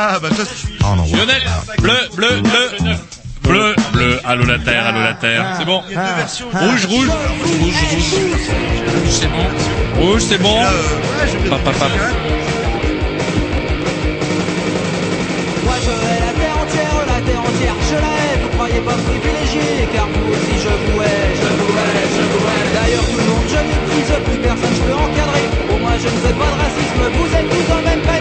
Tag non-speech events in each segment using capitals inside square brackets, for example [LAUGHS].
Ah, bah toi, oh non, ouais. Lionel, bleu, bleu, bleu. Bleu, bleu, allô la terre, allô la terre. C'est bon. Il y a deux versions. Rouge, rouge, rouge, rouge. Rouge, c'est bon. Rouge, c'est bon. Euh, ouais, je vais Pap, pap, pap. Moi je hais la terre entière, la terre entière, je la hais. Vous croyez pas privilégié, car vous aussi je vous hais, je vous hais, je vous hais. D'ailleurs tout le monde je méprise, plus personne je peux encadrer. Au moins je ne fais pas de racisme, vous êtes tous dans le même panier.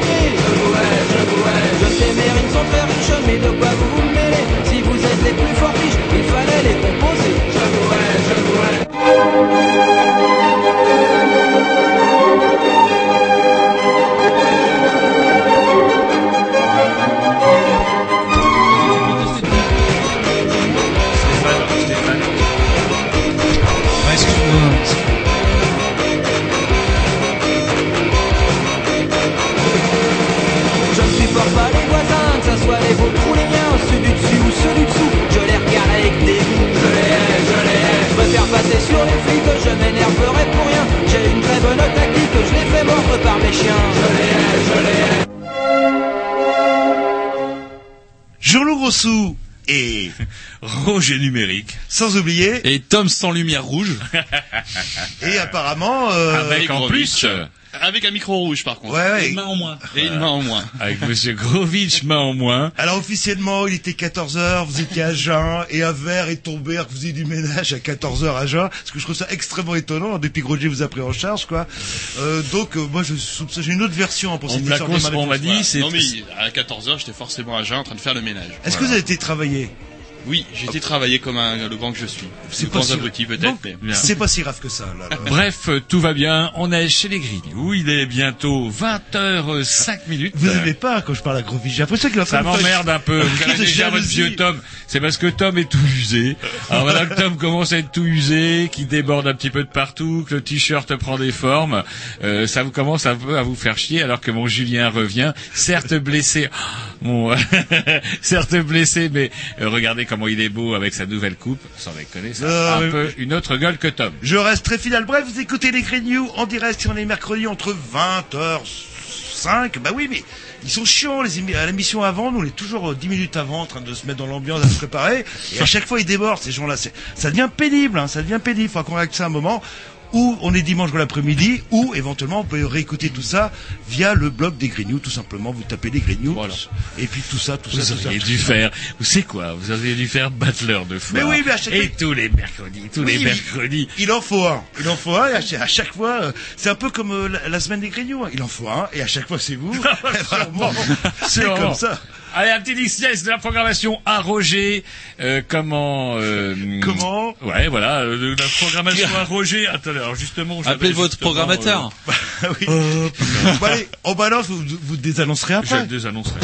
Je sais mes rimes sont très riches, mais de quoi vous vous mêlez Si vous êtes les plus forts riches, il fallait les composer. Je vous hais, je je les fais mordre par mes chiens. Je hais, je hais. Jean-Loup Grossou et [LAUGHS] Roger numérique. sans oublier Et Tom sans lumière rouge. [LAUGHS] et apparemment euh, Avec en plus, euh, Avec un micro rouge par contre. ouais ouais. Une main en moins. Et une main en moins. [LAUGHS] avec Monsieur Grovitch, main en moins. Alors officiellement, il était 14h, vous étiez à jeun, et un verre est tombé alors que vous faisiez du ménage à 14h à jeun, parce que je trouve ça extrêmement étonnant, depuis que Roger vous a pris en charge, quoi. Euh, donc, euh, moi, je soupçonne, j'ai une autre version pour cette histoire on m'a dit, c'est Non mais à 14h j'étais forcément à jeun en train de faire le ménage. Est-ce que vous avez été travailler? Oui, j'ai été travailler comme un, le grand que je suis. C'est pas si- abruti peut-être, mais... C'est pas si grave que ça, là. là. [LAUGHS] Bref, euh, tout va bien. On est chez les Grignoux. Il est bientôt 20h05 minutes. Vous n'aimez pas quand je parle à Grovitch, j'ai l'impression qu'il train Ça m'emmerde un peu. [LAUGHS] Vous déjà votre vieux Tom. C'est parce que Tom est tout usé. Alors voilà que Tom commence à être tout usé, qui déborde un petit peu de partout, que le t-shirt prend des formes. Euh, ça vous commence un peu à vous faire chier alors que mon Julien revient, certes blessé. [GASPS] Bon, [LAUGHS] certes blessé, mais euh, regardez comment il est beau avec sa nouvelle coupe. Sans déconner, ça a Euh, un mais- peu une autre gueule que Tom. Je reste très fidèle. Bref, vous écoutez les Grignoux en direct sur les mercredis entre 20h05. Bah oui, mais ils sont chiants, les émi- à l'émission avant. Nous, on est toujours euh, 10 minutes avant en train de se mettre dans l'ambiance, à se préparer. Et à chaque fois, ils débordent, ces gens-là. C'est- Ça devient pénible, hein, ça devient pénible. Faut qu'on règle ça un moment. Ou on est dimanche dans l'après-midi, ou éventuellement on peut réécouter tout ça via le blog des Grignoux, tout simplement. Vous tapez les Grignoux, Voilà. et puis tout ça, tout ça, Vous tout ça. auriez dû faire, vous savez quoi, vous auriez dû faire battleur de foire. Mais oui, mais à chaque Et fois- tous les mercredis, tous Oui, les mercredis. Il en faut un. Il en faut un et à chaque, à chaque fois, euh, c'est un peu comme euh, la, la semaine des grignoux. hein. Il en faut un et à chaque fois c'est vous. [LAUGHS] [LAUGHS] C'est comme ça. Allez, un petit digeste de la programmation à Roger. Euh, comment euh, Comment Ouais, voilà, euh, de la programmation à Roger. Attends, alors justement, Appelez votre programmateur. [LAUGHS] Ah oui. Bon, allez, on balance, vous, vous désannoncerez euh, je après. le désannoncerai.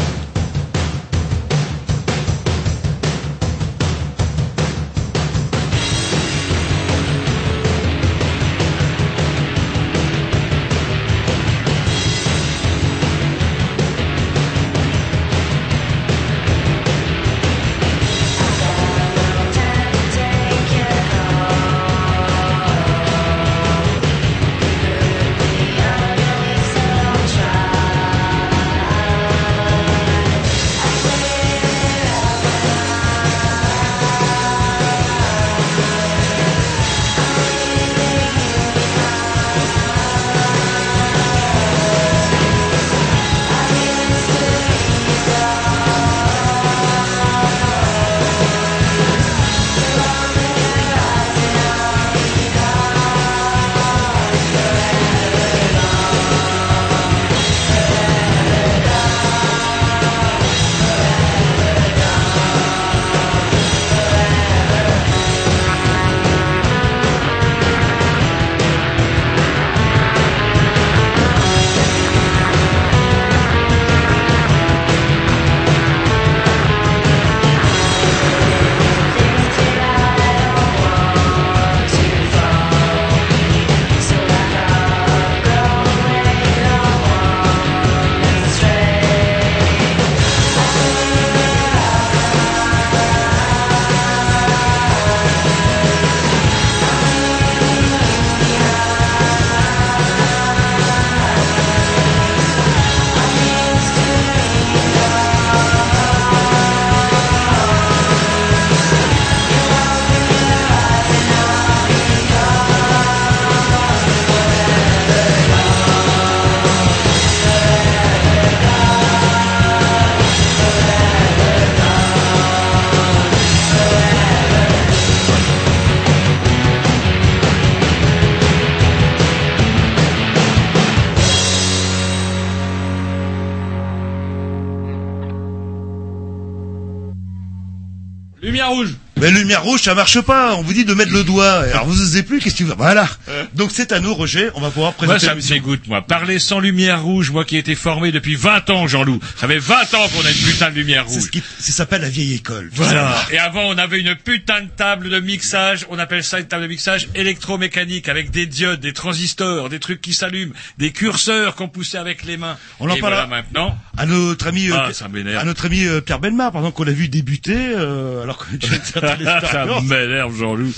Mais lumière rouge, ça marche pas. On vous dit de mettre le doigt. Alors vous osez plus, qu'est-ce que tu veux? Voilà. Donc c'est à nous, Roger. On va pouvoir Moi, présenter ça me dégoûte, moi. Parler sans lumière rouge, moi qui ai été formé depuis 20 ans, Jean-Loup. Ça fait 20 ans qu'on a une putain de lumière C'est ce rouge. qui ça s'appelle la vieille école. Voilà. Et avant, on avait une putain de table de mixage. On appelle ça une table de mixage électromécanique avec des diodes, des transistors, des trucs qui s'allument, des curseurs qu'on poussait avec les mains. On en Et parlera. voilà maintenant. À notre ami, euh, Ah, à notre ami euh, Pierre Belmar, par exemple, qu'on l'a vu débuter, euh, alors a une certaine ça m'énerve, Jean-Loup.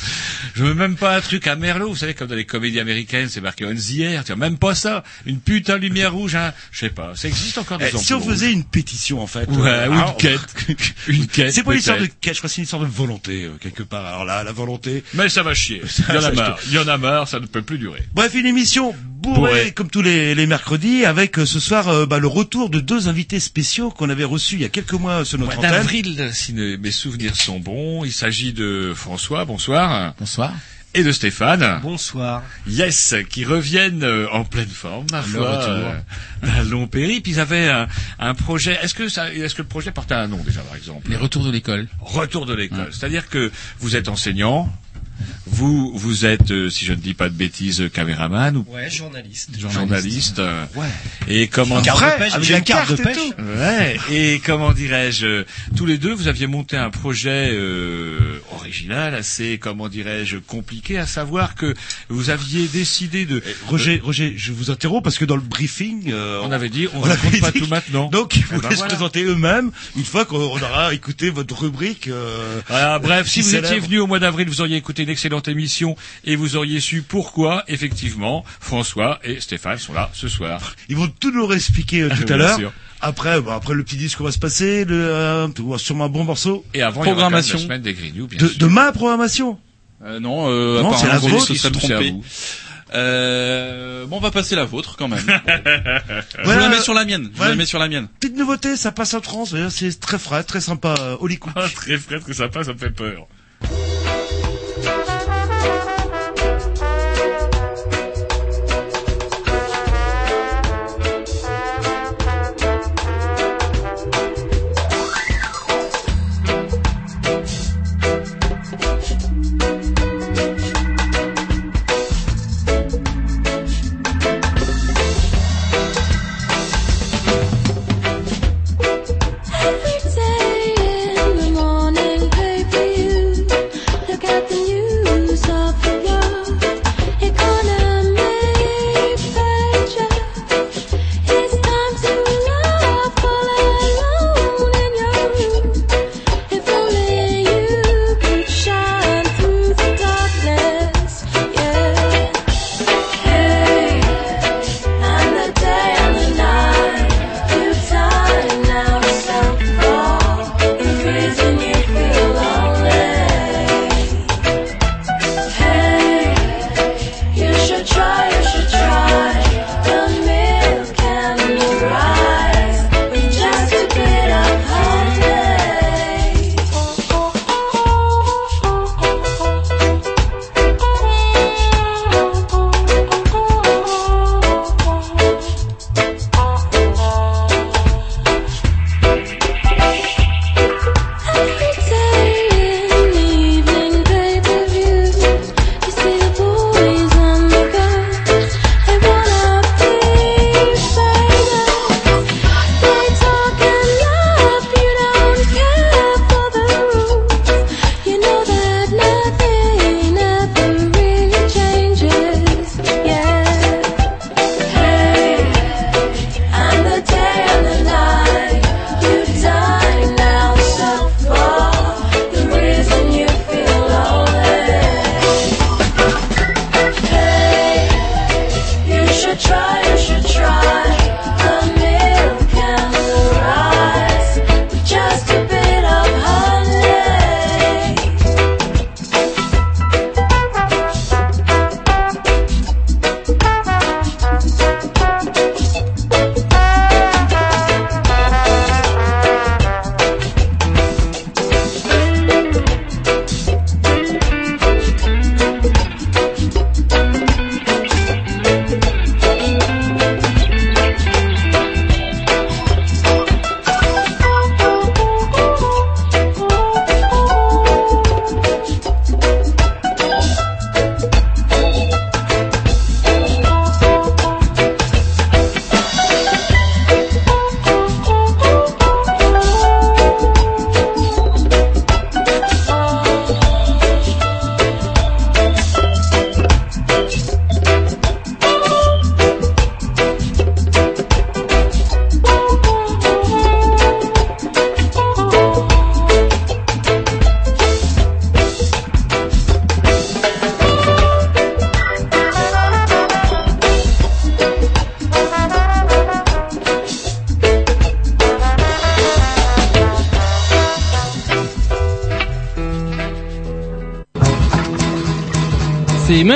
Je veux même pas un truc à Merlot, vous savez, comme dans les comédies américaines, c'est marqué on the air. Tu vois, même pas ça. Une putain de lumière rouge, hein. Je sais pas. Ça existe encore des Eh, si on faisait une pétition, en fait. Ouais, euh, ou alors, [LAUGHS] une quête. une quête. C'est pas une histoire de quête, je crois que c'est une histoire de volonté, euh, quelque part. Alors là, la volonté. Mais ça va chier. [LAUGHS] Il y en a marre. Il y en a marre, ça ne peut plus durer. Bref, une émission bourrée, Bourrée. comme tous les, les mercredis, avec euh, ce soir euh, bah, le retour de deux invités spéciaux qu'on avait reçus il y a quelques mois sur notre Mois antenne. d'avril, si mes souvenirs sont bons. Il s'agit de François, bonsoir, Bonsoir. Et de Stéphane. Bonsoir. Yes, qui reviennent euh, en pleine forme, ma foi, euh, d'un long périple. Ils avaient un, un projet. Est-ce que ça, est-ce que le projet portait un nom déjà, par exemple? Les retours de l'école. Retour de l'école. C'est-à-dire que vous êtes enseignant, vous, vous êtes, euh, si je ne dis pas de bêtises, euh, caméraman ou Ouais, journaliste. journaliste. euh, Ouais. Et comment Après, de pêche, avec la carte de pêche. Ouais, et comment dirais-je, tous les deux, vous aviez monté un projet euh, original, assez, comment dirais-je, compliqué, à savoir que vous aviez décidé de... Roger, Roger, je vous interromps parce que dans le briefing, euh, On avait dit, on ne avait raconte pas dit- tout maintenant. Donc, ils Eh voulaient ben se voilà. présenter eux-mêmes une fois qu'on aura écouté votre rubrique. euh, Voilà, bref, si qui vous étiez venu au mois d'avril, vous auriez écouté une excellente émission et vous auriez su pourquoi, effectivement, François et Stéphane sont là ce soir. Ils vont tout nous réexpliquer euh, [LAUGHS] tout à l'heure. Après, bah, après le petit disque, on va se passer, le, euh, sûrement un bon morceau. Et avant, il y aura quand même la Programmation. semaine des Grignoux, bien De, sûr. de ma programmation. Euh, non, euh, Non, c'est la vôtre, ils. Euh, bon, on va passer la vôtre quand même. Je [LAUGHS] Voilà, vous la mets sur la mienne. Je vous ouais. la mets sur la mienne. Petite nouveauté, ça passe en trans, d'ailleurs, c'est très frais, très sympa, Holy Cook. Ah, très frais, que ça passe, ça me fait peur.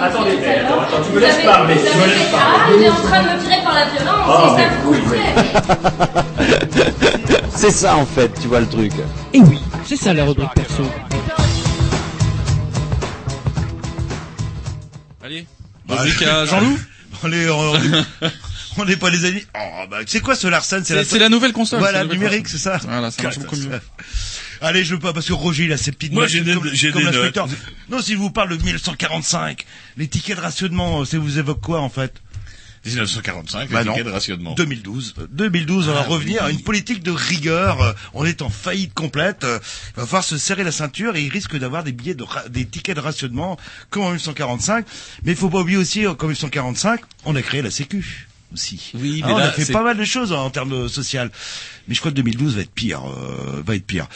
Attendez, attends, attends, tu me laisses parler, tu me laisses Ah, il est en train de me tirer par la violence, c'est ça vous. [LAUGHS] C'est ça en fait, tu vois le truc. Et oui, c'est ça la rubrique perso. Allez, Bah, rubrique à [LAUGHS] Jean-Loup Allez, [LAUGHS] on on n'est pas les amis. Oh, bah, c'est quoi ce Larsen C'est c'est la nouvelle console. Voilà, la numérique, c'est ça. Voilà, ça marche beaucoup mieux. Allez, je veux pas, parce que Roger, il a ses petites Moi, notes j'ai des- comme, j'ai comme des notes. Non, s'il vous parle de 1945, les tickets de rationnement, ça vous évoque quoi, en fait? 1945, Bah les tickets de rationnement. 2012. 2012, on va Ah, revenir à une politique de rigueur. Euh, On est en faillite complète. Euh, Il va falloir se serrer la ceinture et il risque d'avoir des billets de ra- des tickets de rationnement comme en 1945. Mais il faut pas oublier aussi, euh, comme en 1945, on a créé la Sécu aussi. Oui, Ah, mais on là, a fait c'est- pas mal de choses hein, en termes de social. Mais je crois que 2012 va être pire. euh, va être pire.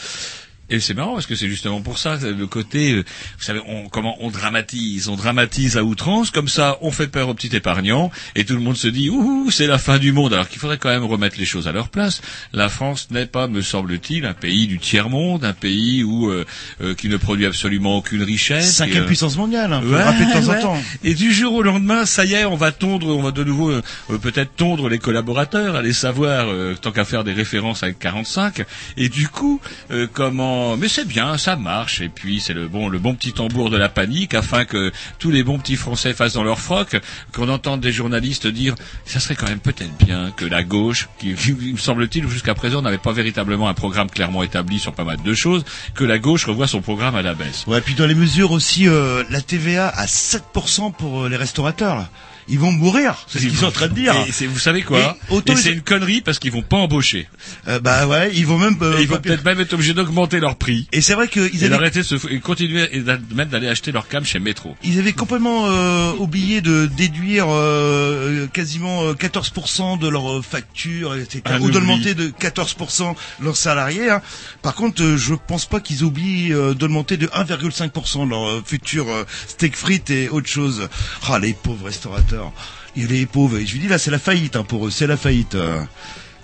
Et c'est marrant parce que c'est justement pour ça le côté, euh, vous savez, on, comment on dramatise, on dramatise à outrance, comme ça on fait peur aux petits épargnants et tout le monde se dit ouh c'est la fin du monde. Alors qu'il faudrait quand même remettre les choses à leur place. La France n'est pas, me semble-t-il, un pays du tiers monde, un pays où euh, euh, qui ne produit absolument aucune richesse. Cinquième euh, puissance mondiale. Hein, faut le Ouais, rappeler de temps ouais. en temps. Et du jour au lendemain, ça y est, on va tondre, on va de nouveau peut-être tondre les collaborateurs, aller savoir euh, tant qu'à faire des références avec 45. Et du coup, euh, Mais c'est bien, ça marche. Et puis c'est le bon, le bon petit tambour de la panique, afin que tous les bons petits Français fassent dans leur froc, qu'on entende des journalistes dire, ça serait quand même peut-être bien que la gauche, qui, [LAUGHS] me semble-t-il, jusqu'à présent n'avait pas véritablement un programme clairement établi sur pas mal de choses, que la gauche revoie son programme à la baisse. Ouais, puis dans les mesures aussi, euh, la TVA à 7% pour euh, les restaurateurs. Ils vont mourir, c'est ce qu'ils sont en train de dire. Et c'est- vous savez quoi Et c'est une connerie parce qu'ils vont pas embaucher. Euh, bah ouais, ils vont même. euh, Et ils vont peut-être même être obligés d'augmenter leur prix. Et c'est vrai qu'ils avaient, et continuer et même d'aller acheter leur cam chez Métro. ils avaient complètement euh, oublié de déduire euh, quasiment euh, 14% de leur euh, facture, etc. Un ou d'augmenter de 14% leurs salariés. hein. Par contre, euh, je pense pas qu'ils oublient euh, d'augmenter de 1,5% leur euh, futur euh, steak frites et autre chose. Ah, les pauvres restaurateurs. Et les pauvres, et je lui dis là, c'est la faillite hein, pour eux, c'est la faillite. euh.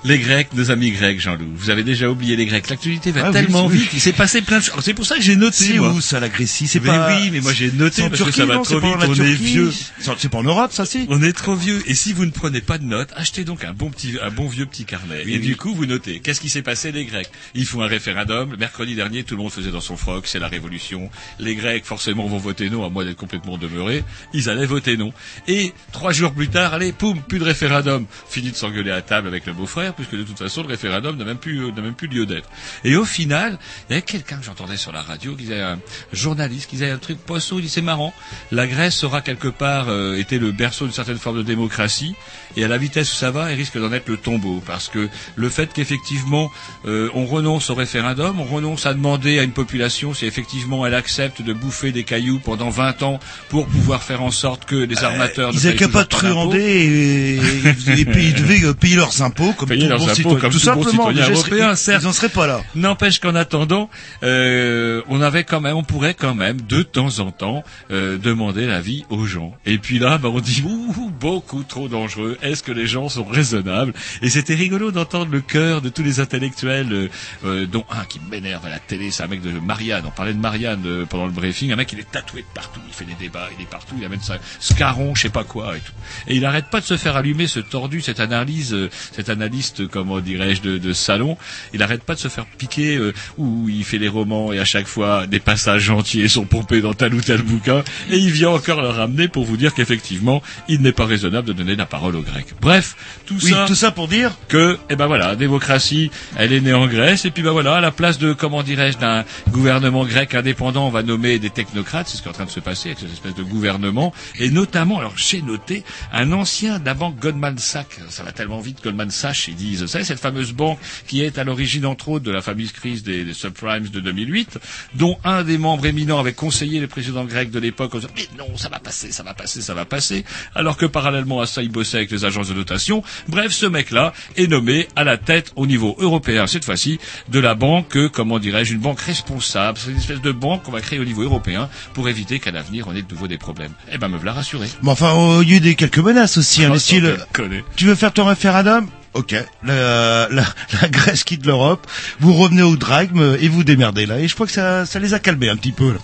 Les Grecs, nos amis grecs, Jean-Loup. Vous avez déjà oublié les Grecs. L'actualité va Ah tellement oui. vite. Il s'est passé plein de choses. C'est pour ça que j'ai noté. C'est où ça la Grécie C'est Mais pas. oui, mais moi j'ai noté parce que ça va non trop vite. On est vieux. C'est pas en Europe, ça si On est trop vieux. Et si vous ne prenez pas de notes, achetez donc un bon petit, un bon vieux petit carnet. Oui, et oui. du coup, vous notez. Qu'est-ce qui s'est passé les Grecs? Ils font un référendum. Le mercredi dernier, tout le monde faisait dans son froc. C'est la révolution. Les Grecs, forcément, vont voter non, à moins d'être complètement demeurés. Ils allaient voter non. Et trois jours plus tard, allez, poum, plus de référendum. Fini de s'engueuler à table avec le beau-frère, puisque de toute façon, le référendum n'a même plus, euh, n'a même plus lieu d'être. Et au final, il y avait quelqu'un que j'entendais sur la radio, qui disait un journaliste, qui disait un truc poisson. Il dit c'est marrant. La Grèce aura quelque part euh, été le berceau d'une certaine forme de démocratie, et à la vitesse où ça va, elle risque d'en être le tombeau, parce que le fait qu'effectivement euh, on renonce au référendum, on renonce à demander à une population si effectivement elle accepte de bouffer des cailloux pendant 20 ans pour pouvoir faire en sorte que les armateurs ne Ils qu'à pas truander et, et, et puis ils devaient euh, payer leurs impôts comme Tout comme tout tout bon simplement, citoyen déjà, européen, ils- certes. Ils en seraient pas là. N'empêche qu'en attendant, euh, on avait quand même, on pourrait quand même de temps en temps euh, demander l'avis aux gens. Et puis là, bah, on dit ouh, beaucoup trop dangereux. Est-ce que les gens sont raisonnables? Et c'était rigolo d'entendre le cœur de tous les intellectuels, euh, euh, dont un qui m'énerve à la télé, c'est un mec de Marianne. On parlait de Marianne euh, pendant le briefing. Un mec, il est tatoué de partout. Il fait des débats, il est partout. Il amène sa scaron, je sais pas quoi et tout. Et il arrête pas de se faire allumer ce tordu, cette analyse, euh, cet comment dirais-je, de, de salon. Il arrête pas de se faire piquer euh, où il fait les romans et à chaque fois des passages entiers sont pompés dans tel ou tel bouquin. Et il vient encore le ramener pour vous dire qu'effectivement, il n'est pas raisonnable de donner la parole aux Grecs. Bref, tout Oui, ça tout ça pour dire que, eh ben voilà, démocratie, elle est née en Grèce, et puis ben voilà, à la place de, comment dirais-je, d'un gouvernement grec indépendant, on va nommer des technocrates, c'est ce qui est en train de se passer avec cette espèce de gouvernement, et notamment, alors j'ai noté, un ancien la banque Goldman Sachs, ça va tellement vite, Goldman Sachs, il disent, vous savez, cette fameuse banque qui est à l'origine, entre autres, de la fameuse crise des, des subprimes de 2008, dont un des membres éminents avait conseillé les présidents grecs de l'époque en disant, mais non, ça va passer, ça va passer, ça va passer, alors que parallèlement à ça, il bossait avec les agences de notation. Bref, ce mec-là est nommé à la tête au niveau européen, cette fois-ci, de la banque, euh, comment dirais-je, une banque responsable. C'est une espèce de banque qu'on va créer au niveau européen pour éviter qu'à l'avenir on ait de nouveau des problèmes. Eh ben, me voilà rassuré. Mais enfin, oh, il y a eu des quelques menaces aussi, hein, Oh, le style, tu veux faire ton référendum? Ok, la, Grèce quitte l'Europe, vous revenez au drachme et vous démerdez là. Et je crois que ça, ça les a calmés un petit peu. Là.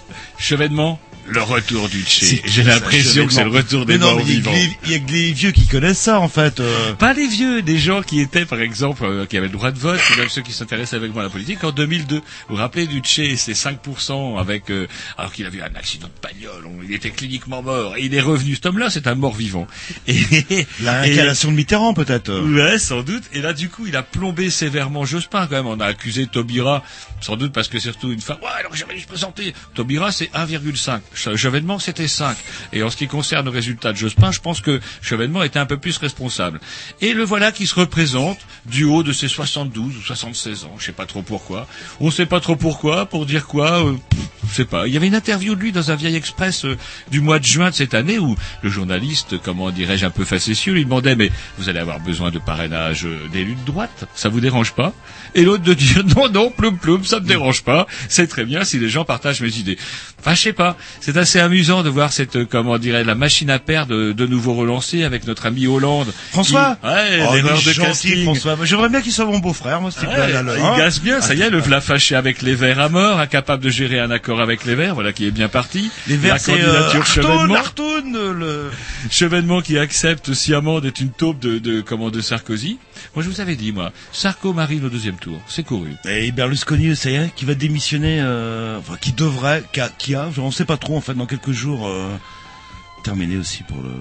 Le retour du Tché. J'ai l'impression que c'est le retour des Mais non, morts mais il y a vivants. que les- Il y a que les vieux qui connaissent ça en fait. euh. Pas les vieux, des gens qui étaient, par exemple, euh, qui avaient le droit de vote, ou même ceux qui s'intéressaient avec moi à la politique en 2002. Vous vous rappelez du Tché, c'est 5% avec, euh, alors qu'il avait eu un accident de bagnole, on- il était cliniquement mort, et il est revenu. Cet homme-là, c'est un mort vivant. [LAUGHS] Et, La réincarnation de Mitterrand peut-être. Ouais, sans doute. Et là, du coup, il a plombé sévèrement Jospin, quand même. On a accusé Taubira, sans doute parce que c'est surtout une femme. Ouais, alors j'avais se présenter. Taubira, c'est 1,5. Che- Chevènement, c'était 5. Et en ce qui concerne le résultat de Jospin, je pense que Chevènement était un peu plus responsable. Et le voilà qui se représente du haut de ses 72 ou 76 ans. Je sais pas trop pourquoi. On sait pas trop pourquoi. Pour dire quoi, euh, je sais pas. Il y avait une interview de lui dans un vieil express euh, du mois de juin de cette année où le journaliste, comment dirais-je, un peu facétieux, lui demandait mais vous allez avoir besoin de parrainage euh, d'élus de droite, ça vous dérange pas? Et l'autre de dire [LAUGHS] non, non, ploum ploum, ça me dérange pas, c'est très bien si les gens partagent mes idées. Enfin, je sais pas, c'est assez amusant de voir cette, euh, comment dirais la machine à perdre de, de nouveau relancée avec notre ami Hollande. François Qui- Ouais, Oh, l'erreur de casting. François. J'aimerais bien qu'il soit mon beau-frère, moi, ce. Ouais, il hein. gasse bien, ça y est, le v'là fâché avec les Verts à mort, incapable de gérer un accord avec les Verts, voilà qui est bien parti. Les Verts, La c'est euh, candidature Chevènement. Artoun, euh, le... Chevènement qui accepte sciemment d'être une taupe de, de, comment, de Sarkozy. Moi, je vous avais dit, moi, Sarko Marine au deuxième tour, c'est couru. Et Berlusconi, ça y est, qui va démissionner, euh, enfin, qui devrait, qui a, qui a, on sait pas trop, en fait, dans quelques jours, euh, terminé aussi pour le...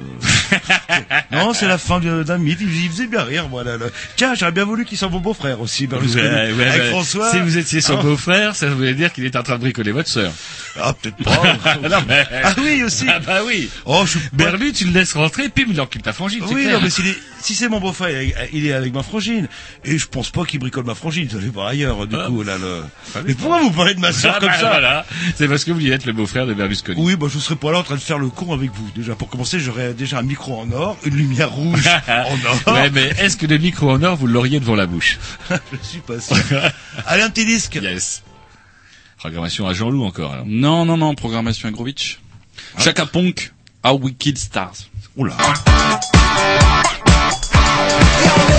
[LAUGHS] non, c'est la fin d'un mythe, il faisait bien rire, voilà. là. Tiens, j'aurais bien voulu qu'il soit mon beau-frère aussi, Berlusconi. Ouais, ouais, Avec ouais. François. Si vous étiez son Ah. beau-frère, ça voulait dire qu'il est en train de bricoler votre sœur. Ah, peut-être pas. [LAUGHS] non, mais... ah oui, aussi. Ah bah oui. Oh, je Berlu, tu le laisses rentrer, puis il encule ta frangine, Oui, clair. non, mais s'il est- si c'est mon beau-frère, il est- avec ma frangine. Et je pense pas qu'il bricole ma frangine, ça fait par ailleurs, du Ah. coup, là, le... Ah Mais pourquoi vous parlez de ma sœur Ah comme bah ça voilà. C'est parce que vous vouliez être le beau-frère de Berlusconi. Oui, bah, je serais pas là en train de faire le con avec vous. Déjà, pour commencer, j'aurais déjà un micro en or, une lumière rouge [LAUGHS] en or. Ouais, mais est-ce que le micro en or, vous l'auriez devant la bouche [LAUGHS] je suis pas sûr. [LAUGHS] Allez, un petit disque. Yes. Programmation à Jean-Loup encore, alors. Non, non, non, programmation Agrovitch. Chaka Ponk, How Wicked Stars. Oula.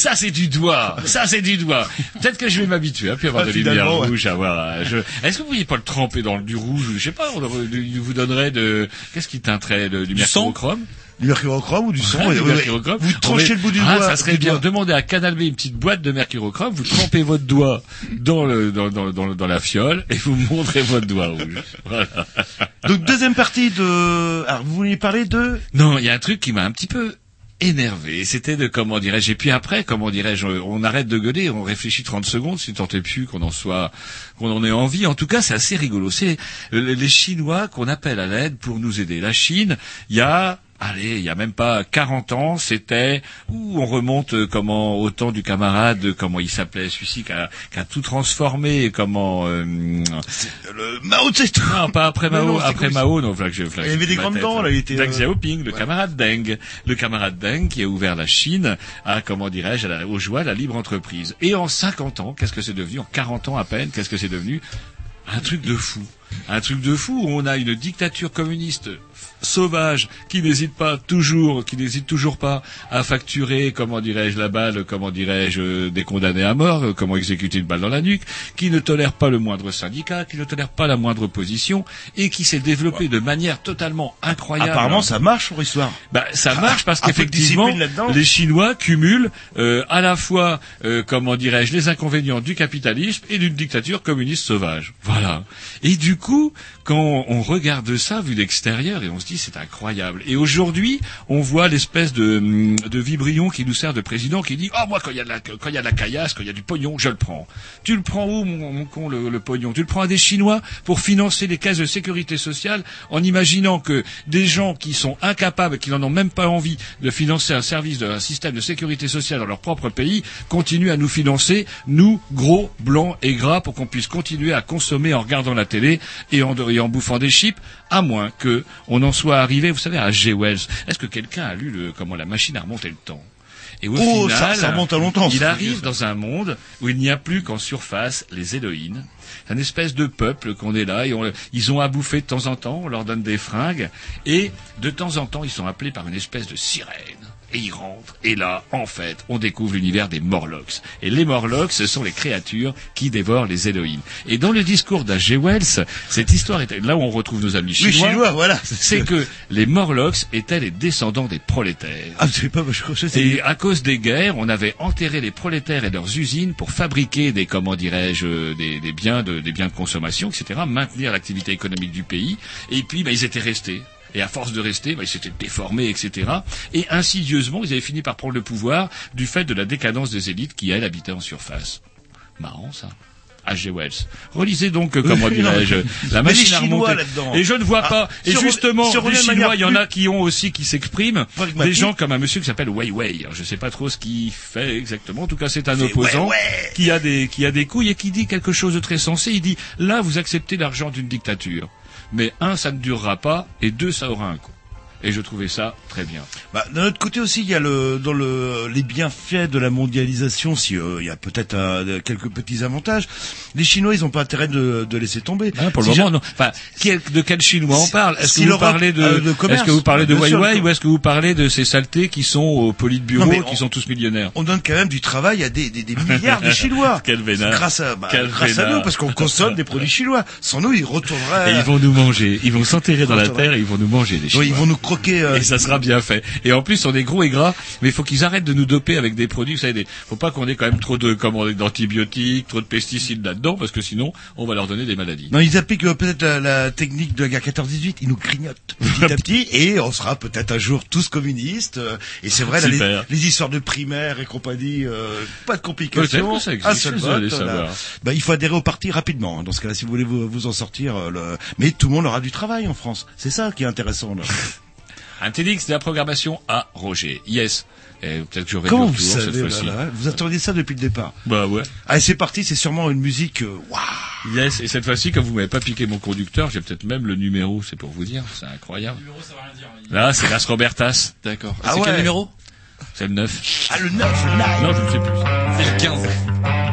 ça c'est du doigt, ça c'est du doigt. Peut-être que je vais m'habituer à plus avoir Ah, de lumière rouge, à voir. euh, je- Est-ce que vous pourriez pas le tremper dans du rouge ou Je sais pas. On vous donnerait de qu'est-ce qui teinterait de, du mercurochrome? Du mercurochrome ou du ouais, du mercurochrome. Vous tranchez le bout du ah, doigt. ça serait du bien. doigt. Demandez à Canal B une petite boîte de mercurochrome. Vous trempez votre doigt dans le dans, dans, dans, dans la fiole et vous montrez votre doigt rouge. Voilà. Donc deuxième partie de. Alors vous vouliez parler de. Non, il y a un truc qui m'a un petit peu énervé. C'était de comment dirais-je. Et puis après, comment dirais-je, on arrête de gueuler, on réfléchit 30 secondes, si tant est plus qu'on en soit, qu'on en ait envie. En tout cas, c'est assez rigolo. C'est euh, les Chinois qu'on appelle à l'aide pour nous aider. La Chine, il y a Allez, il y a même pas 40 ans, c'était où on remonte euh, comment au temps du camarade, euh, comment il s'appelait, celui-ci qui a, qui a tout transformé, comment euh, Le Mao Tse-tung. non, pas après Mao, non, c'est après Mao, non, je, Il y avait des grandes dents, là, il était, Deng Xiaoping, le ouais. camarade Deng, le camarade Deng qui a ouvert la Chine à, comment dirais-je, aux joies de la libre entreprise. Et en 50 ans, qu'est-ce que c'est devenu? En 40 ans à peine, qu'est-ce que c'est devenu? Un truc de fou. Un truc de fou où on a une dictature communiste sauvage qui n'hésite pas toujours, qui n'hésite toujours pas à facturer, comment dirais-je, la balle, comment dirais-je, euh, des condamnés à mort, euh, comment exécuter une balle dans la nuque, qui ne tolère pas le moindre syndicat, qui ne tolère pas la moindre opposition et qui s'est développé de manière totalement incroyable. Apparemment ça marche leur histoire. Bah, ça marche parce qu'effectivement, les Chinois cumulent euh, à la fois, euh, comment dirais-je, les inconvénients du capitalisme et d'une dictature communiste sauvage. Voilà. Et du coup, quand on regarde ça vu d'extérieur, et on se dit c'est incroyable. Et aujourd'hui, on voit l'espèce de, hum, de vibrion qui nous sert de président qui dit, oh moi quand il y a de la, y a la caillasse, quand il y a du pognon, je le prends. Tu le prends où mon, con le, pognon? Tu le prends à des Chinois pour financer les caisses de sécurité sociale en imaginant que des gens qui sont incapables, qui n'en ont même pas envie de financer un service, un système de sécurité sociale dans leur propre pays, continuent à nous financer, nous, gros, blancs et gras, pour qu'on puisse continuer à consommer en regardant la télé et en, et en bouffant des chips, à moins que on en soit arrivé, vous savez, à G. Wells. Est-ce que quelqu'un a lu le, comment la machine a remonté le temps? Et au Oh, final, ça- ça remonte à longtemps, il arrive dans un monde où il n'y a plus qu'en surface les Héloïnes, un espèce de peuple qu'on est là et on- ils ont à bouffer de temps en temps, on leur donne des fringues et de temps en temps ils sont appelés par une espèce de sirène. Et ils rentrent, et là, en fait, on découvre l'univers des Morlocks. Et les Morlocks, ce sont les créatures qui dévorent les Héloïnes. Et dans le discours d'H.G. Wells, cette histoire est là où on retrouve nos amis Les chinois. Chinois, voilà. C'est que les Morlocks étaient les descendants des prolétaires. Ah, pas, je crois que c'est. Et à cause des guerres, on avait enterré les prolétaires et leurs usines pour fabriquer des, comment dirais-je, des, des biens de, des biens de consommation, etc., maintenir l'activité économique du pays. Et puis, bah, ils étaient restés. Et à force de rester, bah, ils s'étaient déformés, etc. Et insidieusement, ils avaient fini par prendre le pouvoir du fait de la décadence des élites qui, elles, habitaient en surface. Marrant, ça. H.G. Wells. Relisez donc, euh, comment [LAUGHS] dirais-je, la les machine à là-dedans. Et je ne vois Ah, pas. Et justement, on les Chinois, il y en a qui ont aussi qui s'expriment. Des gens comme un monsieur qui s'appelle Wei Wei. Alors, je sais pas trop ce qu'il fait exactement. En tout cas, c'est un C'est opposant qui a des qui a des couilles et qui dit quelque chose de très sensé. Il dit là, vous acceptez l'argent d'une dictature, mais un, ça ne durera pas, et deux, ça aura un coût. Et je trouvais ça très bien. Bah, d'un autre côté aussi, il y a le dans le les bienfaits de la mondialisation. Si euh, il y a peut-être euh, quelques petits avantages, les Chinois, ils ont pas intérêt de, de laisser tomber. Ah, pour le moment, non. Enfin, quel- de quel chinois on parle? Est-ce si que vous parlez de, est-ce que vous parlez de Huawei ou est-ce que vous parlez de ces saletés qui sont au politburo, Non, qui on- sont tous millionnaires? On donne quand même du travail à des, des, des milliards de [LAUGHS] Chinois. Quel vénard. Grâce à, bah, grâce à nous, parce qu'on consomme des produits chinois. Sans nous, ils retourneraient. Et ils vont nous manger. Ils vont s'enterrer dans la terre et ils vont nous manger, les Chinois. Oui, ils vont nous croquer. euh, Et ça sera bien fait. Et en plus, on est gros et gras, mais il faut qu'ils arrêtent de nous doper avec des produits. Vous savez, des... faut pas qu'on ait quand même trop de comment d'antibiotiques, trop de pesticides là-dedans, parce que sinon, on va leur donner des maladies. Non, ils appliquent euh, peut-être la, la technique de la guerre 14-18. Ils nous grignotent petit à [LAUGHS] petit et on sera peut-être un jour tous communistes. euh, et c'est vrai, là, les, histoires de primaire et compagnie, euh, pas de complications. ça un existe, seul vous allez vote, savoir. Bah, il faut adhérer au parti rapidement. hein, Dans ce cas-là, si vous voulez vous, vous en sortir. euh, le... Mais tout le monde aura du travail en France. C'est ça qui est intéressant. Là. [LAUGHS] Un TEDx de la programmation à Roger. Yes. Peut-être que j'aurai Comment vous cette savez fois-ci. là, là, Vous attendiez ça depuis le départ. Bah ouais. Allez, c'est parti. C'est sûrement une musique. euh, waouh. Yes. Et cette fois-ci, comme vous m'avez pas piqué mon conducteur, j'ai peut-être même le numéro. C'est pour vous dire. C'est incroyable. Là, c'est Las Robertas. D'accord. Ah c'est ouais. quel numéro? C'est le 9. Ah, le 9, le 9. Non, je ne sais plus. C'est le 15.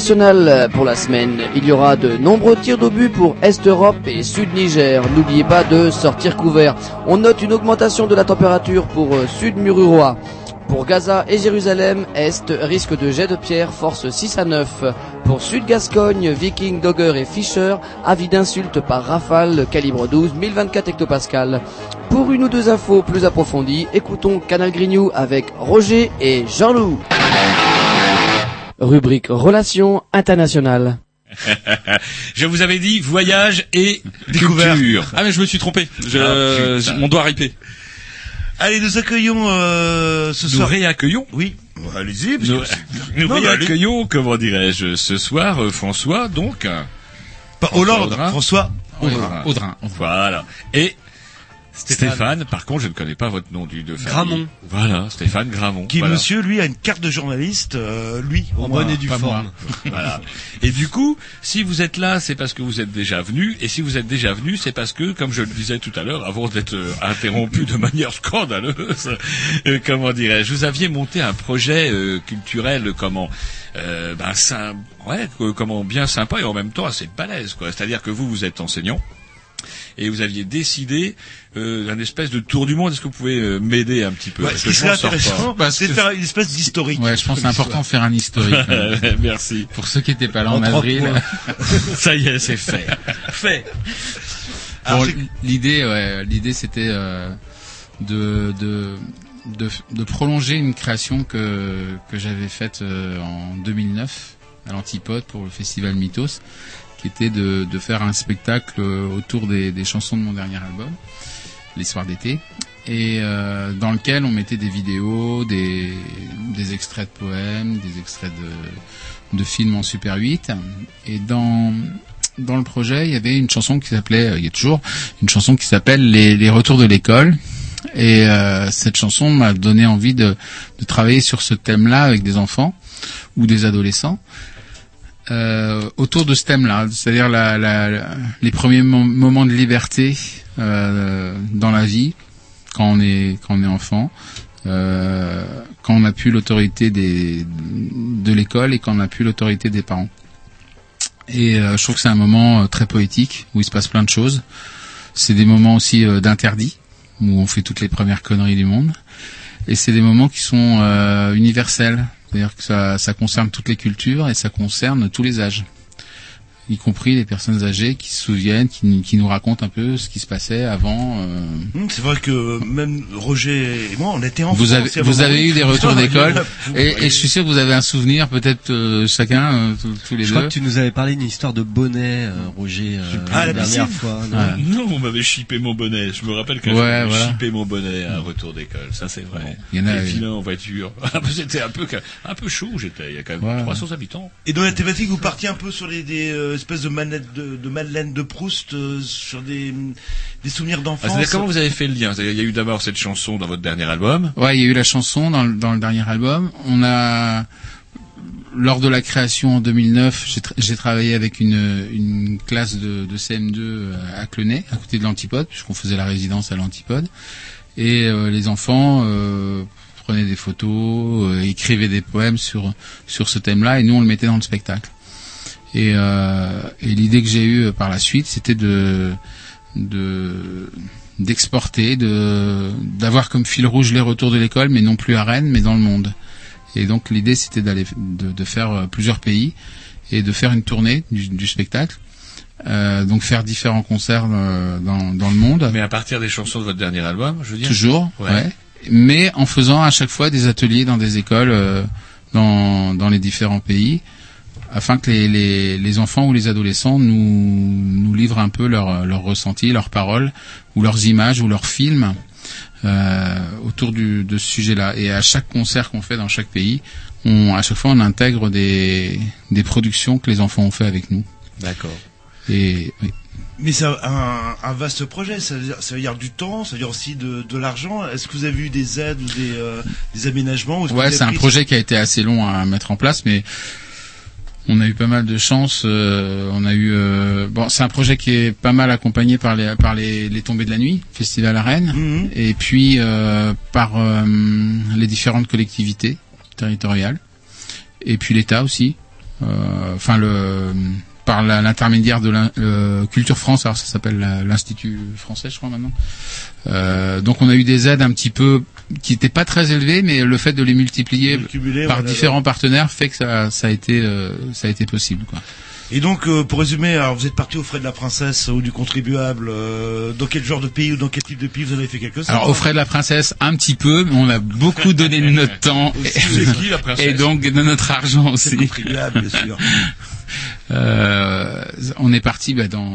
Internationale pour la semaine. Il y aura de nombreux tirs d'obus pour Est-Europe et Sud-Niger. N'oubliez pas de sortir couvert. On note une augmentation de la température pour euh, Sud-Mururoa. Pour Gaza et Jérusalem, Est, risque de jet de pierre, force 6 à 9. Pour Sud-Gascogne, Viking, Dogger et Fischer, avis d'insulte par rafale, calibre 12, 1024 hectopascal. Pour une ou deux infos plus approfondies, écoutons Canal Grignou avec Roger et Jean-Loup. Rubrique Relations internationales. [LAUGHS] je vous avais dit voyage et Découverte. culture. Ah mais je me suis trompé. Je, Ah, je- mon doigt ripé. Allez, nous accueillons euh, ce Nous soir. réaccueillons. Oui. Allez-y. parce Nous, que c'est- [LAUGHS] nous Non, mais allez. réaccueillons, comment dirais-je, ce soir euh, François, donc. Pas Hollande, Audrin. François. Audrin. Audrin. Voilà. Et Stéphane. Stéphane. par contre, je ne connais pas votre nom du de famille. Gramont. Voilà, Stéphane Gramont. Qui, voilà. monsieur, lui, a une carte de journaliste, euh, lui, En moins. bonne et due forme. [LAUGHS] voilà. Et du coup, si vous êtes là, c'est parce que vous êtes déjà venu. Et si vous êtes déjà venu, c'est parce que, comme je le disais tout à l'heure, avant d'être euh, interrompu de [LAUGHS] manière scandaleuse, euh, comment dirais-je, vous aviez monté un projet euh, culturel, comment, euh, ben, sim- ouais, comment bien sympa et en même temps assez balèze, quoi. C'est-à-dire que vous, vous êtes enseignant. Et vous aviez décidé euh, d'un espèce de tour du monde. Est-ce que vous pouvez euh, m'aider un petit peu? Ouais, Parce ce que qui serait intéressant, c'est que- faire une espèce d'historique. Ouais, je pense que c'est important de faire un historique. [LAUGHS] même. Merci. Pour ceux qui étaient pas là en, En 30 avril. [LAUGHS] Ça y est, c'est fait. [LAUGHS] fait. Bon, l'idée, ouais, l'idée c'était euh, de, de de de prolonger une création que que j'avais faite euh, en 2009 à l'Antipode pour le festival Mythos, qui était de de faire un spectacle euh, autour des des chansons de mon dernier album, Les soirs d'été, et euh, dans lequel on mettait des vidéos, des des extraits de poèmes, des extraits de de films en Super 8, et dans dans le projet, il y avait une chanson qui s'appelait, euh, il y a toujours une chanson qui s'appelle les, les retours de l'école. Et euh, cette chanson m'a donné envie de, de travailler sur ce thème-là avec des enfants ou des adolescents euh, autour de ce thème-là, c'est-à-dire la, la- les premiers mo- moments de liberté euh, dans la vie quand on est quand on est enfant, euh, quand on n'a plus l'autorité des de l'école et quand on n'a plus l'autorité des parents. Et euh, je trouve que c'est un moment euh, très poétique où il se passe plein de choses. C'est des moments aussi euh, d'interdit où on fait toutes les premières conneries du monde. Et c'est des moments qui sont universels, c'est-à-dire que ça, ça concerne toutes les cultures et ça concerne tous les âges, y compris les personnes âgées qui se souviennent, qui, qui nous racontent un peu ce qui se passait avant. euh, Hum, C'est vrai que même Roger et moi, on était enfants. vous avez, vous avez eu des [LAUGHS] retours d'école et, je suis sûr que vous avez un souvenir, peut-être euh, chacun, euh, tous, tous les Je deux. crois que tu nous avais parlé d'une histoire de bonnet, euh, Roger, euh, Ah, la la dernière fois. non Ouais. Non, vous m'avez chippé mon bonnet. Je me rappelle qu'un Ouais, vous voilà. chippé mon bonnet à un retour d'école. Ça, c'est vrai. Il y en a, vilain en voiture. [LAUGHS] Ah, C'était un peu, un peu chaud, j'étais. Il y a quand même Ouais. 300 habitants. Et dans la thématique, vous partiez un peu sur les, des euh, espèces de manettes de, de Madeleine de Proust, euh, sur des, des souvenirs Ah, d'enfance. C'est-à-dire, comment vous avez fait le lien? C'est-à-dire, Il y a eu d'abord cette chanson dans votre dernier album. Ouais, il y a eu la chanson dans le, dans le dernier album. On a, lors de la création en 2009, j'ai tra- j'ai travaillé avec une, une classe de, de CM2 euh, à Clenay, à côté de l'Antipode, puisqu'on faisait la résidence à l'Antipode. Et euh, les enfants euh, prenaient des photos, euh, écrivaient des poèmes sur sur ce thème-là, et nous on le mettait dans le spectacle. Et, euh, et l'idée que j'ai eue euh, par la suite, c'était de de d'exporter, de d'avoir comme fil rouge les retours de l'école, mais non plus à Rennes, mais dans le monde. Et donc l'idée c'était d'aller de, de faire euh, plusieurs pays et de faire une tournée du, du spectacle. Euh, donc faire différents concerts euh, dans, dans le monde. Mais à partir des chansons de votre dernier album, je veux dire. Toujours, Ouais. ouais. Mais en faisant à chaque fois des ateliers dans des écoles euh, dans, dans les différents pays, afin que les, les, les enfants ou les adolescents nous, nous livrent un peu leurs leur ressentis, leurs paroles, ou leurs images, ou leurs films euh, autour du, de ce sujet-là. Et à chaque concert qu'on fait dans chaque pays, on, à chaque fois on intègre des, des productions que les enfants ont fait avec nous. D'accord. Et oui. Mais c'est un, un vaste projet, ça veut, dire, ça veut dire du temps, ça veut dire aussi de, de l'argent. Est-ce que vous avez eu des aides ou des, euh, des aménagements vous Ouais, c'est un projet qui a été assez long à mettre en place, mais on a eu pas mal de chance. euh, on a eu euh, bon, c'est un projet qui est pas mal accompagné par les par les, les tombées de la nuit, festival à Rennes, Mhm. et puis euh, par les différentes collectivités territoriales, et puis l'État aussi, enfin le par la- l'intermédiaire de euh, Culture France, alors ça s'appelle la- l'Institut français, je crois maintenant. Euh, donc on a eu des aides un petit peu qui n'étaient pas très élevées, mais le fait de les multiplier cumuler, par voilà, différents partenaires fait que ça, ça a été euh, ça a été possible. Quoi. Et donc, euh, pour résumer, alors vous êtes parti aux frais de la princesse ou du contribuable. euh, dans quel genre de pays ou dans quel type de pays vous avez fait quelque chose Alors au frais de la princesse un petit peu, mais on a beaucoup donné de notre [LAUGHS] temps C'est qui, la princesse? et donc de notre argent aussi. contribuable, bien sûr. [LAUGHS] Euh, on est parti bah, dans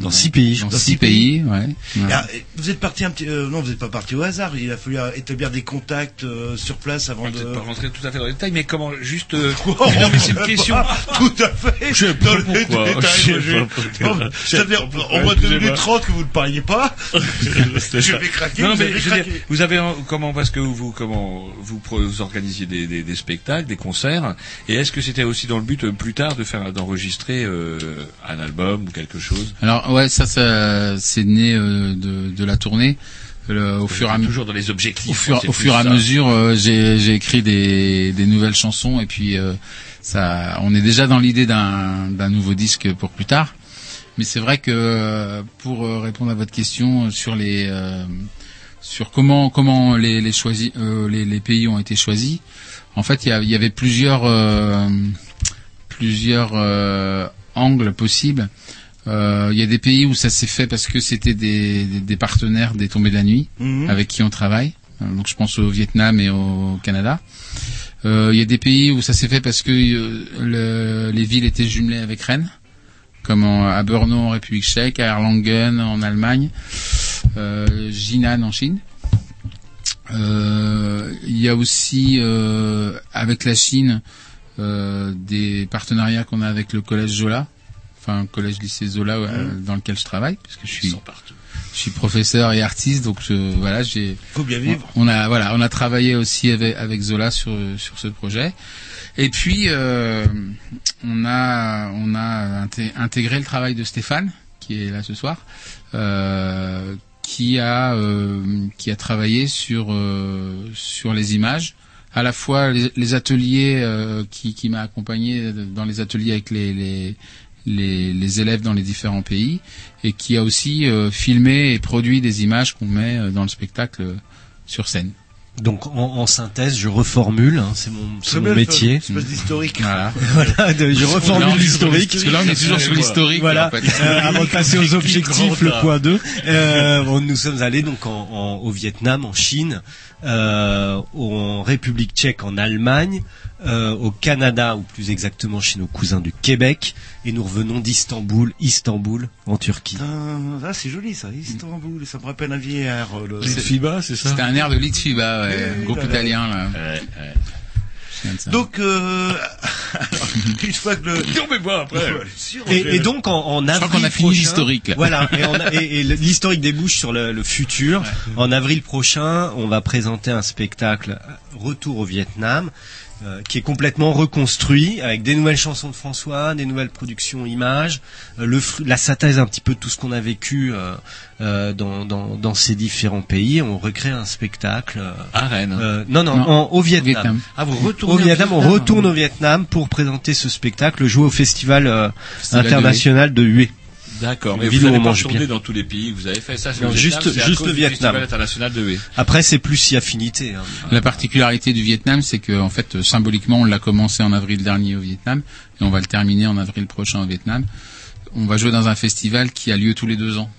Dans six pays. Dans, Dans six six pays, ouais. Ah, vous êtes parti un petit, euh, non, vous n'êtes pas parti au hasard. Il a fallu euh, établir des contacts euh, sur place avant On de. pas rentrer tout à fait dans les détails, mais comment, juste, euh, [LAUGHS] Oh, non, mais c'est une pas question. Tout à fait. Je sais pas Dans le pourquoi. détail, Je sais moi, j'ai- pas pourquoi. Non, Je sais Ça veut dire, pas pourquoi, en moins de 2 excusez-moi. minutes 30 que vous ne parliez pas. C'était [LAUGHS] je vais craquer, Non, vous mais avez je veux dire, vous avez un- comment parce que vous comment vous, vous organisiez des, des, des spectacles, des concerts, et est-ce que c'était aussi dans le but euh, plus tard de faire d'enregistrer euh, un album ou quelque chose Alors ouais, ça, ça c'est né euh, de, de la tournée. Le- au fur et à toujours dans les objectifs. Au fur, c'est au fur et à mesure, euh, j'ai écrit des, des nouvelles chansons et puis euh, ça, on est déjà dans l'idée d'un nouveau disque pour plus tard. Mais c'est vrai que euh, pour répondre à votre question sur les sur comment comment les les, choisis, les les pays ont été choisis, en fait il y, avait plusieurs plusieurs euh, angles possibles. Euh, Il y a des pays où ça s'est fait parce que c'était des, des, des partenaires des tombées de la nuit Mhm. avec qui on travaille. Euh, Donc je pense au Vietnam et au Canada. Euh, Il y a des pays où ça s'est fait parce que le- les villes étaient jumelées avec Rennes, comme en- à Brno en République tchèque, à Erlangen en Allemagne, euh, Jinan en Chine. Euh, Il y a aussi euh, avec la Chine euh, des partenariats qu'on a avec le collège Zola, enfin collège lycée Zola euh, dans lequel je travaille, puisque je suis je suis professeur et artiste, donc je, voilà, j'ai. Faut bien vivre. On a voilà, on a travaillé aussi avec, avec Zola sur sur ce projet. Et puis euh, on a on a inté- intégré le travail de Stéphane qui est là ce soir, euh, qui a qui a travaillé sur sur les images, à la fois les, les ateliers euh, qui qui m'a accompagné dans les ateliers avec les, les les, les élèves dans les différents pays et qui a aussi euh, filmé et produit des images qu'on met euh, dans le spectacle euh, sur scène. Donc en, en synthèse, je reformule, hein, c'est mon, c'est mon métier. espèce d'historique. Voilà. [LAUGHS] voilà, de- je reformule l'historique. Parce que là, on est toujours sur l'historique. Voilà. en fait. Euh, avant de passer aux objectifs, le point 2, euh, bon, nous sommes allés donc en, en- au Vietnam, en Chine, euh, en République tchèque, en Allemagne, euh, au Canada, ou plus exactement chez nos cousins du Québec, et nous revenons d'Istanbul, Istanbul, en Turquie. Ah, ah, c'est joli ça, Istanbul, ça me rappelle un vieillard. euh, Le... FIBA, c'est ça? C'était un air de Litfiba, ouais, Oui, groupe italien là. Ouais, ouais. Donc, euh, [LAUGHS] une fois que le... Non mais bon après. Et, donc en, en avril crois qu'on a fini prochain- l'historique, là. Voilà, et, on a- [LAUGHS] et- et le- l'historique débouche sur le, le futur. En avril prochain, on va présenter un spectacle Retour au Vietnam. Euh, qui est complètement reconstruit avec des nouvelles chansons de François, des nouvelles productions images, euh, le la synthèse un petit peu de tout ce qu'on a vécu euh, euh, dans, dans, dans ces différents pays. On recrée un spectacle. euh, À Rennes. euh, non, non, Non, en- au Vietnam. Vietnam. Ah vous Au retournez Vietnam, on retourne au Vietnam pour présenter ce spectacle, joué au festival euh, Festival international de Hue. D'accord, mais vous n'avez pas tourné bien. dans tous les pays que vous avez fait. Ça, c'est Non, juste- Vietnam, juste le Vietnam. Festival international de Hué. Après, c'est plus si affinité. hein. La particularité du Vietnam, c'est que en fait, symboliquement, on l'a commencé en avril dernier au Vietnam et on va le terminer en avril prochain au Vietnam. On va jouer dans un festival qui a lieu tous les deux ans.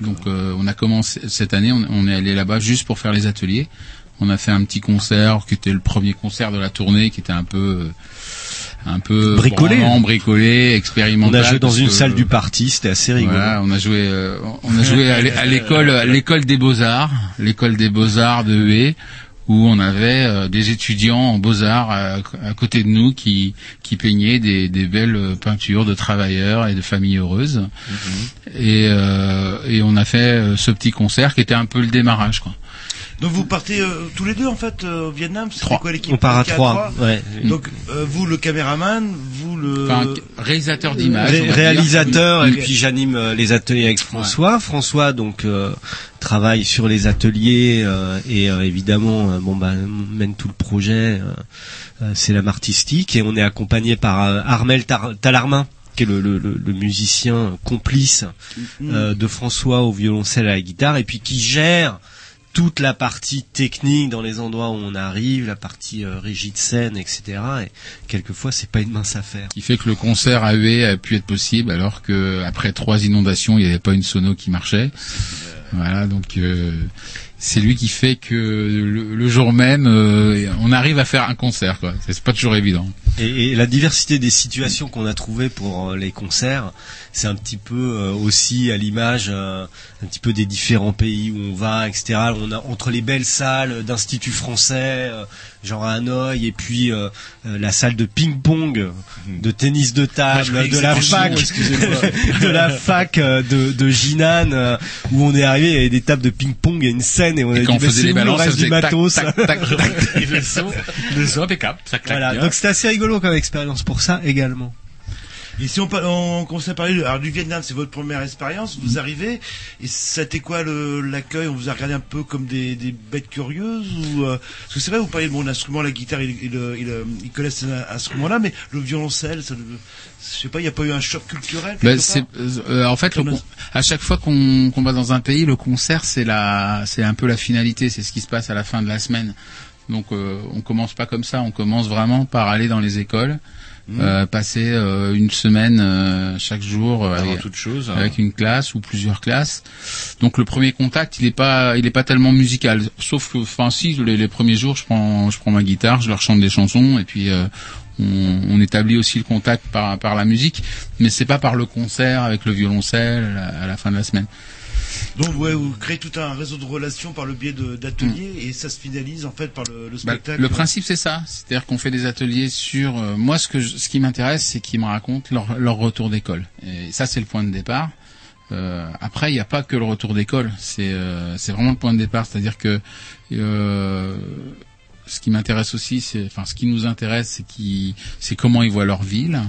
Donc, euh, on a commencé cette année, on, on est allé là-bas juste pour faire les ateliers. On a fait un petit concert qui était le premier concert de la tournée, qui était un peu euh, un peu Bricolé. branlant, bricolé, On expérimental. a joué dans une que, salle du parti, c'était assez rigolo. Voilà, on a joué, euh, on a joué à l'é- à l'école, à l'école des beaux arts, l'école des beaux arts de Hué, où on avait euh, des étudiants en beaux arts à, à côté de nous qui qui peignaient des, des belles peintures de travailleurs et de familles heureuses. Et euh, et on a fait euh, ce petit concert qui était un peu le démarrage, quoi. Donc vous partez euh, tous les deux en fait euh, au Vietnam C'était Trois. quoi l'équipe On part à trois. Ouais. Donc euh, vous le caméraman, vous le... Enfin, réalisateur d'images, on va Ré- réalisateur et puis j'anime euh, les ateliers avec François. François donc euh, travaille sur les ateliers euh, et euh, évidemment euh, bon bah mène tout le projet. euh, euh, c'est l'âme artistique et on est accompagné par euh, Armel Tar- Talarmin qui est le, le- le- le musicien complice euh, de François au violoncelle et à la guitare et puis qui gère toute la partie technique dans les endroits où on arrive, la partie euh, régie de scène, etc. Et quelquefois, c'est pas une mince affaire. qui fait que le concert à huée a pu être possible alors que après trois inondations il n'y avait pas une sono qui marchait voilà donc euh, c'est lui qui fait que le, le jour même euh, on arrive à faire un concert quoi c'est c'est pas toujours évident Et, et la diversité des situations qu'on a trouvées pour euh, les concerts, c'est un petit peu euh, aussi à l'image euh, un petit peu des différents pays où on va, etc. On a entre les belles salles d'instituts français, euh, genre à Hanoï, et puis euh, la salle de ping-pong, de tennis de table, [LAUGHS] de la fac, de la fac de, de Jinan, où on est arrivé, il y avait des tables de ping-pong et une scène, et on Et a dit, faisait c'est le reste du matos tac, tac, tac. [LAUGHS] Et le son- le son impeccable, ça claque Voilà, bien. donc c'était assez rigolo comme expérience pour ça également. Et si on, on commence à parler alors, du Vietnam, c'est votre première expérience, vous arrivez, et été quoi l'accueil On vous a regardé un peu comme des, des bêtes curieuses ou euh, Parce que c'est vrai, vous parlez de mon instrument, la guitare, ils, ils, euh, ils connaissent cet instrument-là, mais le violoncelle, ça, je sais pas, il n'y a pas eu un choc culturel Ben, euh, en fait, le à chaque fois qu'on qu'on va dans un pays, le concert c'est la, c'est un peu la finalité, c'est ce qui se passe à la fin de la semaine. Donc, euh, on commence pas comme ça, on commence vraiment par aller dans les écoles, Euh, passer euh, une semaine euh, chaque jour euh, avec, toute chose, avec une classe ou plusieurs classes. Donc, le premier contact, il est pas, il est pas tellement musical. Sauf que, enfin, si les, les premiers jours, je prends, je prends ma guitare, je leur chante des chansons et puis. euh, on, on établit aussi le contact par, par la musique, mais c'est pas par le concert avec le violoncelle à la, à la fin de la semaine. Donc ouais, vous créez tout un réseau de relations par le biais d'ateliers et ça se finalise en fait par le, le Bah, spectacle. le principe c'est ça, c'est-à-dire qu'on fait des ateliers sur. euh, moi, ce que je- ce qui m'intéresse, c'est qu'ils me racontent leur, leur retour d'école. Et ça, c'est le point de départ. Euh, après, il n'y a pas que le retour d'école. C'est euh, c'est vraiment le point de départ, c'est-à-dire que ce qui m'intéresse aussi, c'est enfin ce qui nous intéresse, c'est qui c'est comment ils voient leur ville.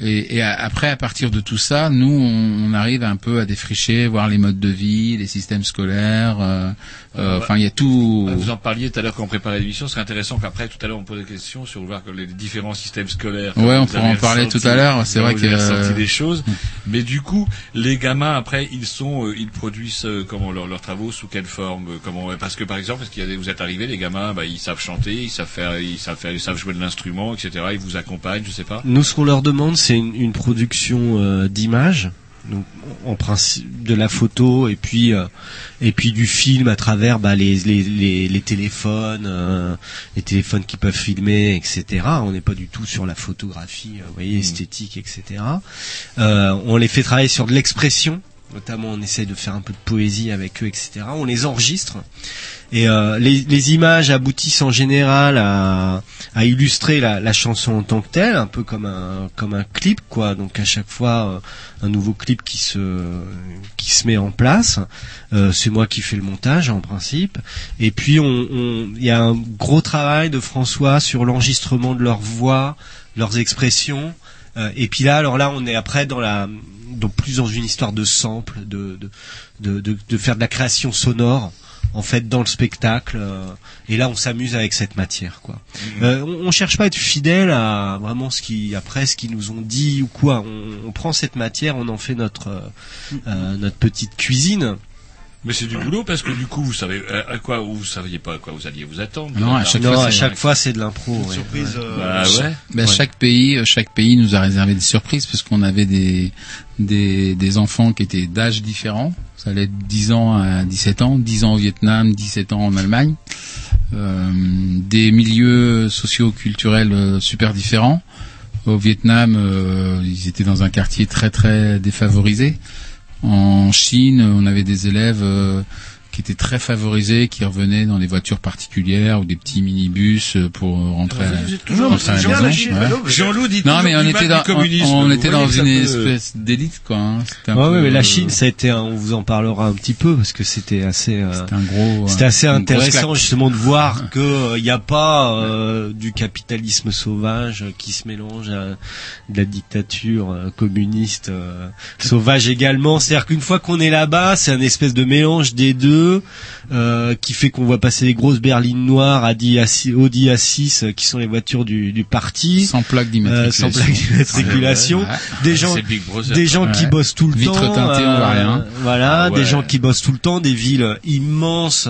Et, et après, à partir de tout ça, nous, on, on arrive un peu à défricher, voir les modes de vie, les systèmes scolaires. euh, euh, Enfin, il y a tout. Ah, Vous en parliez tout à l'heure quand on préparait l'émission. Ce serait intéressant qu'après, tout à l'heure, on pose des questions sur voir que les différents systèmes scolaires. Ouais, on pourra en parler tout à l'heure. C'est vrai vous avez que- Mm. ressenti des choses. Mais du coup, les gamins après, ils sont, euh, ils produisent euh, comment leurs leurs travaux sous quelle forme euh, Comment Parce que par exemple, parce qu'il y a des- vous êtes arrivés, les gamins, bah, ils savent chanter, ils savent faire, ils savent faire, ils savent jouer de l'instrument, etc. Ils vous accompagnent, je sais pas. Nous, ce qu'on leur demande, c'est une, une production euh, d'images, donc en principe de la photo et puis euh, et puis du film à travers bah, les, les, les, les téléphones, euh, les téléphones qui peuvent filmer, etc. On n'est pas du tout sur la photographie, euh, vous voyez, esthétique, etc. Euh, on les fait travailler sur de l'expression. Notamment, on essaie de faire un peu de poésie avec eux, etc. On les enregistre. Et euh, les, les images aboutissent en général à, à illustrer la, la chanson en tant que telle, un peu comme un comme un clip, quoi. Donc à chaque fois euh, un nouveau clip qui se qui se met en place. Euh, c'est moi qui fais le montage en principe. Et puis on on- il y a un gros travail de François sur l'enregistrement de leur voix, leurs expressions. Euh, et puis là, alors là, on est après dans la, donc plus dans une histoire de sample, de de, de, de, faire de la création sonore en fait dans le spectacle. euh, et là, on s'amuse avec cette matière, quoi. Euh, on, on cherche pas à être fidèle à vraiment ce qui, après ce qu'ils nous ont dit ou quoi. On, on prend cette matière, on en fait notre euh, euh, notre petite cuisine. Mais c'est du boulot parce que du coup, vous savez euh, à quoi vous saviez pas à quoi vous alliez vous attendre. Non, à chaque Non, fois, à c'est- chaque fois, c'est de l'impro. ouais. surprise. Ouais. euh, Bah ouais. Ben, Chaque pays, euh, chaque pays nous a réservé des surprises parce qu'on avait des, des des enfants qui étaient d'âge différents. Ça allait de 10 ans à 17 ans, 10 ans au Vietnam, 17 ans en Allemagne. Euh, des milieux socio-culturels euh, super différents. Au Vietnam, euh, ils étaient dans un quartier très très défavorisé. En Chine, on avait des élèves euh, qui étaient très favorisés, qui revenaient dans des voitures particulières ou des petits minibus euh, pour rentrer, à- Vous êtes toujours rentrer à la Jean- maison. Jean- Ouais. Jean- Jean-Loup dit Non, mais on du était dans, on, était voyez dans une peut- espèce d'élite, quoi. hein. Un Ouais, peu, ouais, mais la euh, Chine, ça a été, un- on vous en parlera un petit peu parce que c'était assez, euh, C'était un gros. c'était euh, assez intéressant justement de voir [LAUGHS] que il n'y a pas euh, du capitalisme sauvage qui se mélange à de la dictature communiste euh, sauvage également. C'est-à-dire qu'une fois qu'on est là-bas, c'est un espèce de mélange des deux euh, qui fait qu'on voit passer des grosses berlines noires Audi A6, Audi A6 euh, qui sont les voitures du, du parti. Sans plaque Euh, d'immatriculation. sans plaque d'immatriculation, Ouais, ouais, des gens, des gens qui bossent tout le Vitre temps, teintée, on voit rien. voilà, Ah ouais. des gens qui bossent tout le temps, des villes immenses,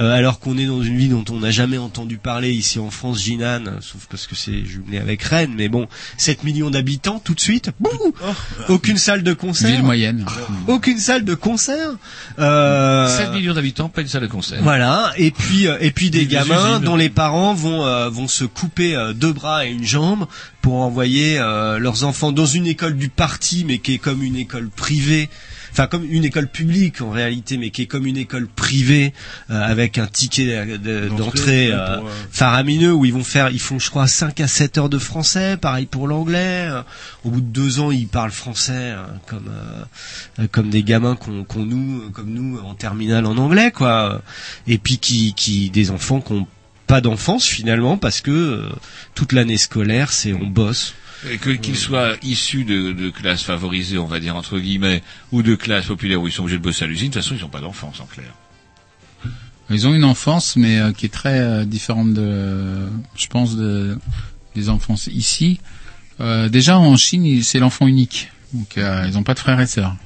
euh, alors qu'on est dans une ville dont on n'a jamais entendu parler ici en France, Jinan, sauf parce que c'est jumelé avec Rennes, mais bon, 7 millions d'habitants tout de suite, bouh, aucune salle de concert, Ville moyenne. aucune salle de concert. Euh, 7 millions d'habitants, pas une salle de concert. voilà, et puis euh, et puis des Des gamins dont les parents vont euh, vont se couper euh, deux bras et une jambe pour envoyer euh, leurs enfants dans une école du parti, mais qui est comme une école privée. Enfin, comme une école publique en réalité, mais qui est comme une école privée euh, avec un ticket de- de- d'entrée euh, faramineux où ils vont faire, ils font je crois 5 à 7 heures de français, pareil pour l'anglais. Au bout de deux ans, ils parlent français euh, comme comme des gamins qu'on qu'on nous, comme nous en terminale en anglais quoi. Et puis qui qui des enfants qui ont pas d'enfance finalement parce que euh, toute l'année scolaire c'est on bosse. Et que- qu'ils soient issus de, de classes favorisées, on va dire entre guillemets, ou de classes populaires où ils sont obligés de bosser à l'usine, de toute façon ils n'ont pas d'enfance en clair. Ils ont une enfance, mais euh, qui est très euh, différente de, je pense, de, des enfances ici. Euh, déjà en Chine, c'est l'enfant unique, donc euh, ils n'ont pas de frères et sœurs.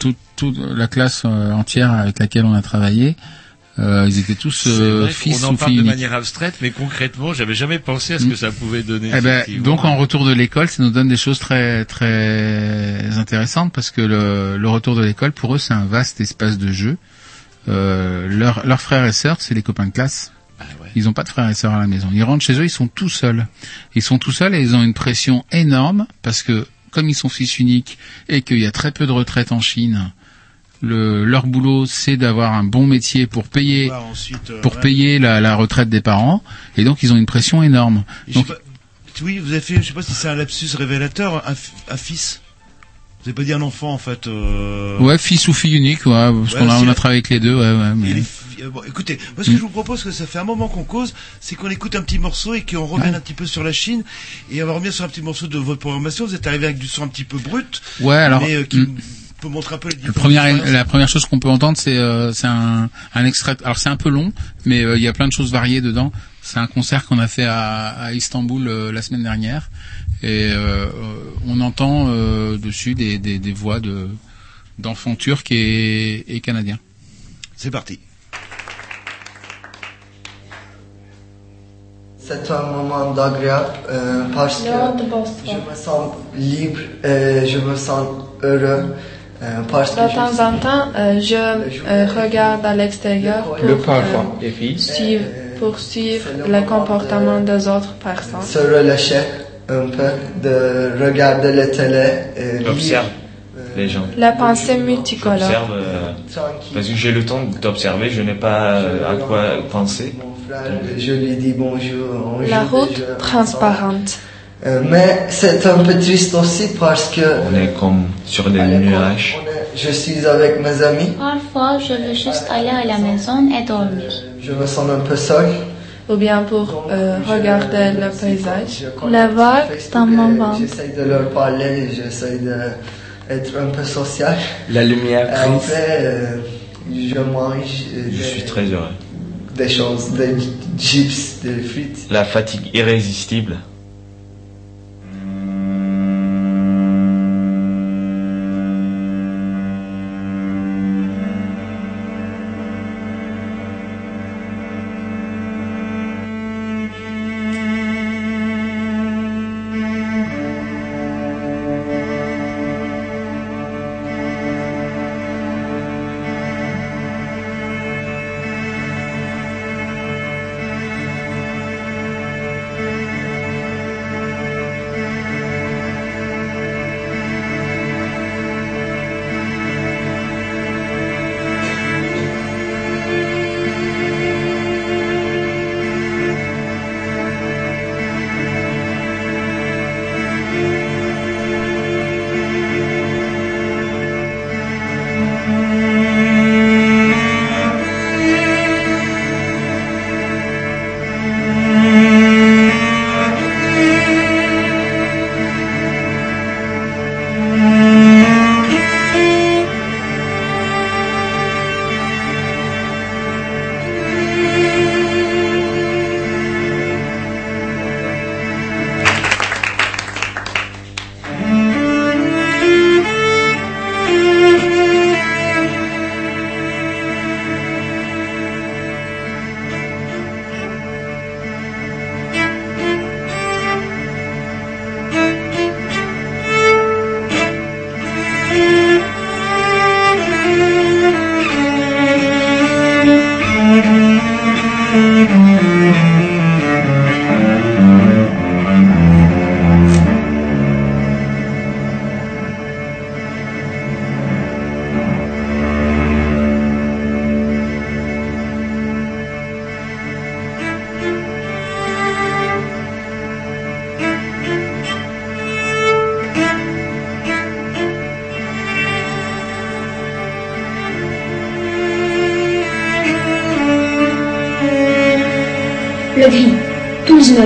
Toute, toute la classe euh, entière avec laquelle on a travaillé, euh, ils étaient tous euh, fils qu'on en ou parle filles de uniques. manière abstraite, mais concrètement, j'avais jamais pensé à ce que ça pouvait donner. Eh ben, donc en retour de l'école, ça nous donne des choses très très intéressantes parce que le, le retour de l'école pour eux c'est un vaste espace de jeu. Euh, leurs leurs frères et sœurs, c'est les copains de classe. Ah ouais. Ils n'ont pas de frères et sœurs à la maison. Ils rentrent chez eux, ils sont tout seuls. Ils sont tout seuls et ils ont une pression énorme parce que comme ils sont fils uniques et qu'il y a très peu de retraites en Chine, le, leur boulot c'est d'avoir un bon métier pour payer ensuite, euh, pour ouais. payer la, la retraite des parents et donc ils ont une pression énorme. Donc pas- oui, vous avez fait, je sais pas si c'est un lapsus révélateur, un, fils. Vous avez pas dit un enfant en fait. Euh... Ouais, fils ou fille unique, ouais, parce Ouais, qu'on a, on a travaillé avec les deux, ouais, ouais, mais... Et les filles- euh, bon, écoutez, moi ce que je vous propose, que ça fait un moment qu'on cause, c'est qu'on écoute un petit morceau et qu'on revienne un petit peu sur la Chine. Et on va revenir sur un petit morceau de votre programmation. Vous êtes arrivé avec du son un petit peu brut, Ouais, alors, mais euh, qui mm, peut montrer un peu les la différences. première, d'expérience. la première chose qu'on peut entendre, c'est euh, c'est un, un extrait. Alors c'est un peu long, mais euh, il y a plein de choses variées dedans. C'est un concert qu'on a fait à, à Istanbul euh, la semaine dernière, et on entend euh, dessus des, des, des voix de d'enfants turcs et, et canadiens. C'est parti. C'est un moment d'agréable euh, parce que je me sens libre, et je me sens heureux parce que De temps en temps, euh, je euh, regarde à l'extérieur pour, Le parfum euh, des filles. suivre, pour suivre le comportement des autres personnes. se relâcher un peu, de regarder la télé et. Observe les gens. La pensée multicolore. Euh, parce que j'ai le temps d'observer, je n'ai pas euh, à quoi penser. Frère, Je lui dis bonjour. on La route transparente. Euh, mais c'est un peu triste aussi parce que On est comme sur des nuages. je suis avec mes amis, Parfois, je veux juste aller à la maison et dormir. je me sens un peu seul. Ou bien pour euh, regarder le paysage. Le voir dans mon ventre. J'essaie de leur parler, j'essaie d'être un peu social. La lumière. Après, euh, je mange euh, Je des, suis très heureux. des choses, des chips, des frites. La fatigue irrésistible.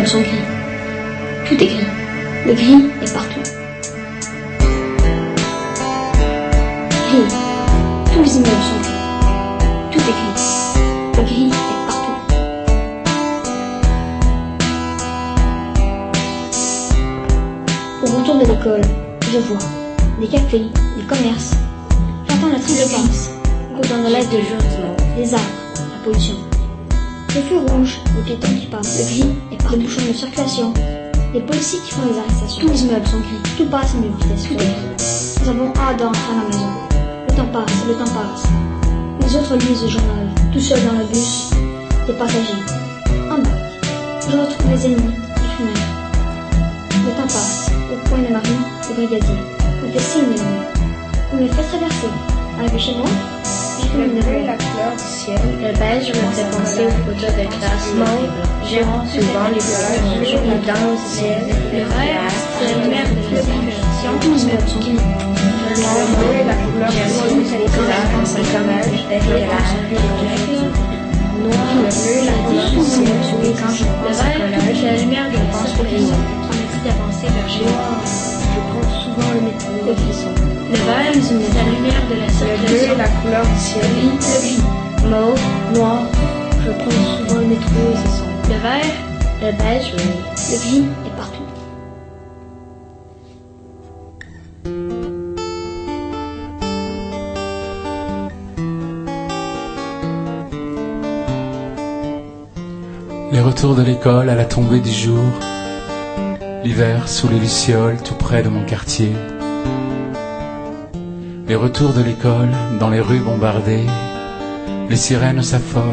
Les immeubles L'hiver sous les lucioles tout près de mon quartier. Les retours de l'école dans les rues bombardées. Les sirènes s'affolent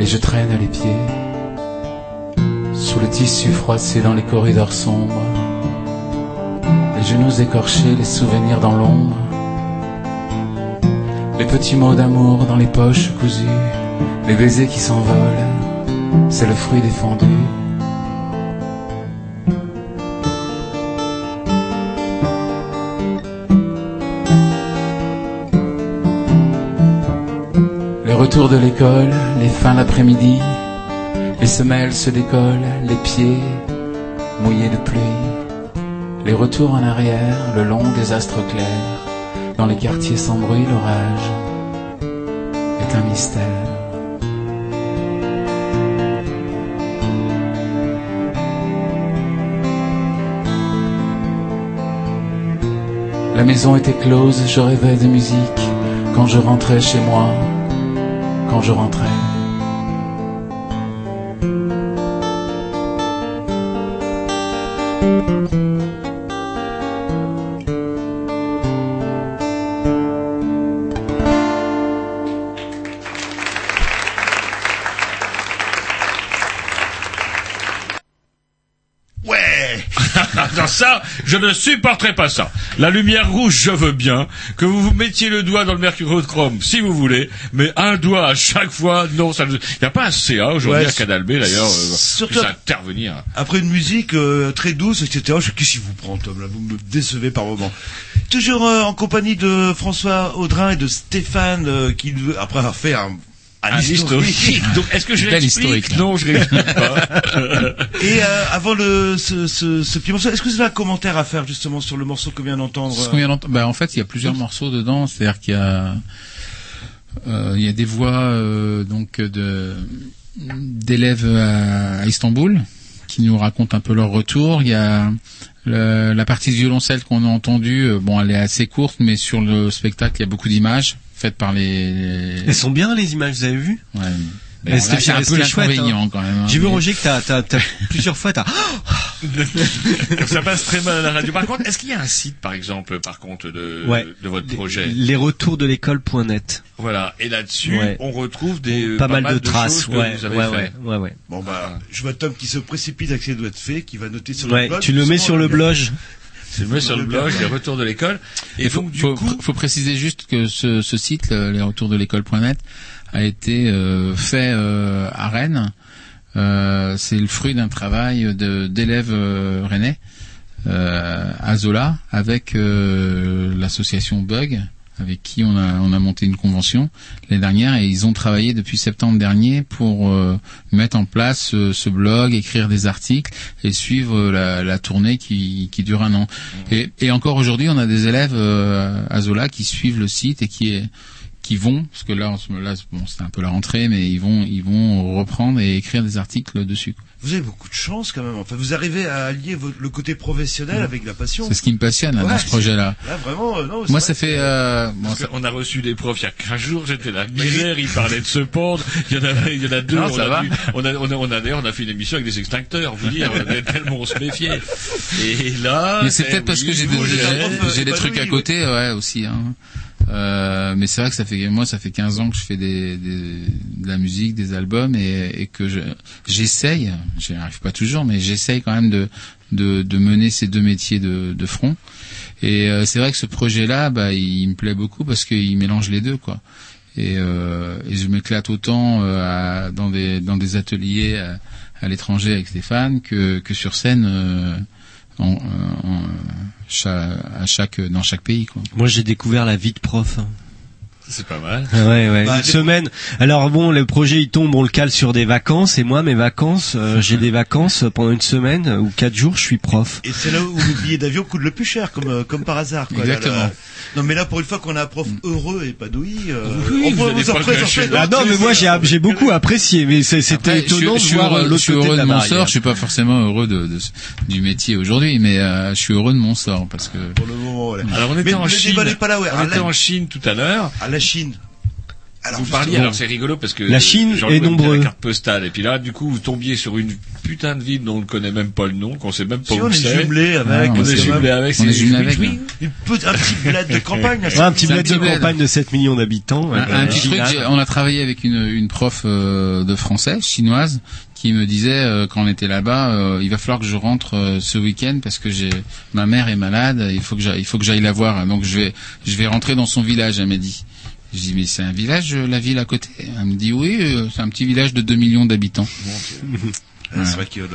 et je traîne les pieds. Sous le tissu froissé dans les corridors sombres. Les genoux écorchés, les souvenirs dans l'ombre. Les petits mots d'amour dans les poches cousues. Les baisers qui s'envolent c'est le fruit défendu. Les retours de l'école, les fins d'après-midi, les semelles se décollent, les pieds mouillés de pluie. Les retours en arrière, le long des astres clairs, dans les quartiers sans bruit, l'orage est un mystère. La maison était close, je rêvais de musique quand je rentrais chez moi, je rentrais. Je ne supporterai pas ça. La lumière rouge, je veux bien. Que vous vous mettiez le doigt dans le mercurochrome, si vous voulez. Mais un doigt à chaque fois, non, ça ne... Il n'y a pas un CA aujourd'hui Ouais, à Canal B, d'ailleurs, euh, surtout- puisse intervenir. Après une musique euh, très douce, etc. Je qu'est-ce qui vous prend, Tom là? Vous me décevez par moments. Toujours euh, en compagnie de François Audrin et de Stéphane, euh, qui après avoir fait un, Un historique. Donc, est-ce que je l'explique historique. Non, je l'explique [LAUGHS] pas. Et euh, avant le, ce, ce, ce petit morceau, est-ce que vous avez un commentaire à faire justement sur le morceau qu'on vient d'entendre? Ce qu'on vient d'entendre- bah, en fait, il y a plusieurs morceaux dedans. C'est-à-dire qu'il y a, euh, il y a des voix euh, donc de d'élèves à, à Istanbul qui nous racontent un peu leur retour. Il y a le- la partie du violoncelle qu'on a entendue. euh, Bon, elle est assez courte, mais sur le spectacle, il y a beaucoup d'images faites par les. Elles sont bien les images, vous avez vu Ouais. Mais Bon, c'était un peu c'était chouette, hein. quand même. hein, J'ai vu mais- Roger que t'as, t'as, t'as [LAUGHS] plusieurs fois t'as. [LAUGHS] ça passe très mal à la radio. Par contre, est-ce qu'il y a un site, par exemple, par contre, de, Ouais. de votre projet Les retours de l'école.net. Voilà. Et là-dessus, Ouais. on retrouve des Pas mal de traces, que ouais, vous avez ouais, fait. ouais, ouais, ouais. Bon bah, je vois Tom qui se précipite avec ses doigts de fée, qui va noter sur Ouais, le blog. tu le mets sur le blog. Mets sur le blog, les retours de l'école. Et Il faut, donc, du faut, coup, faut préciser juste que ce, ce site, le- les retours de l'école.net, a été euh, fait euh, à Rennes. Euh, c'est le fruit d'un travail d'élèves rennais euh, à Zola avec euh, l'association Bug, avec qui on a on a monté une convention l'année dernière et ils ont travaillé depuis septembre dernier pour euh, mettre en place euh, ce blog, écrire des articles et suivre euh, la, la tournée qui, qui dure un an. Et, et encore aujourd'hui, on a des élèves euh, à Zola qui suivent le site et qui qui vont parce que là en ce moment là bon c'est un peu la rentrée mais ils vont ils vont reprendre et écrire des articles dessus. Vous avez beaucoup de chance quand même. Enfin, vous arrivez à allier votre- le côté professionnel avec la passion. C'est ce qui me passionne là, Ouais, dans ce projet-là. Là, vraiment, euh, non, Moi, vrai ça fait. Euh, bon, Parce ça- qu'on a reçu des profs il y a 15 jours, j'étais là, misère, ils parlaient de se pendre, il y en a, il y en a deux, Non, on, ça a va. dû- on a, on a, on a d'ailleurs, on a fait une émission avec des extincteurs, vous dire, tellement on se méfiait. Et là, mais c'est eh peut-être parce que j'ai des, des trucs à côté, ouais, aussi. Hein. Euh, mais c'est vrai que ça fait moi ça fait 15 ans que je fais des, des- de la musique, des albums et, et que je j'essaye, j'y arrive pas toujours, mais j'essaye quand même de, de de mener ces deux métiers de, de front. Et euh, c'est vrai que ce projet-là, bah, il me plaît beaucoup parce qu'il mélange les deux, quoi. Et, euh, et je m'éclate autant euh, à- dans des dans des ateliers à, à l'étranger avec Stéphane que que sur scène. Euh, en, en- cha- à chaque dans chaque pays quoi. Moi, j'ai découvert la vie de prof. C'est pas mal. Ah ouais, ouais. Bah, une semaine. Alors bon, le projet il tombe, on le cale sur des vacances. Et moi, mes vacances, euh, j'ai des vacances pendant une semaine ou quatre jours, je suis prof. Et c'est là où le billet d'avion coûte le plus cher, comme euh, comme par hasard. Quoi, Là, Exactement. là. Non, mais là, pour une fois qu'on a un prof heureux et pas douilli, euh, Oui, on vous peut allez vous en pas le présenter cacher. d'autres. Ah non, mais moi j'ai j'ai beaucoup apprécié, mais c'est- c'était Après, je suis- étonnant je de suis voir heureux, euh, je l'autre suis côté de heureux de la mon barrière. sort. Je suis pas forcément heureux de, de- du métier aujourd'hui, mais euh, je suis heureux de mon sort parce que. Pour le moment, voilà. Alors on était Mais en le Chine. débat n'est pas là, ouais. On Ah, était là- en Chine tout à l'heure. À la Chine. Alors, vous parliez, alors c'est rigolo parce que La Chine est la carte postale et puis là du coup vous tombiez sur une putain de ville dont on ne connaît même pas le nom, qu'on sait même pas Si, où on est jumelé avec, Ah, on on est jumelé avec. on est jumelé avec, oui. Une un petit bled de [LAUGHS] campagne. Ouais, un petit bled de campagne de 7 millions d'habitants. Un, euh, petit truc, on a travaillé avec une, une prof euh, de français chinoise qui me disait euh, quand on était là-bas, euh, il va falloir que je rentre euh, ce week-end parce que j'ai ma mère est malade, il faut que j'aille, il faut que j'aille la voir. Donc je vais je vais rentrer dans son village, elle m'a dit. Je dis mais c'est un village, euh, la ville à côté. Elle me dit oui, euh, c'est un petit village de 2 millions d'habitants. [LAUGHS] Ah, C'est vrai que le,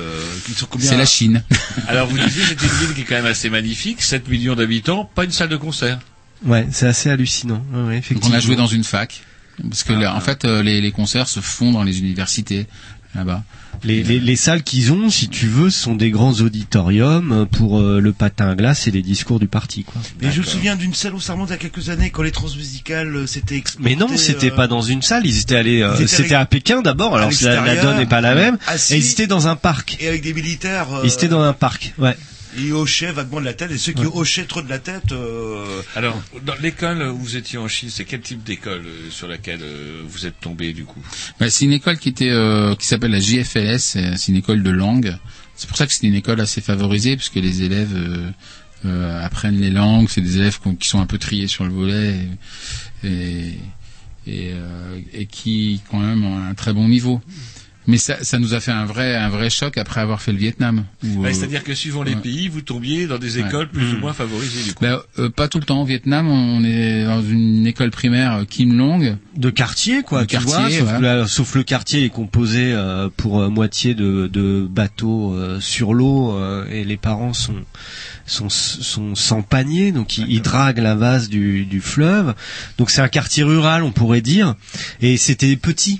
qu'ils sont combien C'est la Chine. [LAUGHS] Alors vous disiez c'est une ville qui est quand même assez magnifique, 7 millions d'habitants, pas une salle de concert. Ouais, c'est assez hallucinant. Ouais, ouais, Donc on a joué dans une fac parce que là, en fait euh, les, les concerts se font dans les universités là-bas. Les, les, les salles qu'ils ont, si tu veux, sont des grands auditoriums pour euh, le patin à glace et les discours du parti, quoi. Mais je me souviens d'une salle où ça remonte à quelques années quand les transmusicales euh, s'étaient exportées. Mais non, c'était euh, pas dans une salle. Ils étaient allés. euh, c'était à à Pékin d'abord. Alors la, donne n'est pas la même. assis. Et ils étaient dans un parc. Et avec des militaires. euh, Ils étaient dans un parc. Ouais. Ils hochaient vaguement de la tête et ceux qui hochaient trop de la tête. euh, Alors dans l'école où vous étiez en Chine, c'est quel type d'école euh, sur laquelle euh, vous êtes tombé du coup? Bah, c'est une école qui était euh, qui s'appelle la JFLS, c'est une école de langue. C'est pour ça que c'est une école assez favorisée puisque les élèves euh, euh, apprennent les langues. C'est des élèves qui sont un peu triés sur le volet et et, et, euh, et qui quand même ont un très bon niveau. Mais ça, ça nous a fait un vrai un vrai choc après avoir fait le Vietnam. où, Bah, euh, C'est-à-dire que suivant les pays, vous tombiez dans des Ouais. écoles plus ou Mmh. moins favorisées du coup. bah, euh, pas tout le temps. Au Vietnam, on est dans une école primaire euh, Kim Long. de quartier quoi De tu quartier, vois sauf, ouais. que là- sauf le quartier est composé euh, pour euh, moitié de, de bateaux euh, sur l'eau euh, et les parents sont sont sont sans panier donc ils, ils draguent la vase du, du fleuve donc c'est un quartier rural on pourrait dire et c'était petit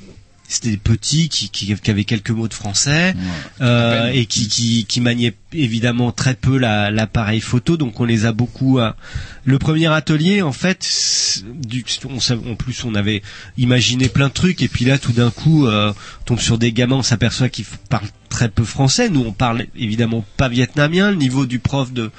c'était des petits qui, qui, qui avaient quelques mots de français euh, et qui, qui, qui maniaient évidemment très peu la- l'appareil photo, donc on les a beaucoup. euh, Le premier atelier, en fait, du, on, en plus on avait imaginé plein de trucs, et puis là tout d'un coup, euh, on tombe sur des gamins, on s'aperçoit qu'ils parlent très peu français. Nous, on parle évidemment pas vietnamien. Le niveau du prof de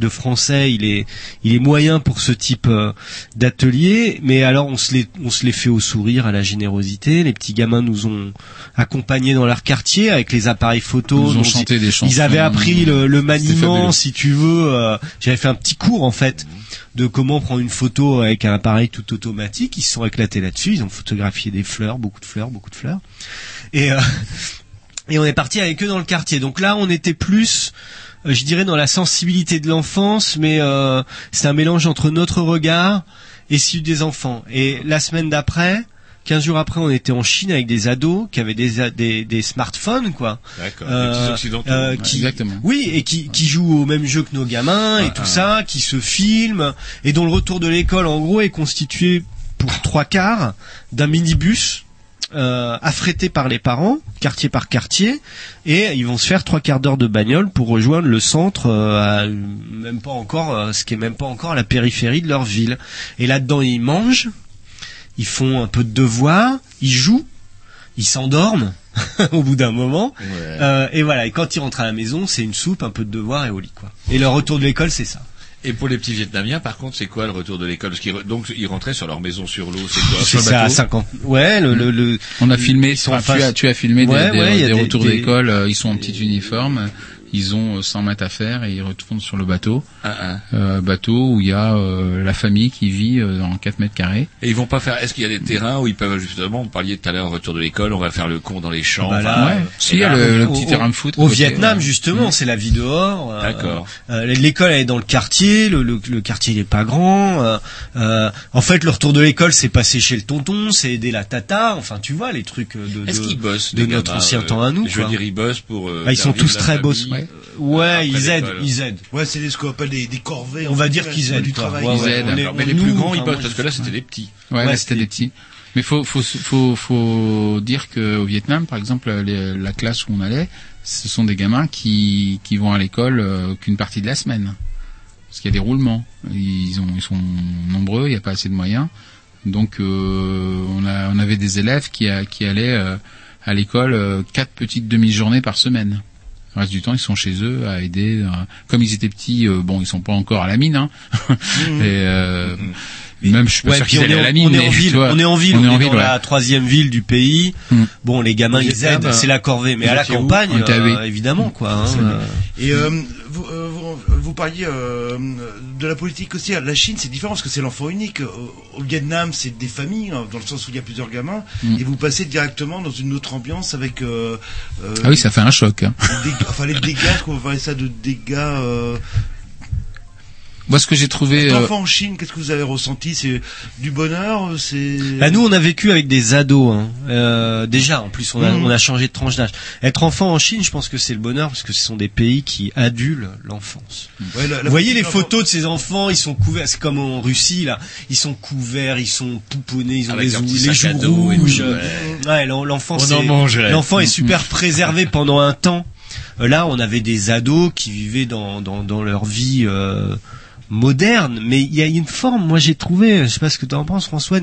de français, il est il est moyen pour ce type euh, d'atelier, mais alors on se les on se les fait au sourire, à la générosité. Les petits gamins nous ont accompagnés dans leur quartier avec les appareils photo. Ils ont chanté ils, des chansons. Ils avaient appris le, le maniement, si tu veux. euh, J'avais fait un petit cours en fait de comment prendre une photo avec un appareil tout automatique. Ils se sont éclatés là-dessus. Ils ont photographié des fleurs, beaucoup de fleurs, beaucoup de fleurs. Et euh, et on est parti avec eux dans le quartier. Donc là, on était plus, euh, je dirais, dans la sensibilité de l'enfance, mais euh, c'est un mélange entre notre regard et celui des enfants. Et la semaine d'après, 15 jours après, on était en Chine avec des ados qui avaient des, des, des smartphones, quoi. D'accord, des occidentaux. Ouais, qui, exactement. Oui, et qui, qui jouent au même jeu que nos gamins et Ah, tout ah. ça, qui se filment, et dont le retour de l'école, en gros, est constitué pour trois quarts d'un minibus euh, affrété par les parents, quartier par quartier, et ils vont se faire trois quarts d'heure de bagnole pour rejoindre le centre, euh, à, même pas encore, euh, ce qui est même pas encore à la périphérie de leur ville. Et là-dedans, ils mangent, ils font un peu de devoirs, ils jouent, ils s'endorment [LAUGHS] au bout d'un moment, Euh, et voilà. Et quand ils rentrent à la maison, c'est une soupe, un peu de devoirs et au lit, quoi. Et leur retour de l'école, c'est ça. Et pour les petits Vietnamiens, par contre, c'est quoi le retour de l'école? Parce qu'ils re- donc ils rentraient sur leur maison sur l'eau, c'est quoi? C'est ça, à bateau. 50. Ouais, le, le, le- On a filmé, ils sont enfin, en face- tu, as, tu as filmé des, Ouais, des- ouais, retours d'école, euh, ils sont en petit uniforme, ils ont euh, 100 mètres à faire et ils retournent sur le bateau. Ah, ah. Euh, bateau où il y a euh, la famille qui vit euh, en 4 mètres carrés. Et ils vont pas faire. Est-ce qu'il y a des terrains où ils peuvent justement, vous parliez tout à l'heure, retour de l'école, on va faire le con dans les champs. Bah là, enfin, ouais. Si, il y a le, petit au- terrain de foot. Au côté, Vietnam, euh, justement, c'est la vie dehors. euh, D'accord. euh, L'école elle est dans le quartier, le, le, le quartier il est pas grand. euh, euh, en fait, le retour de l'école, c'est passer chez le tonton, c'est aider la tata. Enfin, tu vois les trucs de, Est-ce de, qu'ils bossent de les notre gamins, ancien euh, temps à nous. Je veux dire, ils bossent pour. euh, Ah, ils sont tous très boss. Ouais, ouais après ils aident, ils aident. Ouais, c'est des- ce qu'on appelle des, des corvées. On va dire ouais, qu'ils aident, du travail. Ouais, Ils ouais, aident. Mais les nous, plus grands, ils moi, parce que là, c'était des petits. Ouais, Ouais, c'était des petits. Mais faut, faut, faut, faut dire qu'au Vietnam, par exemple, les- la classe où on allait, ce sont des gamins qui, qui vont à l'école euh, qu'une partie de la semaine. Parce qu'il y a des roulements. Ils, ont, ils sont nombreux, il n'y a pas assez de moyens. Donc, euh, on, a, on avait des élèves qui, a- qui allaient euh, à l'école euh, quatre petites demi-journées par semaine. Le reste du temps, ils sont chez eux à aider. euh, Comme ils étaient petits, euh, bon, ils sont pas encore à la mine. Hein. [LAUGHS] Et, euh, Même, je suis pas Ouais, sûr qu'ils on est, allaient à en- la mine. on est mais en ville, vois, on est en ville, on est en dans ouais. la troisième ville du pays. Mm. Bon, les gamins ils aident, à- c'est la corvée, mais à la campagne, euh, évidemment quoi. hein, euh. Et euh, vous, euh, vous, vous parliez euh, de la politique aussi. La Chine, c'est différent parce que c'est l'enfant unique. Au, au Vietnam, c'est des familles, hein, dans le sens où il y a plusieurs gamins. Mm. Et vous passez directement dans une autre ambiance avec... Euh, euh, Ah oui, ça fait un choc. hein. dégâts- enfin, les dégâts, qu'on va parler ça de dégâts... Moi, ce que j'ai trouvé, être euh, enfant en Chine, qu'est-ce que vous avez ressenti? C'est du bonheur C'est... Bah, nous, on a vécu avec des ados. Hein. Euh, déjà, en plus, on a, Mhm. on a changé de tranche d'âge. Être enfant en Chine, je pense que c'est le bonheur parce que ce sont des pays qui adulent l'enfance. Ouais, la- la Vous voyez les photos de ces enfants, ils sont couverts. C'est comme en Russie là, ils sont couverts, ils sont pouponnés, ils ont Avec les, les joues rouges. Ouais, Ouais, l'en- l'enfant, On c'est- en mangerait. l'enfant est Mm, super préservé [LAUGHS] pendant un temps. Euh, Là, on avait des ados qui vivaient dans dans, dans leur vie. Euh, moderne, mais il y a une forme, moi j'ai trouvé, je sais pas ce que tu en penses François,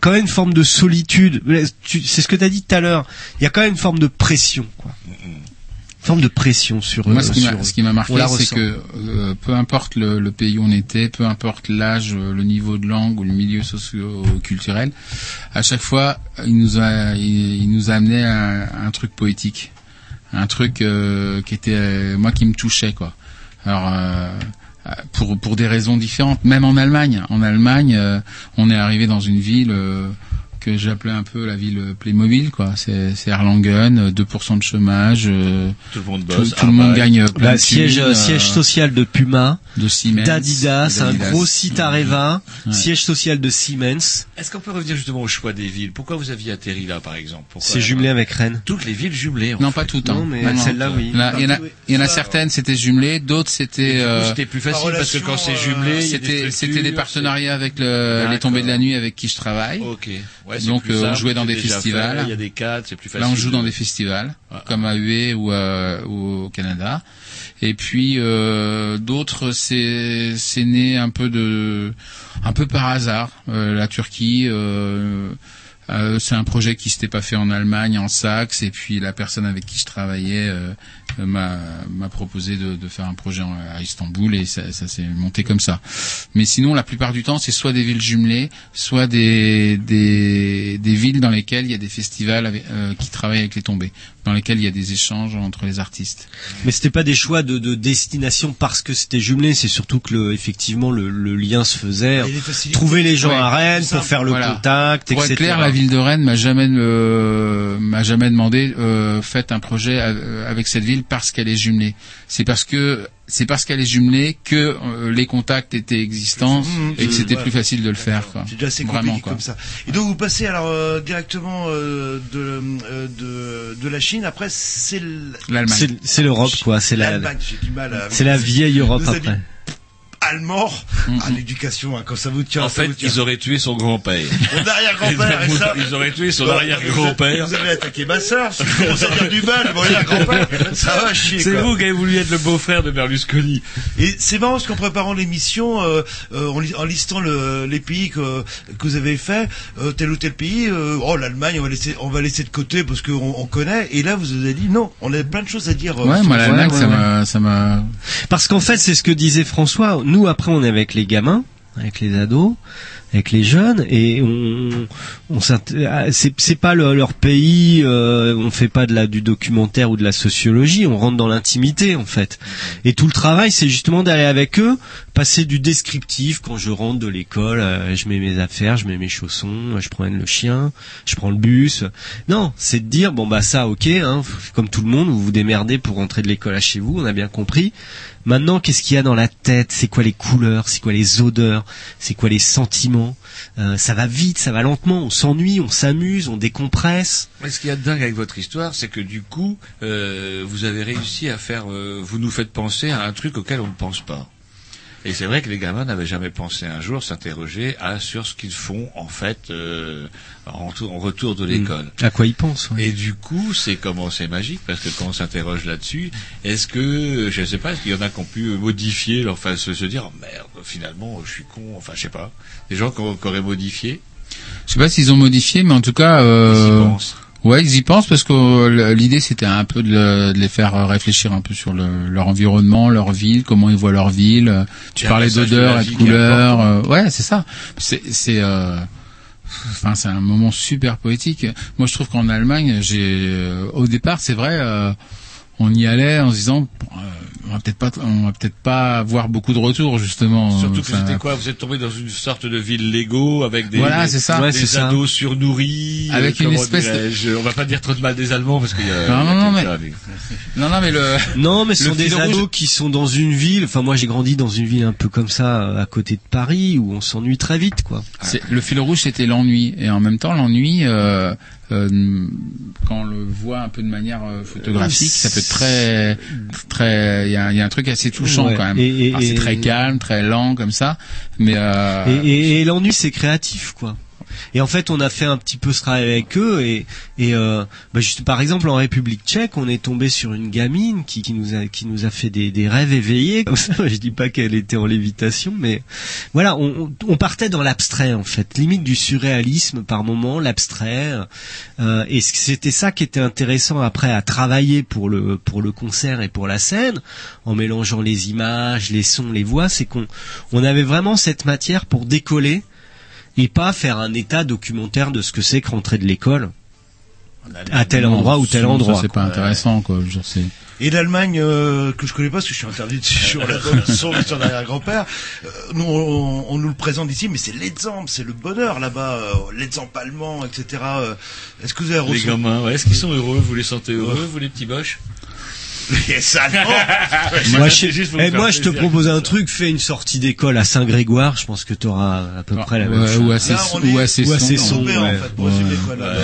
quand même une forme de solitude. Tu- C'est ce que tu as dit tout à l'heure. Il y a quand même une forme de pression, quoi. Une forme de pression sur. Moi, euh, ce qui m'a, ce marqué, c'est que euh, peu importe le, le pays où on était, peu importe l'âge, euh, le niveau de langue ou le milieu socio-culturel, à chaque fois, il nous a, il, il nous a amené un, un truc poétique, un truc euh, qui était euh, moi qui me touchait quoi. Alors pour pour des raisons différentes, même en Allemagne. En Allemagne, euh, on est arrivé dans une ville. Euh, que j'appelais un peu la ville Playmobil, quoi. C'est, c'est Erlangen, euh, 2% de chômage. euh, Tout le monde bosse, tout le monde gagne plein Bah, de siège, thunes, siège euh, social de Puma, de Siemens, d'Adidas, un gros site Areva, Ouais. siège social de Siemens. Est-ce qu'on peut revenir justement au choix des villes? Pourquoi vous aviez atterri là, par exemple? C'est jumelé avec Rennes. Toutes les villes jumelées. en Non, fait. pas toutes. Hein. Non, mais celle-là, oui. Il y en a- il y en a, certaines, c'était jumelé, d'autres, c'était... euh, C'était plus facile parce que quand c'est jumelé, C'était, c'était des partenariats avec le, les tombées de la nuit avec qui je travaille. Ok. Ouais, Donc euh, on jouait dans des festivals. Il y a des cadres, c'est plus facile. Là, on joue de- dans des festivals, Ah, comme à Hué ou, euh, ou au Canada. Et puis euh, d'autres, c'est c'est né un peu de, un peu par hasard. Euh, la Turquie, euh, euh, c'est un projet qui s'était pas fait en Allemagne, en Saxe. Et puis la personne avec qui je travaillais m'a m'a proposé de, de faire un projet à Istanbul et ça, ça s'est monté comme ça. Mais sinon, la plupart du temps, c'est soit des villes jumelées, soit des, des, des villes dans lesquelles il y a des festivals avec- euh, qui travaillent avec les tombées, dans lesquelles il y a des échanges entre les artistes. Mais c'était pas des choix de, de destination parce que c'était jumelé, c'est surtout que le, effectivement le, le lien se faisait. Trouver les gens Ouais, à Rennes pour faire le Voilà. contact, Pour etc. être clair, la ville de Rennes m'a jamais euh, m'a jamais demandé euh, faites un projet euh, avec cette ville ville parce qu'elle est jumelée. C'est parce que c'est parce qu'elle est jumelée que euh, les contacts étaient existants Mmh, et que c'était ouais. plus facile de le faire. Quoi. C'est déjà assez compliqué comme ça. Et donc vous passez alors euh, directement euh, de, euh, de de la Chine. Après c'est l- C'est l'Europe, quoi. C'est la, l'Allemagne. J'ai du mal à. c'est la vieille Europe Nos amis après. Allemands à l'éducation. hein, quand ça vous tient. En ça fait, vous tient. ils auraient tué son grand-père. Mon arrière-grand-père. et ça- Ils auraient tué son arrière-grand-père. Vous avez attaqué ma sœur. Si vous commencez à dire du mal, mon arrière-grand-père, ça va chier. C'est vous qui avez voulu être le beau-frère de Berlusconi. Et c'est marrant parce qu'en préparant l'émission, euh, euh, en, li- en listant le- les pays que, que vous avez fait, euh, tel ou tel pays, euh, oh l'Allemagne, on va laisser, on va laisser de côté parce qu'on on connaît. Et là, vous avez dit non, on a plein de choses à dire. Ouais, sur- moi l'Allemagne, ouais, ça m'a, ça m'a. Parce qu'en fait, c'est ce que disait François. Nous, après, on est avec les gamins, avec les ados, avec les jeunes, et on, ah, c'est pas le- leur pays. euh, on fait pas de la du documentaire ou de la sociologie. On rentre dans l'intimité, en fait. Et tout le travail, c'est justement d'aller avec eux, passer du descriptif. Quand je rentre de l'école, euh, je mets mes affaires, je mets mes chaussons, je promène le chien, je prends le bus. Non, c'est de dire bon bah ça, ok, hein, comme tout le monde, vous vous démerdez pour rentrer de l'école à chez vous. On a bien compris. Maintenant, qu'est-ce qu'il y a dans la tête? C'est quoi les couleurs? C'est quoi les odeurs? C'est quoi les sentiments? Euh, Ça va vite, ça va lentement. On s'ennuie, on s'amuse, on décompresse. Mais ce qu'il y a de dingue avec votre histoire, c'est que du coup, euh, vous avez réussi à faire, euh, vous nous faites penser à un truc auquel on ne pense pas. Et c'est vrai que les gamins n'avaient jamais pensé un jour s'interroger à sur ce qu'ils font en fait euh, en, retour- en retour de l'école. À quoi ils pensent ouais. Et du coup, c'est comment c'est magique parce que quand on s'interroge là-dessus, est-ce que je sais pas, est-ce qu'il y en a qui ont pu modifier, leur, enfin se, se dire oh, merde, finalement je suis con, enfin je sais pas, des gens qui, ont- qui auraient modifié? Je sais pas s'ils ont modifié, mais en tout cas. Euh... pensent. Ouais, ils y pensent parce que euh, l'idée c'était un peu de, le- de les faire euh, réfléchir un peu sur le- leur environnement, leur ville, comment ils voient leur ville. Euh, Tu parlais d'odeur et de couleur. ouais, c'est ça. C'est c'est euh, enfin c'est un moment super poétique. Moi, je trouve qu'en Allemagne, j'ai euh, au départ, c'est vrai, euh, on y allait en se disant, euh, on va peut-être pas, on va peut-être pas avoir beaucoup de retours justement. Surtout que Ça- c'était quoi Vous êtes tombé dans une sorte de ville Lego avec des, Voilà, des- c'est ça. des Ouais, c'est ça. ados surnourris. Avec une espèce de- On va pas dire trop de mal des Allemands parce qu'il y a. Non, il y a non, non, quelqu'un, Non, non, mais le. Non, mais ce le sont des fil rouge- ados qui sont dans une ville. Enfin, moi, j'ai grandi dans une ville un peu comme ça, euh, à côté de Paris, où on s'ennuie très vite, quoi. C'est- le fil rouge c'était l'ennui et en même temps l'ennui euh, euh, quand on le voit un peu de manière euh, photographique ça peut être très très il y a, il y a un truc assez touchant Ouais. quand même Et- et- Alors, c'est très calme très lent comme ça mais euh, et l'ennui, c'est créatif, quoi. Et en fait, on a fait un petit peu ce travail avec eux, et, et euh, bah, juste par exemple en République Tchèque, on est tombé sur une gamine qui, qui nous a qui nous a fait des, des rêves éveillés. Comme ça, [LAUGHS] je dis pas qu'elle était en lévitation, mais voilà, on, on- partait dans l'abstrait en fait, limite du surréalisme par moment, l'abstrait. Euh, et c'était ça qui était intéressant après à travailler pour le pour le concert et pour la scène, en mélangeant les images, les sons, les voix, c'est qu'on on avait vraiment cette matière pour décoller et pas faire un état documentaire de ce que c'est que rentrer de l'école à tel endroit ou tel ça, endroit. c'est quoi. pas intéressant quoi je c'est Et l'Allemagne euh, que je connais pas parce que je suis interdit de sur [LAUGHS] la son de son arrière-grand-père. euh, nous on, on nous le présente ici, mais c'est l'exemple, c'est le bonheur là-bas, euh, l'exemple allemand, etc. euh. Est-ce que vous avez Les reçu gamins, ouais, est-ce qu'ils sont heureux Vous les sentez heureux, vous les petits boches? Les Moi, C'est je, juste pour me eh, moi, je te propose un truc, fais une sortie d'école à Saint-Grégoire, je pense que tu auras à peu près la même chose. ou assez Là, on est- ou assez Ou assez sombre. sombre, en ouais. fait, pour essayer Ouais. d'école, là.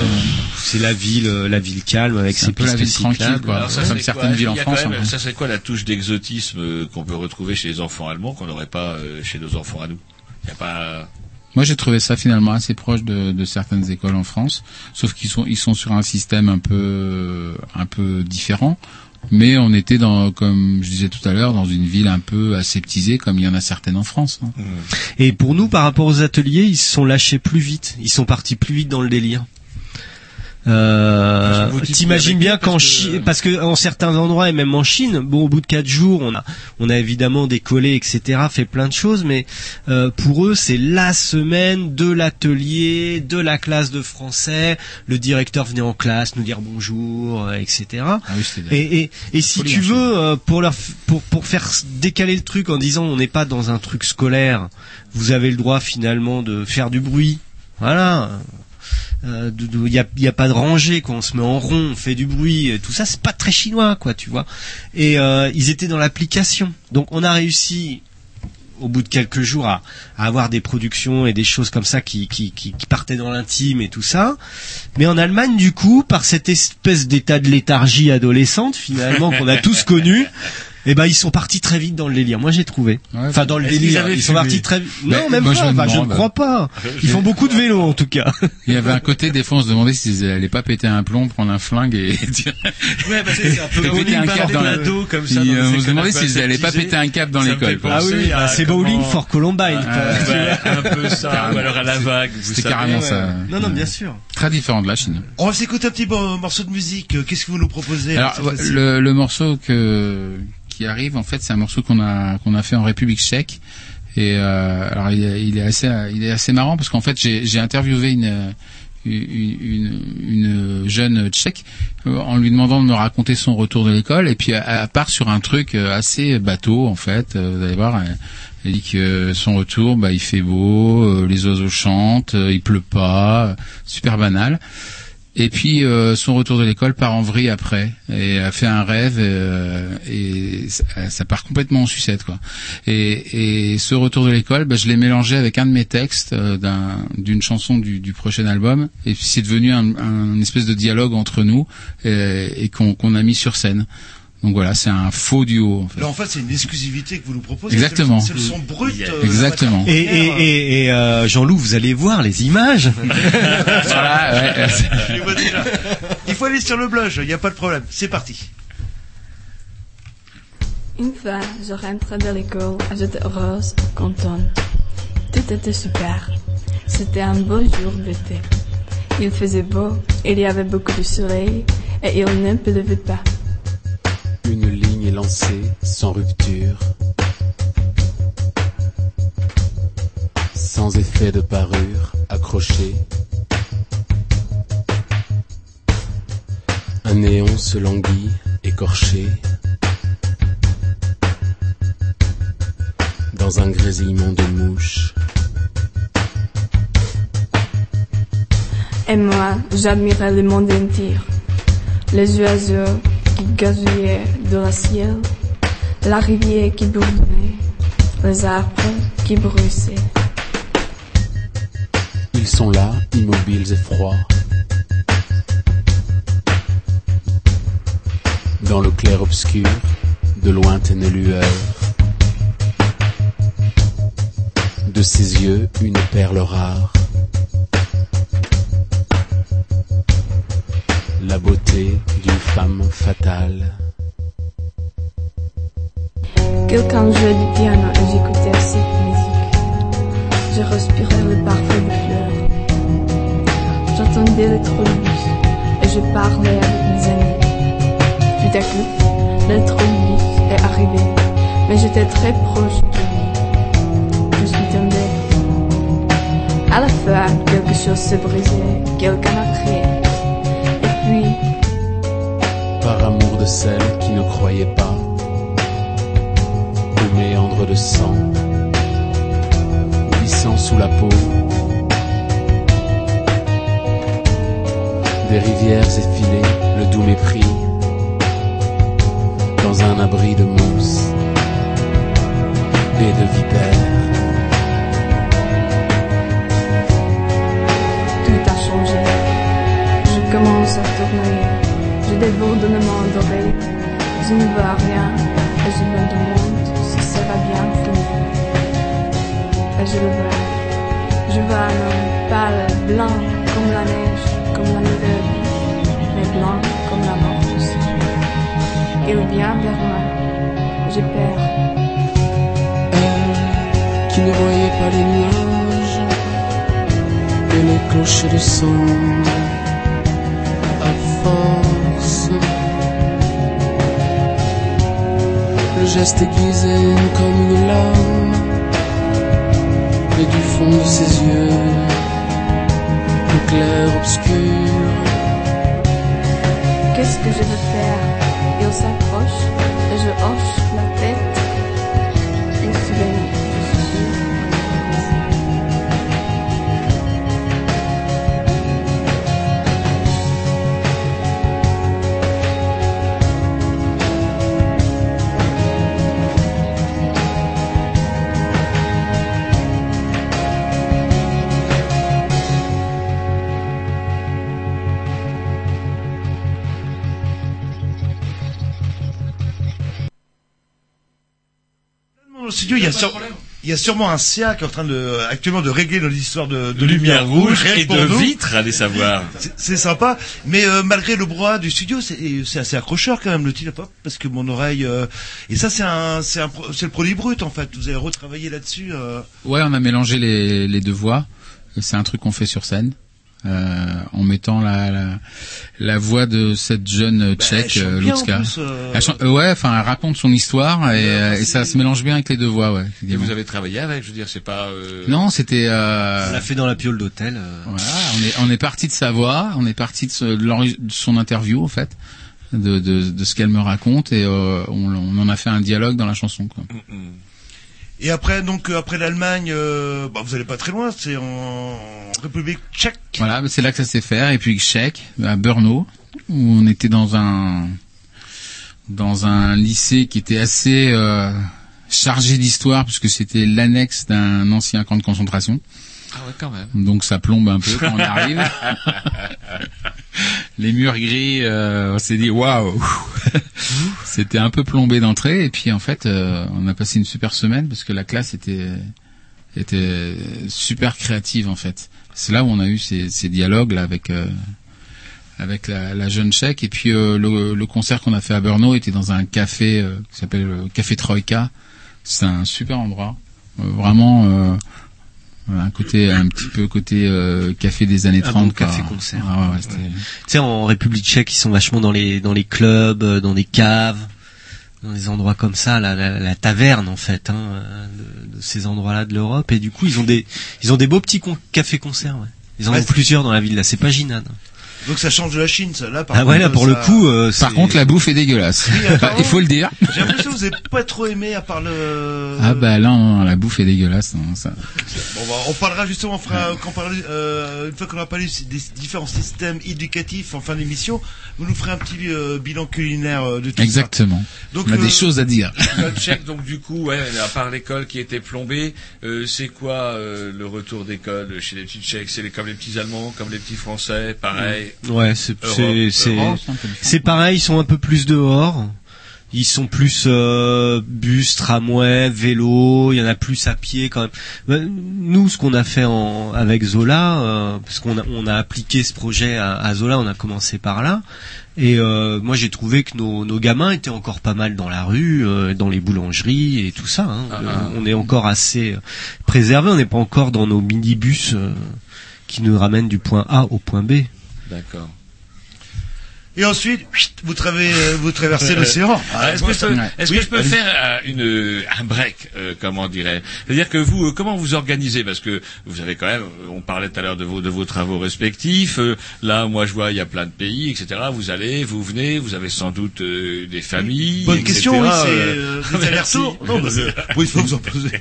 C'est la ville, euh, la ville calme avec ses peu la pistes ville tranquille, quoi. Alors comme certaines villes en France, hein. ça c'est quoi la touche d'exotisme euh, qu'on peut retrouver chez les enfants allemands qu'on n'aurait pas euh, chez nos enfants à nous? Il y a pas. Moi, j'ai trouvé ça finalement assez proche de, de certaines écoles en France, sauf qu'ils sont ils sont sur un système un peu un peu différent. Mais on était dans, comme je disais tout à l'heure, dans une ville un peu aseptisée, comme il y en a certaines en France. hein. Et pour nous, par rapport aux ateliers, ils se sont lâchés plus vite. Ils sont partis plus vite dans le délire. Euh, T'imagines bien qu'en Chine, parce que en certains endroits et même en Chine, bon, au bout de quatre jours, on a, on a évidemment décollé, etc., fait plein de choses, mais euh, pour eux, c'est la semaine de l'atelier, de la classe de français. Le directeur venait en classe nous dire bonjour, euh, etc. Ah oui, Et, et, et si tu veux, euh, pour leur, pour, pour faire décaler le truc en disant on n'est pas dans un truc scolaire, vous avez le droit finalement de faire du bruit. Voilà. Euh, il y a, y a pas de rangée, quoi. On se met en rond, on fait du bruit, tout ça, c'est pas très chinois, quoi, tu vois. Et euh, ils étaient dans l'application. Donc on a réussi au bout de quelques jours à, à avoir des productions et des choses comme ça qui, qui, qui, qui partaient dans l'intime et tout ça. Mais en Allemagne, du coup, par cette espèce d'état de léthargie adolescente, finalement, qu'on a tous connu, [LAUGHS] eh ben, ils sont partis très vite dans le délire. Moi, j'ai trouvé. enfin, dans le délire. Ils sont partis très vite. Non, même moi, pas. je Enfin, je ne crois pas. [LAUGHS] Ils font beaucoup de vélo, en tout cas. [LAUGHS] Il y avait un côté des fois on se demandait s'ils allaient pas péter un plomb, prendre un flingue et [LAUGHS] dire. Ouais, parce que c'est un peu péter bowling un cap dans la d'ado, comme ça, on se demandait s'ils allaient pas péter un cap dans l'école. Ah oui, à c'est bowling for Columbine. Ouais, un peu ça, ou alors à la vague. vous C'était carrément ça. Non, non, bien sûr. Très différent de la Chine. On va s'écouter un petit morceau de musique. Qu'est-ce que vous nous proposez Alors le morceau que qui arrive en fait c'est un morceau qu'on a qu'on a fait en République Tchèque. Et euh, alors il est, assez il est assez marrant parce qu'en fait j'ai interviewé une une, une, une jeune tchèque euh, en lui demandant de me raconter son retour de l'école. Et puis elle, elle part sur un truc euh, assez bateau en fait. Euh, vous allez voir elle, dit que son retour bah il fait beau les oiseaux chantent il pleut pas super banal et puis euh, son retour de l'école part en vrille après et a fait un rêve euh, et ça, part complètement en sucette quoi. Et, et ce retour de l'école, bah, je l'ai mélangé avec un de mes textes euh, d'un- d'une chanson du, du prochain album et puis c'est devenu un, un espèce de dialogue entre nous et, et qu'on qu'on a mis sur scène. Donc voilà, c'est un faux duo. En fait. Là, en fait, c'est une exclusivité que vous nous proposez. Exactement. C'est le son brut. euh, Exactement. Et, et, et, et, euh, Jean-Loup, vous allez voir les images. [LAUGHS] Voilà, ouais, [LAUGHS] Je les vois déjà. Il faut aller sur le blog, il n'y a pas de problème. C'est parti. Une fois, je rentrais de l'école et j'étais heureuse, contente. Tout était super. C'était un beau jour d'été. Il faisait beau, il y avait beaucoup de soleil et il ne pleuvait pas. Une ligne est lancée sans rupture. Sans effet de parure accroché. Un néon se languit, écorché. Dans un grésillement de mouches. Et moi, j'admirais le monde entier. Les oiseaux qui gazouillaient de la ciel, la rivière qui bourdonnait, les arbres qui bruissaient. Ils sont là, immobiles et froids. Dans le clair-obscur, de lointaines lueurs. De ses yeux, une perle rare. La beauté d'une femme fatale. Quelqu'un jouait du piano et j'écoutais cette musique. Je respirais le parfum des fleurs. J'entendais le trolleybus et je parlais avec mes amis. Tout à coup, le trolleybus est arrivé, mais j'étais très proche de lui. Je suis tombée. À la fin, quelque chose se brisait, quelqu'un a crié. Par amour de celle qui ne croyait pas. Au méandre de sang. Glissant sous la peau. Des rivières effilées, le doux mépris. Dans un abri de mousse. Les nuages et les cloches de sang à force. Le geste aiguisé comme une lame et du fond de ses yeux le clair obscur. Qu'est-ce que je veux faire? Il s'approche et je hoche sur- il y a sûrement un CA qui est en train de, actuellement de régler nos histoires de, de lumière rouge et de nous. vitres, allez savoir. C'est- sympa, mais euh, malgré le brouhaha du studio, c'est c'est assez accrocheur quand même le titre pop parce que mon oreille euh, et ça c'est un c'est un pro- c'est le produit brut en fait. Vous avez retravaillé là-dessus. euh. Ouais, on a mélangé les, les deux voix. C'est un truc qu'on fait sur scène. Euh, en mettant la, la, la voix de cette jeune tchèque, chante euh, bien, en Lutska. plus, euh. Elle chante- euh, ouais, enfin, elle raconte son histoire et, euh, et ça se mélange bien avec les deux voix, ouais. Et vous avez travaillé avec, je veux dire, c'est pas. euh, Non, c'était. Euh... On l'a fait dans la piole d'hôtel. euh. Voilà, on est on est parti de sa voix, on est parti de, ce- son interview en fait, de de, de ce qu'elle me raconte et euh, on, on en a fait un dialogue dans la chanson. Quoi. Et après donc euh, après l'Allemagne, euh, bah, vous allez pas très loin, c'est en République Tchèque. Voilà, c'est là que ça s'est fait. Et puis Tchèque, à Brno, où on était dans un dans un lycée qui était assez euh, chargé d'histoire puisque c'était l'annexe d'un ancien camp de concentration. Ah ouais, quand même. Donc ça plombe un peu quand on arrive. [LAUGHS] Les murs gris, euh, on s'est dit waouh. [LAUGHS] C'était un peu plombé d'entrée et puis en fait euh, on a passé une super semaine parce que la classe était était super créative en fait. C'est là où on a eu ces, ces dialogues là avec euh, avec la, la jeune tchèque et puis euh, le, le concert qu'on a fait à Brno était dans un café euh, qui s'appelle le Café Troïka. C'est un super endroit, Euh, vraiment euh, un côté un petit peu côté euh, café des années Un 30 bon quoi. café-concert. Ah ouais, ouais, c'était- Tu sais, en République tchèque, ils sont vachement dans les dans les clubs, euh, dans des caves, dans des endroits comme ça, la, la, la taverne en fait, hein, de, de ces endroits-là de l'Europe. Et du coup, ils ont des ils ont des beaux petits con- cafés-concerts. Ouais. Ils en Ouais, ont plusieurs dans la ville. Là, c'est pas Ginade. Donc ça change de la Chine, ça. Là, par Ah ouais, contre, là pour le ça- coup, euh, Par contre, la bouffe est dégueulasse. Oui, [LAUGHS] apparemment. Il faut le dire. J'ai l'impression que vous n'avez pas trop aimé à part le. Ah bah là, non, la bouffe est dégueulasse. non, ça. Bon, bah, on parlera justement, on fera, quand on parlera, euh, une fois qu'on aura parlé des différents systèmes éducatifs en fin d'émission, vous nous ferez un petit euh, bilan culinaire euh, de tout Exactement. Donc, on a euh, des choses à dire. [LAUGHS] Le Tchèque, donc du coup, ouais, à part l'école qui était plombée, euh, c'est quoi euh, le retour d'école chez les petits Tchèques? C'est comme les petits Allemands, comme les petits Français, pareil. Ouais, c'est Europe, c'est c'est pareil. Ils sont un peu plus dehors. Ils sont plus euh, bus, tramway, vélo. Il y en a plus à pied quand même. Ben, Nous, ce qu'on a fait en, avec Zola, euh, parce qu'on a, on a appliqué ce projet à, à Zola, on a commencé par là. Et euh, moi, j'ai trouvé que nos, nos gamins étaient encore pas mal dans la rue, euh, dans les boulangeries et tout ça. hein. Ah, Euh, ah. On est encore assez euh, préservés. On n'est pas encore dans nos minibus euh, qui nous ramènent du point A au point B. D'accord. Et ensuite, chut, vous, travez, euh, vous traversez l'océan. Ah, Est-ce que, je peux- est-ce que Oui, je peux allez-y. faire euh, une, euh, un break, euh, comment dirait? C'est-à-dire que vous, euh, comment vous organisez? Parce que vous avez quand même, on parlait tout à l'heure de vos, de vos travaux respectifs. euh, là, moi, je vois, il y a plein de pays, etc. Vous allez, vous venez, vous avez sans doute euh, des familles. Bonne etc., question, oui, c'est euh, euh, des allers-retours. Non, bah, [LAUGHS] oui, il faut vous en poser.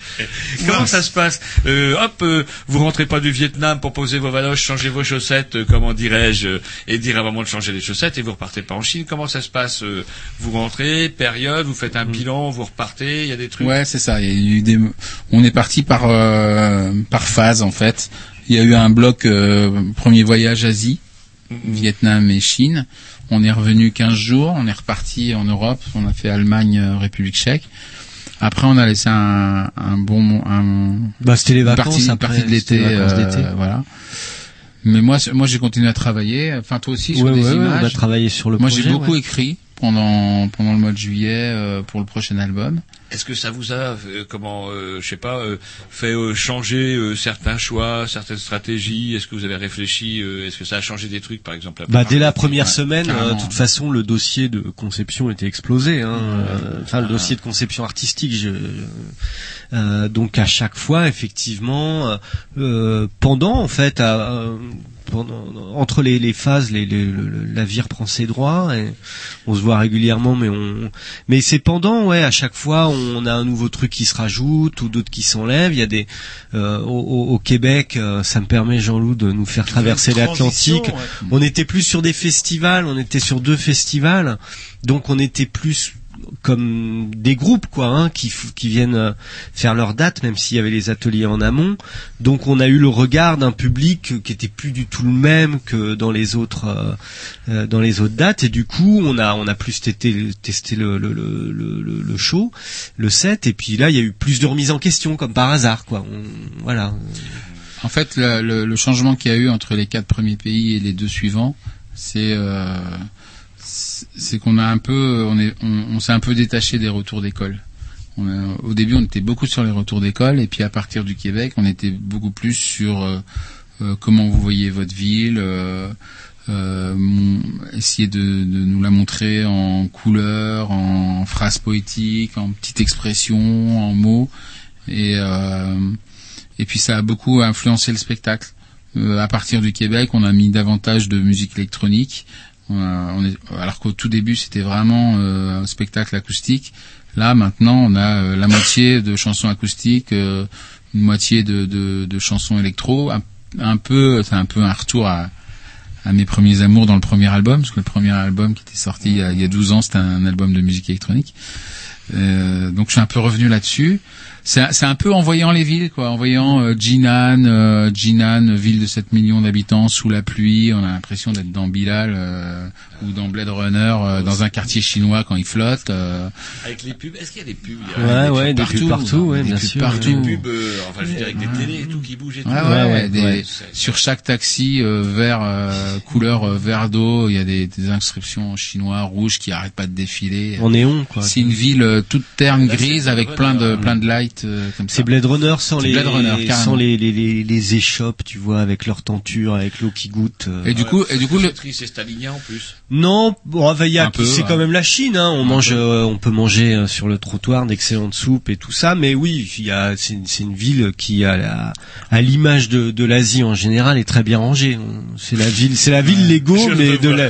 Comment ça se passe? Euh, Hop, euh, vous rentrez pas du Vietnam pour poser vos valoches, changer vos chaussettes, euh, comment dirais-je, et dire à maman de changer les chaussettes, et vous repartez pas en Chine. Comment ça se passe euh, Vous rentrez, période, vous faites un bilan, vous repartez, il y a des trucs. Ouais, c'est ça. Il y a eu des... On est parti par euh, par phase en fait. Il y a eu un bloc euh, premier voyage Asie, Vietnam et Chine. On est revenu 15 jours. On est reparti en Europe. On a fait Allemagne, euh, République Tchèque. Après, on a laissé un, un bon un Bah, c'était les une vacances partie, une après, partie de c'était l'été, euh, voilà. Mais moi, moi, j'ai continué à travailler. Enfin, toi aussi sur Ouais, des ouais, ouais, images. on a travaillé sur le Moi, projet, j'ai beaucoup écrit pendant pendant le mois de juillet euh, pour le prochain album. Est-ce que ça vous a, euh, comment, euh, je sais pas, euh, fait euh, changer euh, certains choix, certaines stratégies? Est-ce que vous avez réfléchi euh, Est-ce que ça a changé des trucs, par exemple Bah dès la première semaine, de toute façon, le dossier de conception était explosé. Hein, Enfin, le Ah. dossier de conception artistique. Je, euh, donc à chaque fois, effectivement, pendant en fait, à, euh, pendant, entre les, les phases, les, les- le- le- la vie reprend ses droits. Et on se voit régulièrement, mais on, mais c'est pendant, ouais, à chaque fois, on a un nouveau truc qui se rajoute ou d'autres qui s'enlèvent. Il y a des euh, au, Québec, euh, ça me permet Jean-Loup de nous faire traverser l'Atlantique. ouais. On était plus sur des festivals, on était sur deux festivals, donc on était plus comme des groupes quoi, hein, qui viennent euh, faire leur date, même s'il y avait les ateliers en amont. Donc on a eu le regard d'un public euh, qui était plus du tout le même que dans les autres euh, euh, dans les autres dates, et du coup on a on a plus testé testé le le, le, le, le- show, le set, et puis là il y a eu plus de remises en question comme par hasard quoi. Voilà. En fait, le, le- le changement qu'il y a eu entre les quatre premiers pays et les deux suivants, c'est euh, c'est qu'on a un peu, on est, on, on s'est un peu détaché des retours d'école. Au début, on était beaucoup sur les retours d'école, et puis à partir du Québec, on était beaucoup plus sur euh, euh, comment vous voyez votre ville. euh, essayer de, nous la montrer en couleurs, en phrases poétiques, en petites expressions, en mots. Et, et puis ça a beaucoup influencé le spectacle. À partir du Québec, on a mis davantage de musique électronique. Est, alors qu'au tout début, c'était vraiment euh, un spectacle acoustique. Là, maintenant, on a euh, la moitié de chansons acoustiques, euh, une moitié de, de, chansons électro. Un, peu, c'est un peu un retour à, mes premiers amours dans le premier album, parce que le premier album qui était sorti il y a, il y a 12 ans, c'était un album de musique électronique. Euh, donc je suis un peu revenu là-dessus. C'est un- c'est un peu en voyant les villes, quoi, en voyant euh, Jinan, euh, Jinan, ville de 7 millions d'habitants, sous la pluie, on a l'impression d'être dans Bilal euh, ou dans Blade Runner, euh, dans un quartier chinois quand il flotte. euh, Avec les pubs, est-ce qu'il y a des pubs Il y Ouais, a ouais, des pubs partout, ouais, des bien pubs sûr. partout. Des pubs, euh, enfin, je veux dire, avec des télés et tout qui bougent et tout. Ouais, ouais, ouais, des- ouais. sur chaque taxi euh, vert euh, couleur euh, vert d'eau, il y a des, des inscriptions en chinois rouges qui arrêtent pas de défiler. En néon quoi. C'est une ville euh, toute terne grise avec plein de plein de lights euh, comme ça. C'est Blade Runner sans les Blade Runner, carrément. sans les, les, les, les échoppes, tu vois, avec leur tenture, avec l'eau qui goûte. euh. Et du coup, et du coup, le, C'est stalinien en plus. Non, bon, a- c'est ouais. quand même la Chine. Hein. On mange, euh, on peut manger euh, sur le trottoir d'excellentes soupes et tout ça. Mais oui, il y a, c'est, une- ville qui, à, la- à l'image de, de l'Asie en général, est très bien rangée. C'est la ville, c'est la ville Lego, Je mais de la,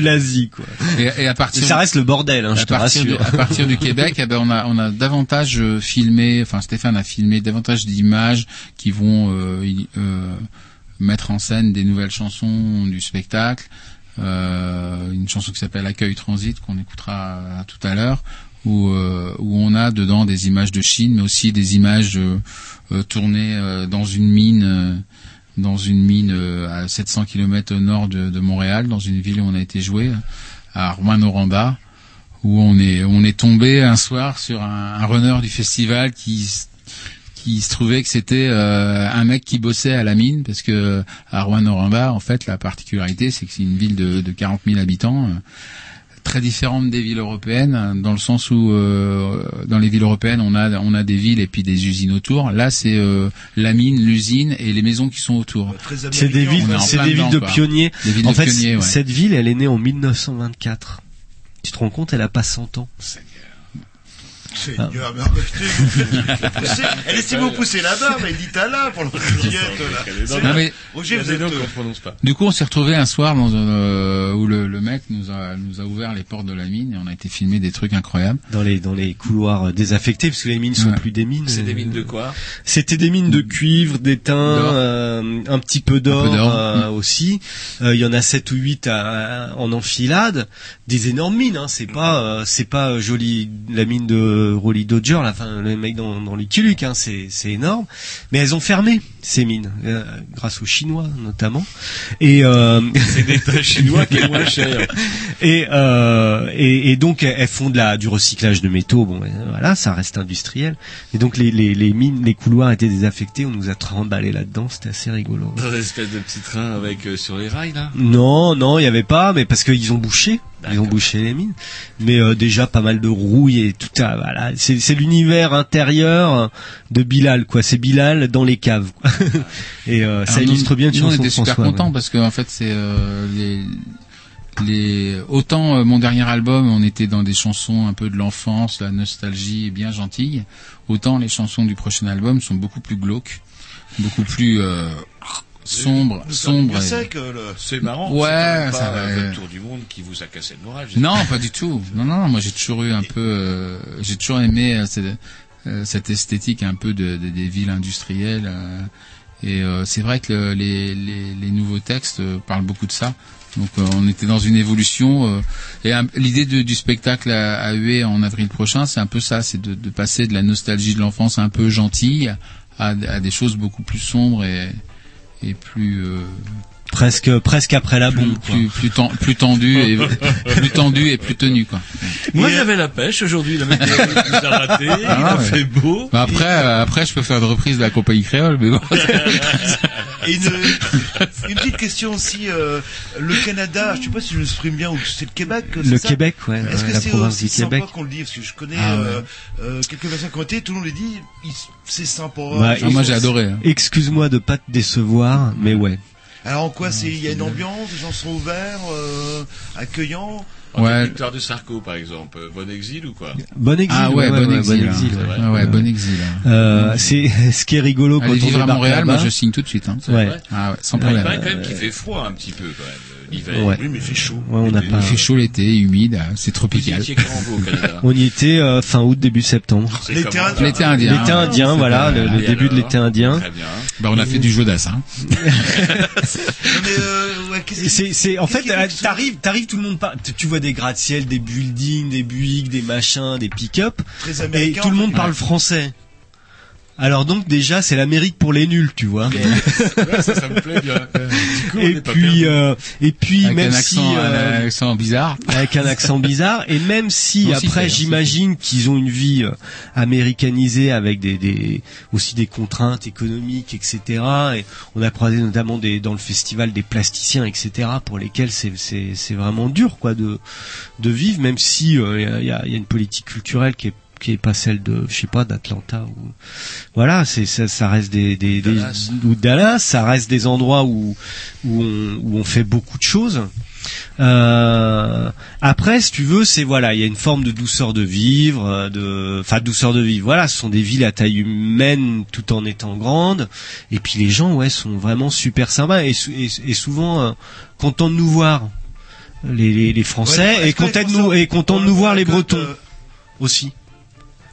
l'Asie, quoi. et, et à Et partir ça reste le bordel, hein, je à te partir, du, rassure. à partir du [LAUGHS] Québec, eh ben on a on a davantage euh, Stéphane a filmé davantage d'images qui vont euh, euh, mettre en scène des nouvelles chansons du spectacle. Euh, une chanson qui s'appelle Accueil Transit qu'on écoutera tout à l'heure, où on a dedans des images de Chine, mais aussi des images tournées dans une mine. à 700 km au nord de, de Montréal, dans une ville où on a été joué, à Rouen-Noranda, où on est on est tombé un soir sur un, un runner du festival qui qui se trouvait que c'était euh, un mec qui bossait à la mine parce que à Rouen-Noranda en fait la particularité c'est que c'est une ville de, de 40 000 habitants euh, très différente des villes européennes dans le sens où euh, dans les villes européennes on a on a des villes et puis des usines autour là c'est euh, la mine l'usine et les maisons qui sont autour Très C'est des villes, c'est des villes de pionniers. Des villes en de fait, pionniers, ouais. cette ville, elle est née en 1924. Tu te rends compte, elle a pas 100 ans. Seigneur, mais arrêtez, poussez- [LAUGHS] Elle laissez vous pousser la barbe, elle dit à là pour le là. Non, mais- Roger, vous êtes, euh, qu'on prononce pas. Du coup, on s'est retrouvé un soir dans un, euh, où le, le mec nous a nous a ouvert les portes de la mine et on a été filmer des trucs incroyables. Dans les dans les couloirs euh, désaffectés, parce que les mines sont Ouais. plus des mines. C'est des mines de quoi? C'était des mines de cuivre, d'étain, euh, un petit peu d'or, euh, aussi. Euh, Il y en a sept ou huit à- en enfilade. Des énormes mines. Hein. C'est pas euh, c'est pas joli la mine de Rolly Dodger, le mec dans dans Lucky Luke. Hein. C'est c'est énorme. Mais elles ont fermé ces mines euh, grâce aux Chinois notamment. Et euh, [LAUGHS] C'est des chinois qui est moins cher. [LAUGHS] et, euh, et, et donc elles font de la du recyclage de métaux. Bon, voilà, ça reste industriel. Et donc les, les, les mines, les couloirs étaient désaffectés. On nous a tremballé là-dedans. C'était assez rigolo. Dans une espèce de petit train avec sur les rails là? Non, non, il y avait pas, mais parce qu'ils ont bouché. Ils ont bouché les mines, mais euh, déjà pas mal de rouille et tout ça. Voilà, c'est c'est l'univers intérieur de Bilal, quoi. C'est Bilal dans les caves. Quoi. [LAUGHS] et euh, ça Alors, nous- illustre bien une nous, on chanson de était super François. contents ouais. parce que en fait c'est euh, les les autant euh, mon dernier album on était dans des chansons un peu de l'enfance, la nostalgie bien gentille, autant les chansons du prochain album sont beaucoup plus glauques, beaucoup plus bien et- sec, euh, le- C'est marrant. Ouais, ça va, votre tour du monde qui vous a cassé le moral. Non, pas du tout. Non, non, moi j'ai toujours eu un peu, euh, j'ai toujours aimé euh, cette, euh, cette esthétique un peu de, de- des villes industrielles. euh, Et euh, c'est vrai que le- les, les, les nouveaux textes euh, parlent beaucoup de ça. Donc euh, on était dans une évolution. euh, et l'idée du spectacle à, à Hué en avril prochain, c'est un peu ça, c'est de, de passer de la nostalgie de l'enfance un peu gentille à, à des choses beaucoup plus sombres et, et plus euh, Presque, presque après la bombe. quoi. plus, plus, ten- plus tendu et [LAUGHS] plus tendu et plus tenu quoi. Moi, j'avais la pêche aujourd'hui. La météo nous a raté. il Ah, a ouais. fait beau. Bah après, euh, après, je peux faire de reprise de la compagnie créole, mais bon. [LAUGHS] Et une, une petite question aussi, euh, le Canada, je sais pas si je m'exprime bien ou c'est le Québec. c'est Le ça Québec, ouais, Est-ce que la c'est province aussi du sympa Québec. qu'on le dit Parce que je connais Ah, ouais. euh, euh, quelques personnes qui ont été, tout le monde les dit, c'est sympa. Bah, Ils sont- hein. Excuse-moi de pas te décevoir, mais ouais. Alors en quoi c'est, il y a une ambiance, les gens sont ouverts, euh, accueillants. Ouais. Victoire de Sarko, par exemple. Bon exil ou quoi? Bon exil. Ah ouais, bon exil, bon exil, C'est ouais. Ouais, ouais, bon exil, hein. Euh, c'est ce qui est rigolo quand Allez on vivre à Montréal, moi je signe tout de suite. Hein. Ouais. Ah ouais, sans Il problème. paraît quand même qu'il fait froid un petit peu, quand même, l'hiver. Ouais. Oui, mais il fait chaud. Ouais, on n'a Il pas. fait chaud l'été, humide, euh, c'est Vous tropical. étiez quand vous au Canada [LAUGHS] On y était euh, fin août, début septembre. L'été indien. L'été indien. L'été hein. indien, C'est voilà, le, début de l'été indien. Très bien. Bah on a fait du Jodas, hein. [LAUGHS] Non, mais, euh, C'est, c'est, en fait, euh, t'arrives, t'arrives, tout le monde parle. Tu- vois des gratte-ciel, des buildings, des Buick, des machins, des pick-up, Très et tout le monde parle français. Alors donc déjà, c'est l'Amérique pour les nuls, tu vois. Ouais, ça, ça me plaît bien. [LAUGHS] Du coup, on Et puis, euh, et puis Avec même un si accent, euh, un accent bizarre. avec un accent bizarre et même si Non, si, après si. j'imagine qu'ils ont une vie euh, américanisée avec des, des aussi des contraintes économiques etc et on a croisé notamment des dans le festival des plasticiens etc pour lesquels c'est c'est c'est vraiment dur quoi de de vivre même si euh, il y, a, il y a- il y a une politique culturelle qui est qui est pas celle de je sais pas d'Atlanta ou voilà c'est ça, ça reste des des, des Dallas. ou Dallas ça reste des endroits où où on, où on fait beaucoup de choses euh, après, si tu veux, c'est voilà, il y a une forme de douceur de vivre, euh, de, enfin douceur de vivre. Voilà, ce sont des villes à taille humaine tout en étant grandes. Et puis les gens, ouais, sont vraiment super sympas et, sou- et, et souvent euh, contents de nous voir, les, les, les Français, Ouais, et contents de nous et contents de nous voir les Bretons euh, aussi.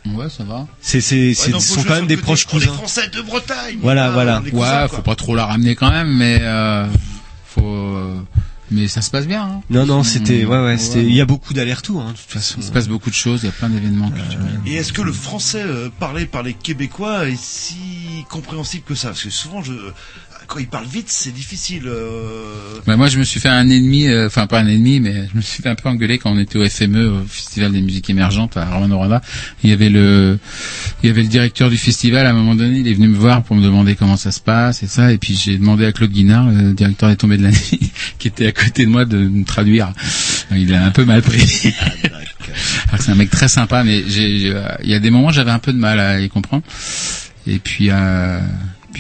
Ouais, ça va. C'est c'est c'est sont quand même des proches cousins. Français de Bretagne. Voilà, Ah, voilà. cousins, Ouais, quoi. faut pas trop la ramener quand même, mais euh, faut. euh, mais ça se passe bien. Hein. Non, non, c'était, ouais, ouais, c'était, il y a beaucoup d'allers-retours, hein, de toute façon. Il se passe beaucoup de choses, il y a plein d'événements culturels. Et est-ce que le français euh, parlé par les Québécois est si compréhensible que ça? Parce que souvent, je, quand ils parlent vite, c'est difficile. euh, Bah, moi, je me suis fait un ennemi, euh, enfin pas un ennemi, mais je me suis fait un peu engueuler quand on était au FME, au Festival des musiques émergentes à Romano Il y avait le, il y avait le directeur du festival. À un moment donné, il est venu me voir pour me demander comment ça se passe et ça. Et puis j'ai demandé à Claude Guinard, le directeur des Tombées de la Nuit, [LAUGHS] qui était à côté de moi, de me traduire. Il a un peu mal pris. [LAUGHS] Alors que c'est un mec très sympa, mais j'ai, euh, il y a des moments, j'avais un peu de mal à y comprendre. Et puis. Euh,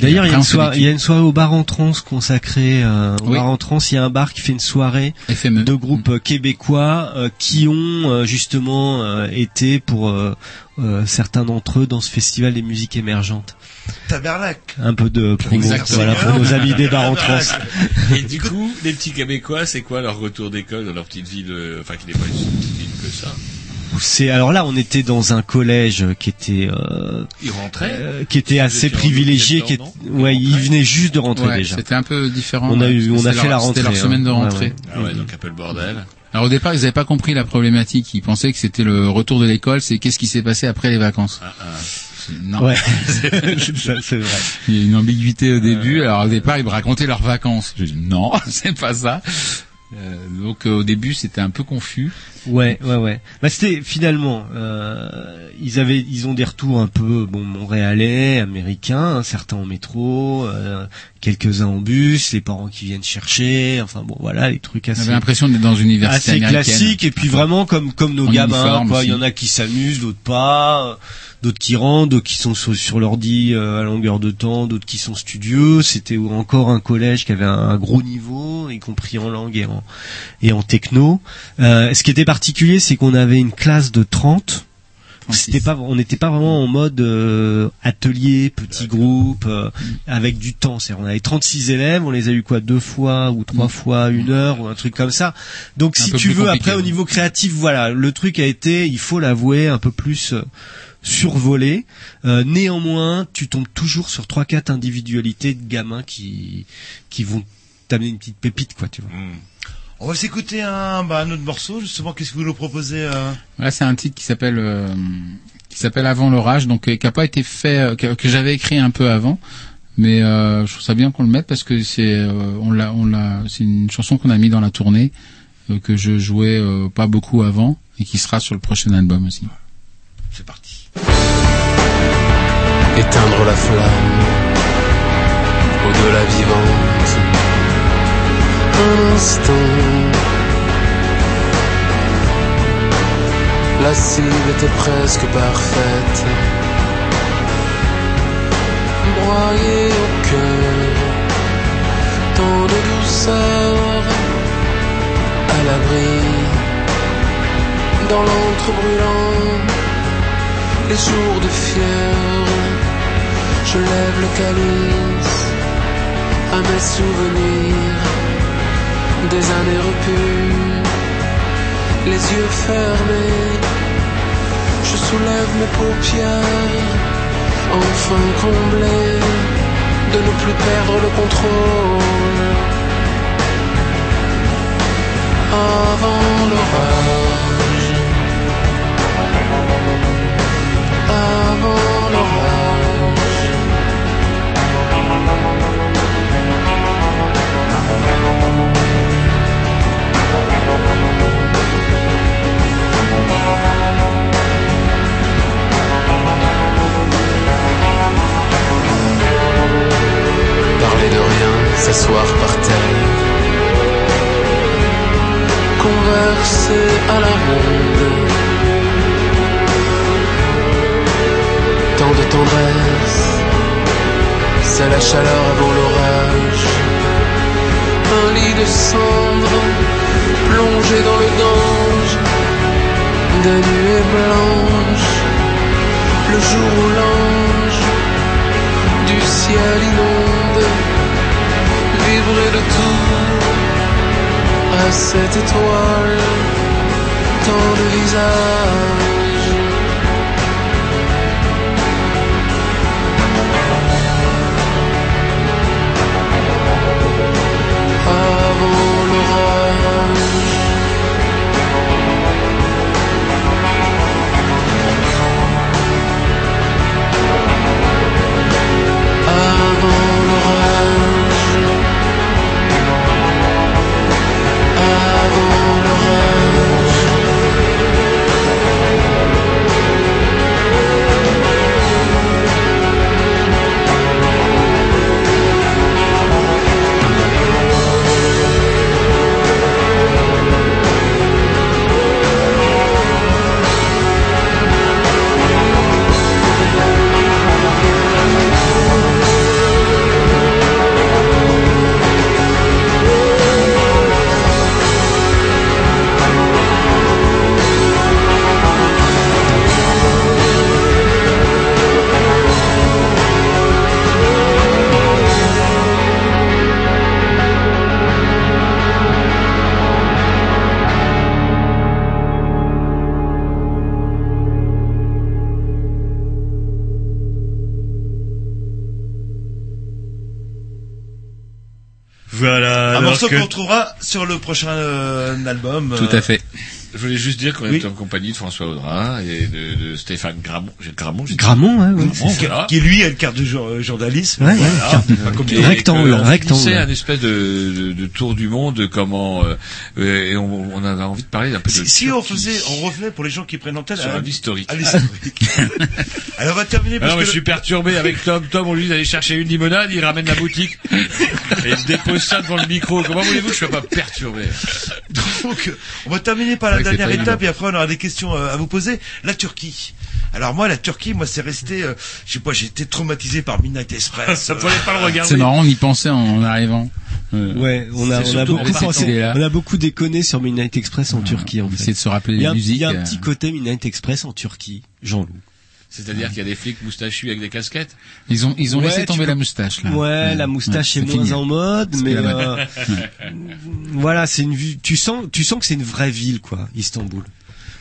D'ailleurs, il y, a une soirée, il y a une soirée au bar en trans consacrée euh, au Oui. bar en trans. Il y a un bar qui fait une soirée FME. de groupes euh, québécois euh, qui ont euh, justement euh, été pour euh, euh, certains d'entre eux dans ce festival des musiques émergentes. Tabernacle. Un peu de promo, voilà pour [LAUGHS] nos amis des bars en trans. Et du [LAUGHS] coup, les petits Québécois, c'est quoi leur retour d'école dans leur petite ville, euh, enfin qui n'est pas une petite ville que ça? C'est alors là, on était dans un collège qui était euh, Ils rentraient euh, qui était assez privilégié, qui est, ouais, il venait juste de rentrer Ouais, déjà. C'était un peu différent. On a eu- on a fait leur- la C'était leur rentrée, semaine de hein. Rentrée. ouais. Ah ouais, donc un peu le bordel. Alors au départ, ils n'avaient pas compris la problématique. Ils pensaient que c'était le retour de l'école, c'est qu'est-ce qui s'est passé après les vacances. Ah, ah. Non. Ouais, [LAUGHS] [LAUGHS] Ça, c'est vrai. Il y a une ambiguïté au début. Alors au départ, ils me racontaient leurs vacances. Je dis non, [LAUGHS] c'est pas ça. Euh, donc euh, au début, c'était un peu confus. Ouais, ouais, ouais. Bah c'était finalement, euh, ils avaient, ils ont des retours un peu, bon, montréalais, américains, hein, certains en métro, euh, quelques-uns en bus, les parents qui viennent chercher, enfin bon, voilà, les trucs assez. J'avais l'impression d'être dans une université assez américaine. classique et puis vraiment comme comme nos En gamins quoi il y en a qui s'amusent d'autres pas d'autres qui rentrent d'autres qui sont sur, sur l'ordi euh, à longueur de temps d'autres qui sont studieux c'était encore un collège qui avait un, un gros niveau y compris en langue et en et en techno Euh, ce qui était particulier c'est qu'on avait une classe de 30 c'était pas on n'était pas vraiment en mode euh, atelier petit groupe euh, avec du temps. C'est on avait 36 élèves on les a eu quoi deux fois ou trois fois une heure ou un truc comme ça. Donc Un si tu veux après au niveau créatif voilà. Le truc a été il faut l'avouer un peu plus euh, survolé. Euh, néanmoins, tu tombes toujours sur trois quatre individualités de gamins qui qui vont t'amener une petite pépite, quoi, tu vois. On va s'écouter un, bah, un autre morceau, justement. Qu'est-ce que vous nous proposez euh Là, c'est un titre qui s'appelle euh, qui s'appelle Avant l'orage, donc euh, qui a pas été fait, euh, que, que j'avais écrit un peu avant, mais euh, je trouve ça bien qu'on le mette parce que c'est euh, on l'a on l'a c'est une chanson qu'on a mis dans la tournée euh, que je jouais euh, pas beaucoup avant et qui sera sur le prochain album aussi. C'est parti. Éteindre la flamme au-delà vivante. Instant. La cible était presque parfaite. Broyée au cœur. Tant de douceur. À l'abri. Dans l'antre brûlant. Les jours de fièvre. Je lève le calice à mes souvenirs des années repues, les yeux fermés. Je soulève mes paupières, enfin comblées, de ne plus perdre le contrôle. Avant l'orage, avant l'orage. Parler de rien, s'asseoir par terre. Converser à la ronde. Tant de tendresse, c'est la chaleur avant l'orage. Un lit de cendres plongé dans le gange. Des nuées blanches, le jour où l'ange du ciel inonde, vibrer de tout à cette étoile, tant de visages. Avant l'orage. Voilà. Un morceau que- qu'on retrouvera sur le prochain euh, album. Tout à fait. Je voulais juste dire qu'on Oui. est en compagnie de François Audrin et de, de Stéphane Gramont. J'ai Gramont. Gramont, ouais, ouais, Gramont, qui, voilà. qui, lui a une carte de jour- euh, journalisme. Ouais, ouais, Voilà. nous. rectangle, on rectangle. finissait un espèce de, de, de tour du monde, comment euh, euh, et on, on avait envie de parler un peu de Si, si on faisait, on revenait pour les gens qui prennent l'antenne Sur à- un historique. à l'historique. [LAUGHS] Alors on va terminer parce non, mais que je suis perturbé avec Tom. Tom, on lui dit d'aller chercher une limonade, il ramène la boutique [LAUGHS] et il dépose ça devant le micro. Comment voulez-vous que je sois pas perturbé? Donc, euh, on va terminer par la Dernière étape et après on aura des questions euh, à vous poser. La Turquie. Alors moi, la Turquie, moi, c'est resté, euh, je sais pas, j'ai été traumatisé par Midnight Express. Ça fallait pas le regarder. C'est marrant, on y pensait en arrivant. Euh, Ouais, on a, on a beaucoup pensé, on a beaucoup déconné sur Midnight Express en Turquie, en fait. Essayer de se rappeler Il y a, les un- musiques. il y a un euh, petit côté Midnight Express en Turquie, Jean-Loup. C'est-à-dire qu'il y a des flics moustachus avec des casquettes. Ils ont, ils ont Ouais, laissé tomber peux- la moustache là. Ouais, la moustache ouais, est moins fini. en mode, mais euh, [LAUGHS] voilà, c'est une vue. Tu sens, tu sens que c'est une vraie ville, quoi, Istanbul.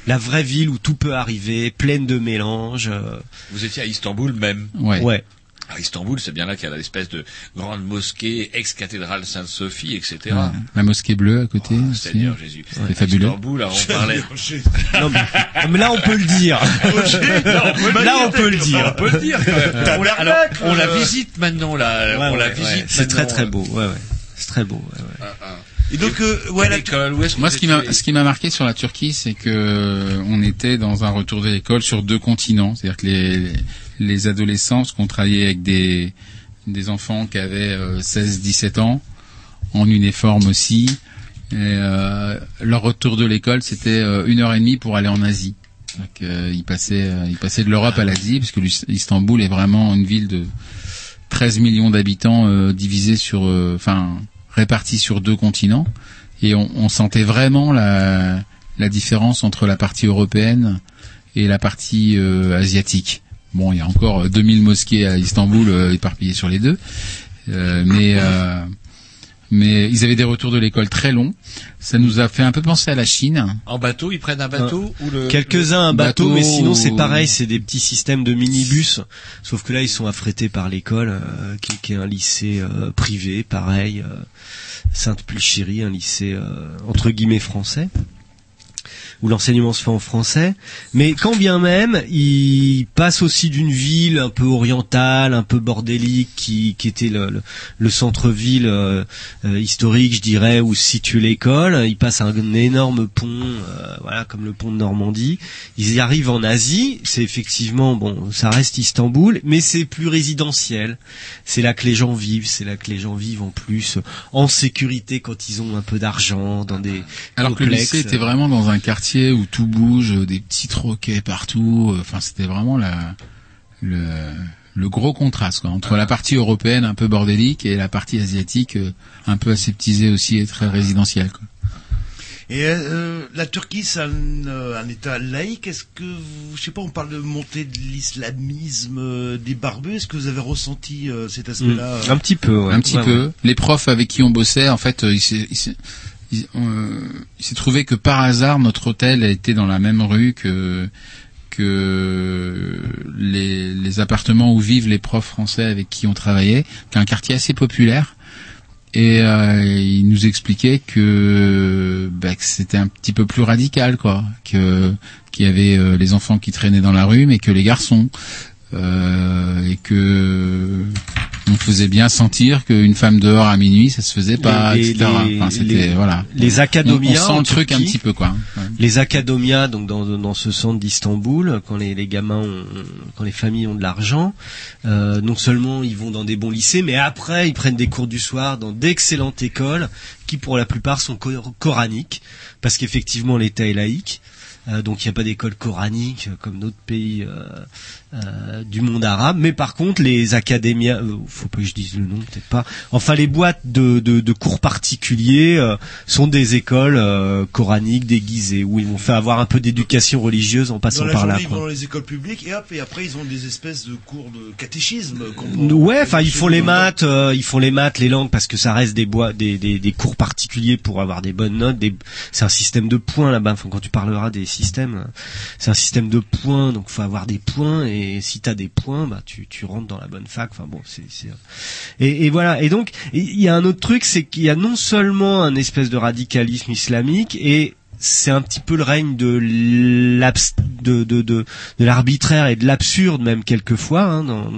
la vraie ville où tout peut arriver, pleine de mélanges. euh, Vous étiez à Istanbul même. Ouais. Ouais. À Istanbul, c'est bien là qu'il y a l'espèce de grande mosquée, ex-cathédrale Sainte-Sophie, etc. Ouais. La mosquée bleue à côté. Oh, aussi. Seigneur Jésus. C'est fabuleux. Istanbul, là, on parlait. Non, mais, là on peut le dire. là on peut le dire. On peut le dire. On la, alors, on la visite maintenant, là. Ouais, on la ouais, visite. ouais. C'est très très beau. Ouais, ouais. C'est très beau. Ouais, ouais. Ah, ah. Et donc, euh, Moi, ce qui m'a, ce qui m'a marqué sur la Turquie, c'est que euh, on était dans un retour de l'école sur deux continents. C'est-à-dire que les, les adolescents, parce qu'on travaillait avec des, des enfants qui avaient euh, 16-17 ans, en uniforme aussi. Et, euh, leur retour de l'école, c'était une heure et demie pour aller en Asie. Donc, euh, ils passaient, ils passaient de l'Europe à l'Asie, parce que l'Is- Istanbul est vraiment une ville de 13 millions d'habitants euh, divisés sur, enfin, répartis sur deux continents. Et on, on sentait vraiment la, la différence entre la partie européenne et la partie euh, asiatique. Bon, il y a encore euh, 2000 mosquées à Istanbul euh, éparpillées sur les deux, Euh, mais euh, mais ils avaient des retours de l'école très longs. Ça nous a fait un peu penser à la Chine. En bateau, ils prennent un bateau ou le Quelques-uns un bateau, bateau mais sinon c'est pareil, c'est des petits systèmes de minibus. Sauf que là ils sont affrétés par l'école, euh, qui, qui est un lycée euh, privé, pareil, euh, Sainte-Pulchérie, un lycée euh, entre guillemets français où l'enseignement se fait en français, mais quand bien même, il passe aussi d'une ville un peu orientale, un peu bordélique, qui, qui était le, le- le centre-ville euh, euh, historique, je dirais, où se situe l'école. Il passe un, énorme pont, euh, voilà, comme le pont de Normandie. Ils y arrivent en Asie. C'est effectivement bon, ça reste Istanbul, mais c'est plus résidentiel. C'est là que les gens vivent. C'est là que les gens vivent en plus en sécurité quand ils ont un peu d'argent dans des Alors que le lycée était vraiment dans un quartier où tout bouge, euh, des petits troquets partout. euh, Enfin, c'était vraiment la, le, le gros contraste quoi, entre la partie européenne un peu bordélique et la partie asiatique euh, un peu aseptisée aussi et très résidentielle. Quoi. Et euh, la Turquie, c'est un, euh, un État laïque. Est-ce que, vous, je sais pas, on parle de montée de l'islamisme euh, des barbus. Est-ce que vous avez ressenti euh, cet aspect-là Un petit peu, ouais. un petit Ouais, peu. ouais. Les profs avec qui on bossait, en fait, euh, il s'est- il s'est il- euh, il s'est trouvé que par hasard notre hôtel était dans la même rue que que les, les appartements où vivent les profs français avec qui on travaillait, qui un quartier assez populaire. Et euh, il nous expliquait que, bah, que c'était un petit peu plus radical, quoi, que qu'il y avait euh, les enfants qui traînaient dans la rue, mais que les garçons, euh, et que on faisait bien sentir qu'une femme dehors à minuit, ça se faisait pas, Les- etc. les- Enfin, c'était les- voilà. les on, sent en le truc un petit peu, quoi. Ouais. Les donc dans, dans ce centre d'Istanbul, quand les, les gamins, ont, quand les familles ont de l'argent, euh, non seulement ils vont dans des bons lycées, mais après ils prennent des cours du soir dans d'excellentes écoles qui pour la plupart sont cor- coraniques, parce qu'effectivement l'État est laïque. Euh, donc il n'y a pas d'école coranique euh, comme d'autres pays euh, euh, du monde arabe, mais par contre les académias, faut pas que je dise le nom, peut-être pas. Enfin les boîtes de, de, de cours particuliers euh, sont des écoles euh, coraniques déguisées où ils vont faire avoir un peu d'éducation religieuse en passant par là. ils vont dans les écoles publiques et hop, et après ils ont des espèces de cours de catéchisme. Ouais, enfin ils font les maths, euh, ils font les maths, les langues parce que ça reste des bois, des, des, des cours particuliers pour avoir des bonnes notes. Des, c'est un système de points là-bas. Enfin, quand tu parleras des systèmes, euh, c'est un système de points, donc faut avoir des points et si t'as des points, bah tu, rentres dans la bonne fac. Enfin bon, c'est. Et, et voilà. Et donc il y a un autre truc, c'est qu'il y a non seulement un espèce de radicalisme islamique et c'est un petit peu le règne de de, de, de, de l'arbitraire et de l'absurde même quelquefois hein, dans,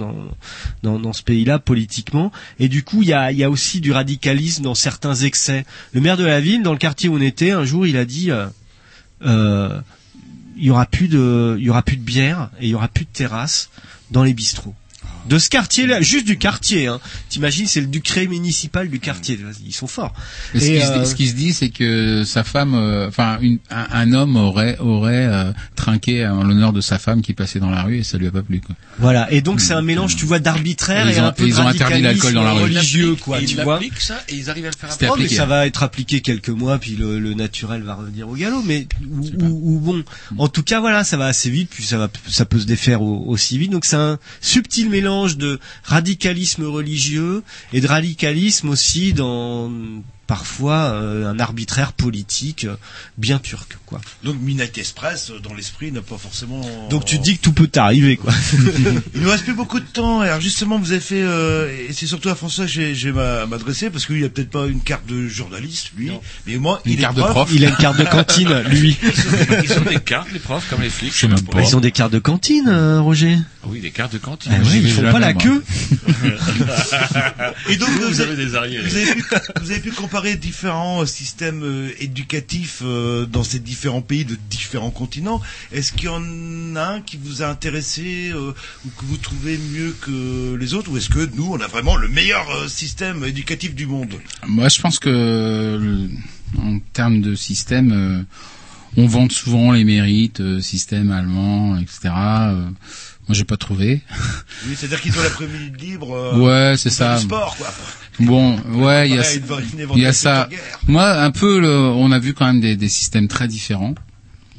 dans, dans, ce pays-là politiquement. Et du coup, il y a, y a aussi du radicalisme dans certains excès. Le maire de la ville, dans le quartier où on était, un jour, il a dit euh, il y aura plus de, il y aura plus de bière et il y aura plus de terrasse dans les bistrots. De ce quartier-là, juste du quartier. Hein. T'imagines, c'est le ducré municipal du quartier. Ils sont forts. Et ce, Et, qui se, euh, dit- ce qui se dit, c'est que sa femme, euh, enfin, un, un homme aurait aurait euh, trinqué en l'honneur de sa femme qui passait dans la rue et ça lui a pas plu. Quoi. Voilà. Et donc c'est un mélange, tu vois, d'arbitraire Et et, ils ont- un peu ils ont interdit l'alcool dans la rue. religieux, quoi. Et Tu vois. ça, et ils arrivent à le faire mais ça va être appliqué quelques mois, puis le, le naturel va revenir au galop. Mais ou, ou- ou bon, en tout cas, voilà, ça va assez vite, puis ça va, ça peut se défaire au- aussi vite. Donc c'est un subtil mélange de radicalisme religieux et de radicalisme aussi dans parfois euh, un arbitraire politique euh, bien turc, quoi. Donc Midnight Express, euh, dans l'esprit, n'a pas forcément... Donc tu te dis que tout peut t'arriver, quoi. [LAUGHS] Il nous reste plus beaucoup de temps. Alors justement, vous avez fait, euh, et c'est surtout à François que j'ai- j'ai m'a- m'adresser parce qu'il a peut-être pas une carte de journaliste, lui, mais moi, Une il carte est de prof. Il a une carte de cantine, [LAUGHS] lui. Ils ont des cartes, les profs, comme les flics. Je sais même pas. Ils ont des cartes de cantine, euh, Roger. Oui, des cartes de cantine. Ah j'y ils font pas la queue. [LAUGHS] Et donc, Vous, vous, vous avez, avez des arriérés. vous avez pu, vous avez pu comparer différents euh, systèmes euh, éducatifs euh, dans ces différents pays de différents continents. Est-ce qu'il y en a un qui vous a intéressé ou que vous trouvez mieux que les autres, ou est-ce que nous, on a vraiment le meilleur système éducatif du monde? Moi, je pense que en termes de système, on vante souvent les mérites, système allemand, etc. Moi, j'ai pas trouvé. Oui, c'est-à-dire qu'ils ont l'après-midi libre. euh, ouais, c'est ça. sport, quoi. Bon, [LAUGHS] ouais, il y y a ça. Moi, un peu, le, on a vu quand même des, des systèmes très différents,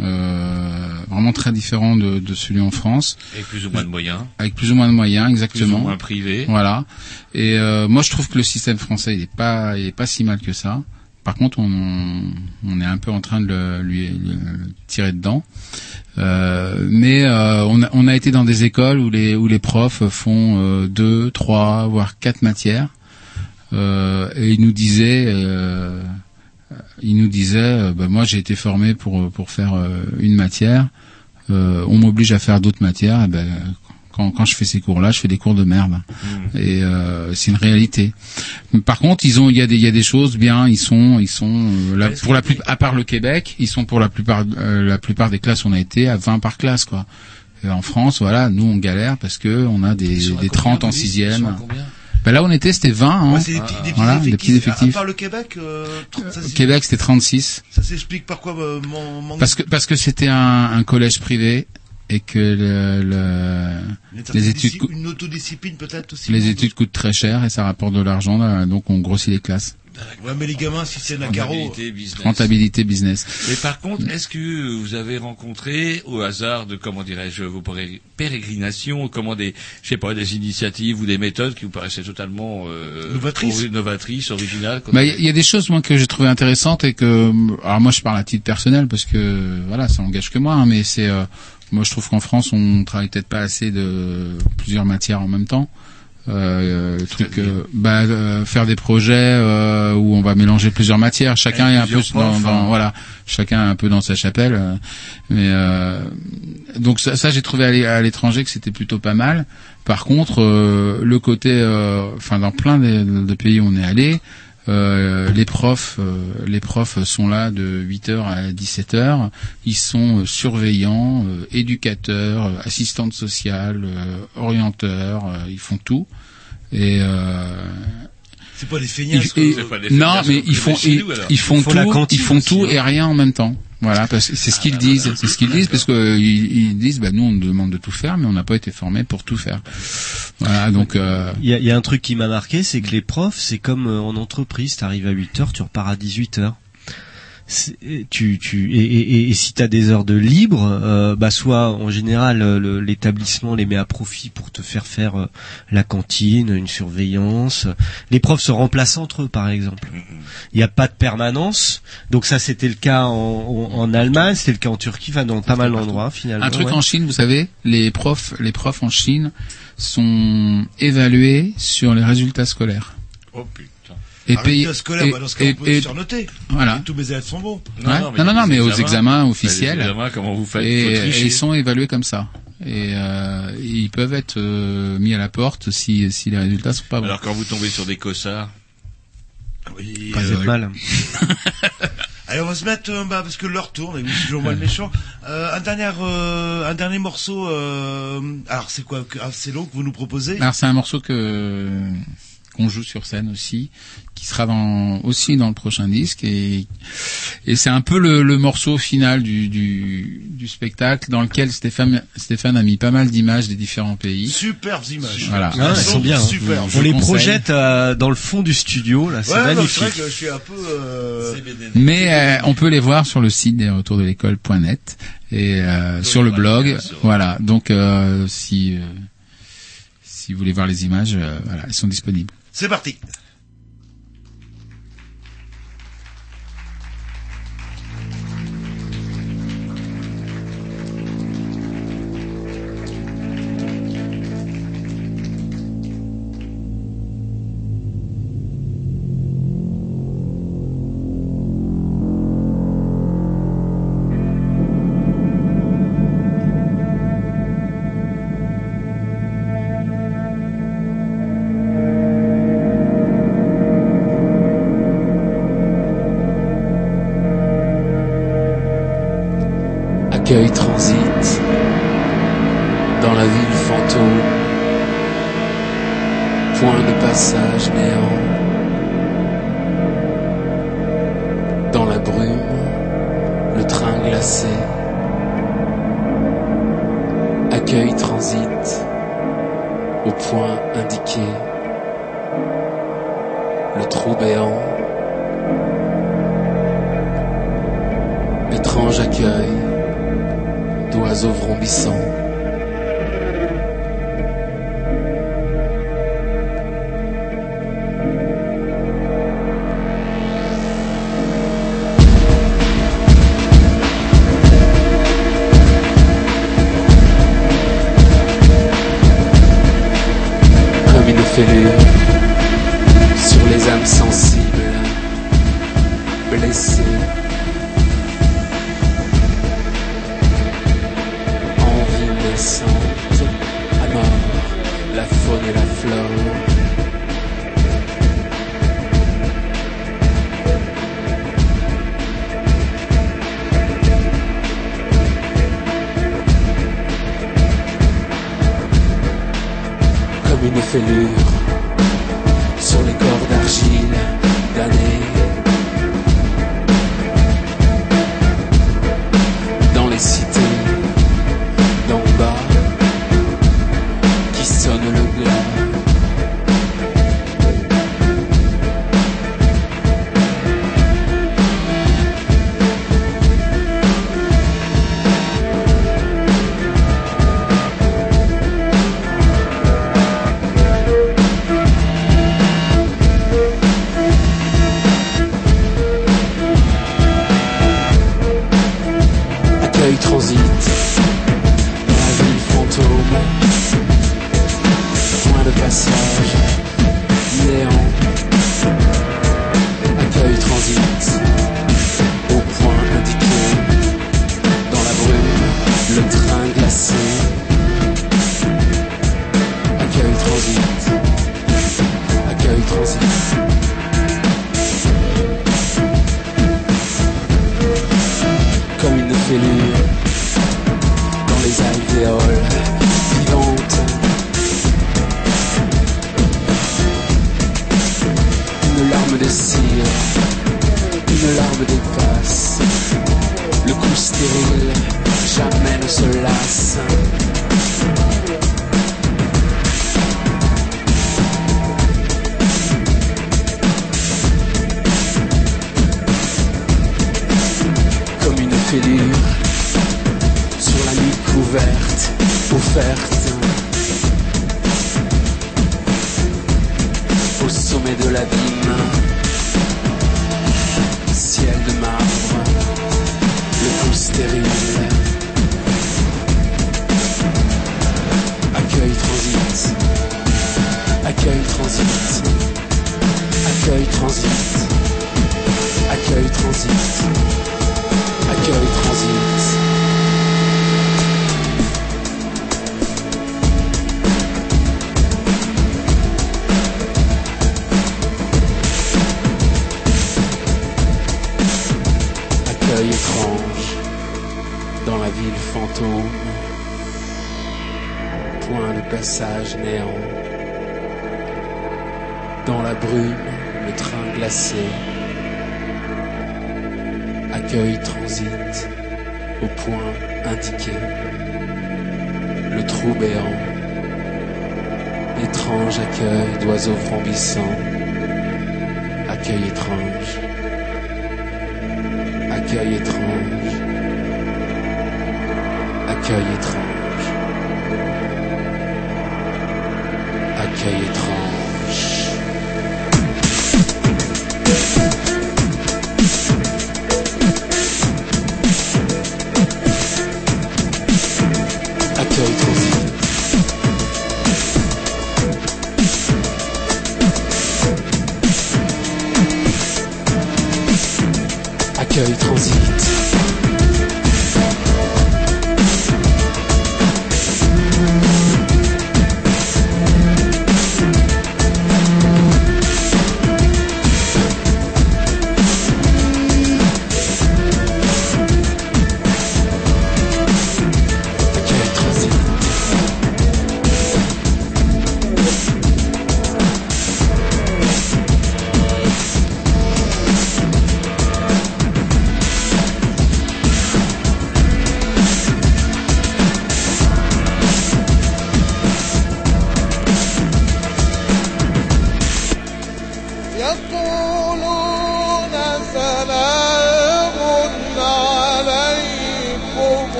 euh, vraiment très différents de, de celui en France, Avec plus ou moins de moyens. avec plus ou moins de moyens, Plus ou exactement. moins privés. Voilà. Et euh, moi, je trouve que le système français, il est pas, il est pas si mal que ça. Par contre, on, est un peu en train de le, lui, tirer dedans. Euh, mais euh, on, a, été dans des écoles où les profs font euh, deux, trois, voire quatre matières. Et ils nous disaient, ils nous disaient, bah, moi j'ai été formé pour faire une matière. On m'oblige à faire d'autres matières. Et ben, quand, quand je fais ces cours-là, je fais des cours de merde. Et euh, c'est une réalité. Par contre, ils ont, il y a des, il y a des choses bien. Ils sont, ils sont, euh, là, pour la plus, à part le Québec, ils sont pour la plupart, euh, la plupart des classes, on a été à 20 par classe, quoi. Et en France, voilà, nous on galère parce que on a des, des 30 en sixième. Ben là, on était, c'était 20. Hein. Ouais, c'est des petits, des petits voilà, des petits effectifs. À- part le Québec, euh, ça, c'est- Québec, c'était 36. ça s'explique par quoi euh, mon manque Parce que parce que c'était un, un collège privé et que le, le- les études disci- cou- une autodiscipline peut-être aussi. les études coûtent très cher et ça rapporte de l'argent donc on grossit les classes. Ouais, mais les gamins, si c'est un carreau. Rentabilité, business. Rentabilité business. Mais par contre, est-ce que vous avez rencontré, au hasard de, comment dirais-je, vos péré- pérégrinations, comment des, je sais pas, des initiatives ou des méthodes qui vous paraissaient totalement euh, Novatrices. ori- novatrices, originales Bah, Il y, a- il y a des choses moi que j'ai trouvé intéressantes et que alors moi je parle à titre personnel parce que voilà ça engage que moi hein, mais c'est euh, moi je trouve qu'en France on travaille peut-être pas assez de plusieurs matières en même temps. Euh, truc euh, bah, euh, faire des projets euh, où on va mélanger plusieurs matières. Chacun Avec est un peu dans, dans- hein. voilà chacun est un peu dans sa chapelle euh, mais euh, donc ça, ça j'ai trouvé à l'é- à l'étranger que c'était plutôt pas mal. Par contre euh, le côté euh, enfin dans plein de, de pays où on est allé euh, les profs, euh, les profs sont là de 8h à 17h. Ils sont euh, surveillants, euh, éducateurs, euh, assistantes sociales, euh, orienteurs. euh, ils font tout. Et euh, C'est pas des feignasses. non, mais ils font, ils, font tout, ils font tout hein. et rien en même temps. Voilà, c'est ce qu'ils disent, c'est ce qu'ils disent, parce que ils, ils disent, bah nous on demande de tout faire, mais on n'a pas été formés pour tout faire. Voilà, donc euh, Il y a, il y a un truc qui m'a marqué, c'est que les profs, c'est comme euh, en entreprise, t'arrives à 8 heures, tu repars à 18 heures. Tu, tu, et, et, et- et si tu as des heures de libre, euh, bah soit en général euh, le- l'établissement les met à profit pour te faire faire euh, la cantine, une surveillance. Les profs se remplacent entre eux, par exemple. Il n'y a pas de permanence, donc ça c'était le cas en, en, en Allemagne, c'était le cas en Turquie, enfin dans pas mal d'endroits finalement. un truc ouais. en Chine, vous savez, les profs, les profs en Chine sont évalués sur les résultats scolaires. Oh putain. Et Ah, et- bah, dans ce cas, on et- peut et- surnoter. Voilà. Tous mes élèves sont bons. Ouais. Non, non, non, mais aux examens officiels. Les examens, comment vous faites? Et, et ils sont évalués comme ça. Et euh, ils peuvent être euh, mis à la porte si, si les résultats sont pas bons. Alors quand vous tombez sur des cossards, Oui, Pas euh, de mal. [LAUGHS] Allez, on va se mettre, euh, bah, parce que l'heure tourne, et c'est toujours moi le méchant. Euh, un dernier, euh, un dernier morceau. Euh, alors, c'est quoi ah, C'est long que vous nous proposez? Alors c'est un morceau que qu'on joue sur scène aussi, qui sera dans, aussi dans le prochain disque et, et c'est un peu le, le morceau final du, du, du spectacle dans lequel Stéphane, Stéphane a mis pas mal d'images des différents pays. Superbes images. Voilà. Ah, elles sont bien. hein. Super. On les conseille. projette euh, dans le fond du studio, là, c'est Ouais, non, c'est magnifique. vrai que je suis un peu. Euh... Mais euh, on peut les voir sur le site des retours de l'école.net et euh, sur le blog. Voilà. Donc euh, si euh, si vous voulez voir les images, euh, voilà, elles sont disponibles. C'est parti. Sur les âmes sensibles, blessées.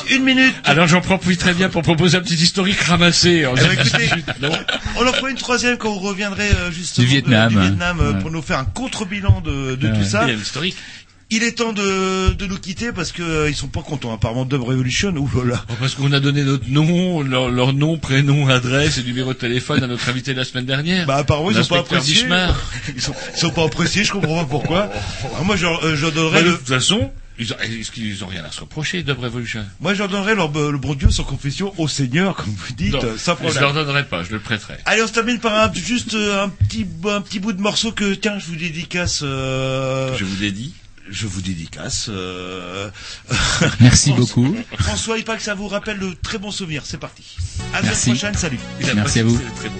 Voilà, une minute. Alors j'en profite très bien pour proposer un petit historique ramassé. en écoutez, on en fera une troisième quand vous reviendrez euh, justement Du de- Vietnam. du Vietnam, euh, Ouais. pour nous faire un contre-bilan de, de tout Ouais. ça. Bilan historique. Il est temps de, de nous quitter parce que euh, ils sont pas contents apparemment Dub Revolution. Ouh là là. Oh, Parce qu'on a donné notre nom, leur, leur nom, prénom, adresse et numéro de téléphone à notre invité la semaine dernière. Bah apparemment ils sont pas appréciés. [LAUGHS] Ils sont, ils sont pas appréciés, je comprends pas pourquoi. Alors, moi je, euh, je Bah, donnerais de toute façon, ils ont, est-ce qu'ils ont rien à se reprocher, Dub Revolution moi je leur donnerais leur, le bon Dieu sans confession au Seigneur comme vous dites, Non, euh, sans je leur problème. donnerai pas, je le prêterai. Allez, on se termine par un, juste euh, un petit, un petit bout de morceau que, tiens, je vous dédicace. Euh, Je vous dédie. Je vous dédicace. Euh, [LAUGHS] Merci beaucoup. François, il paraît que ça vous rappelle de très bons souvenirs. C'est parti. À la prochaine. Salut. Merci à vous. c'était très bon.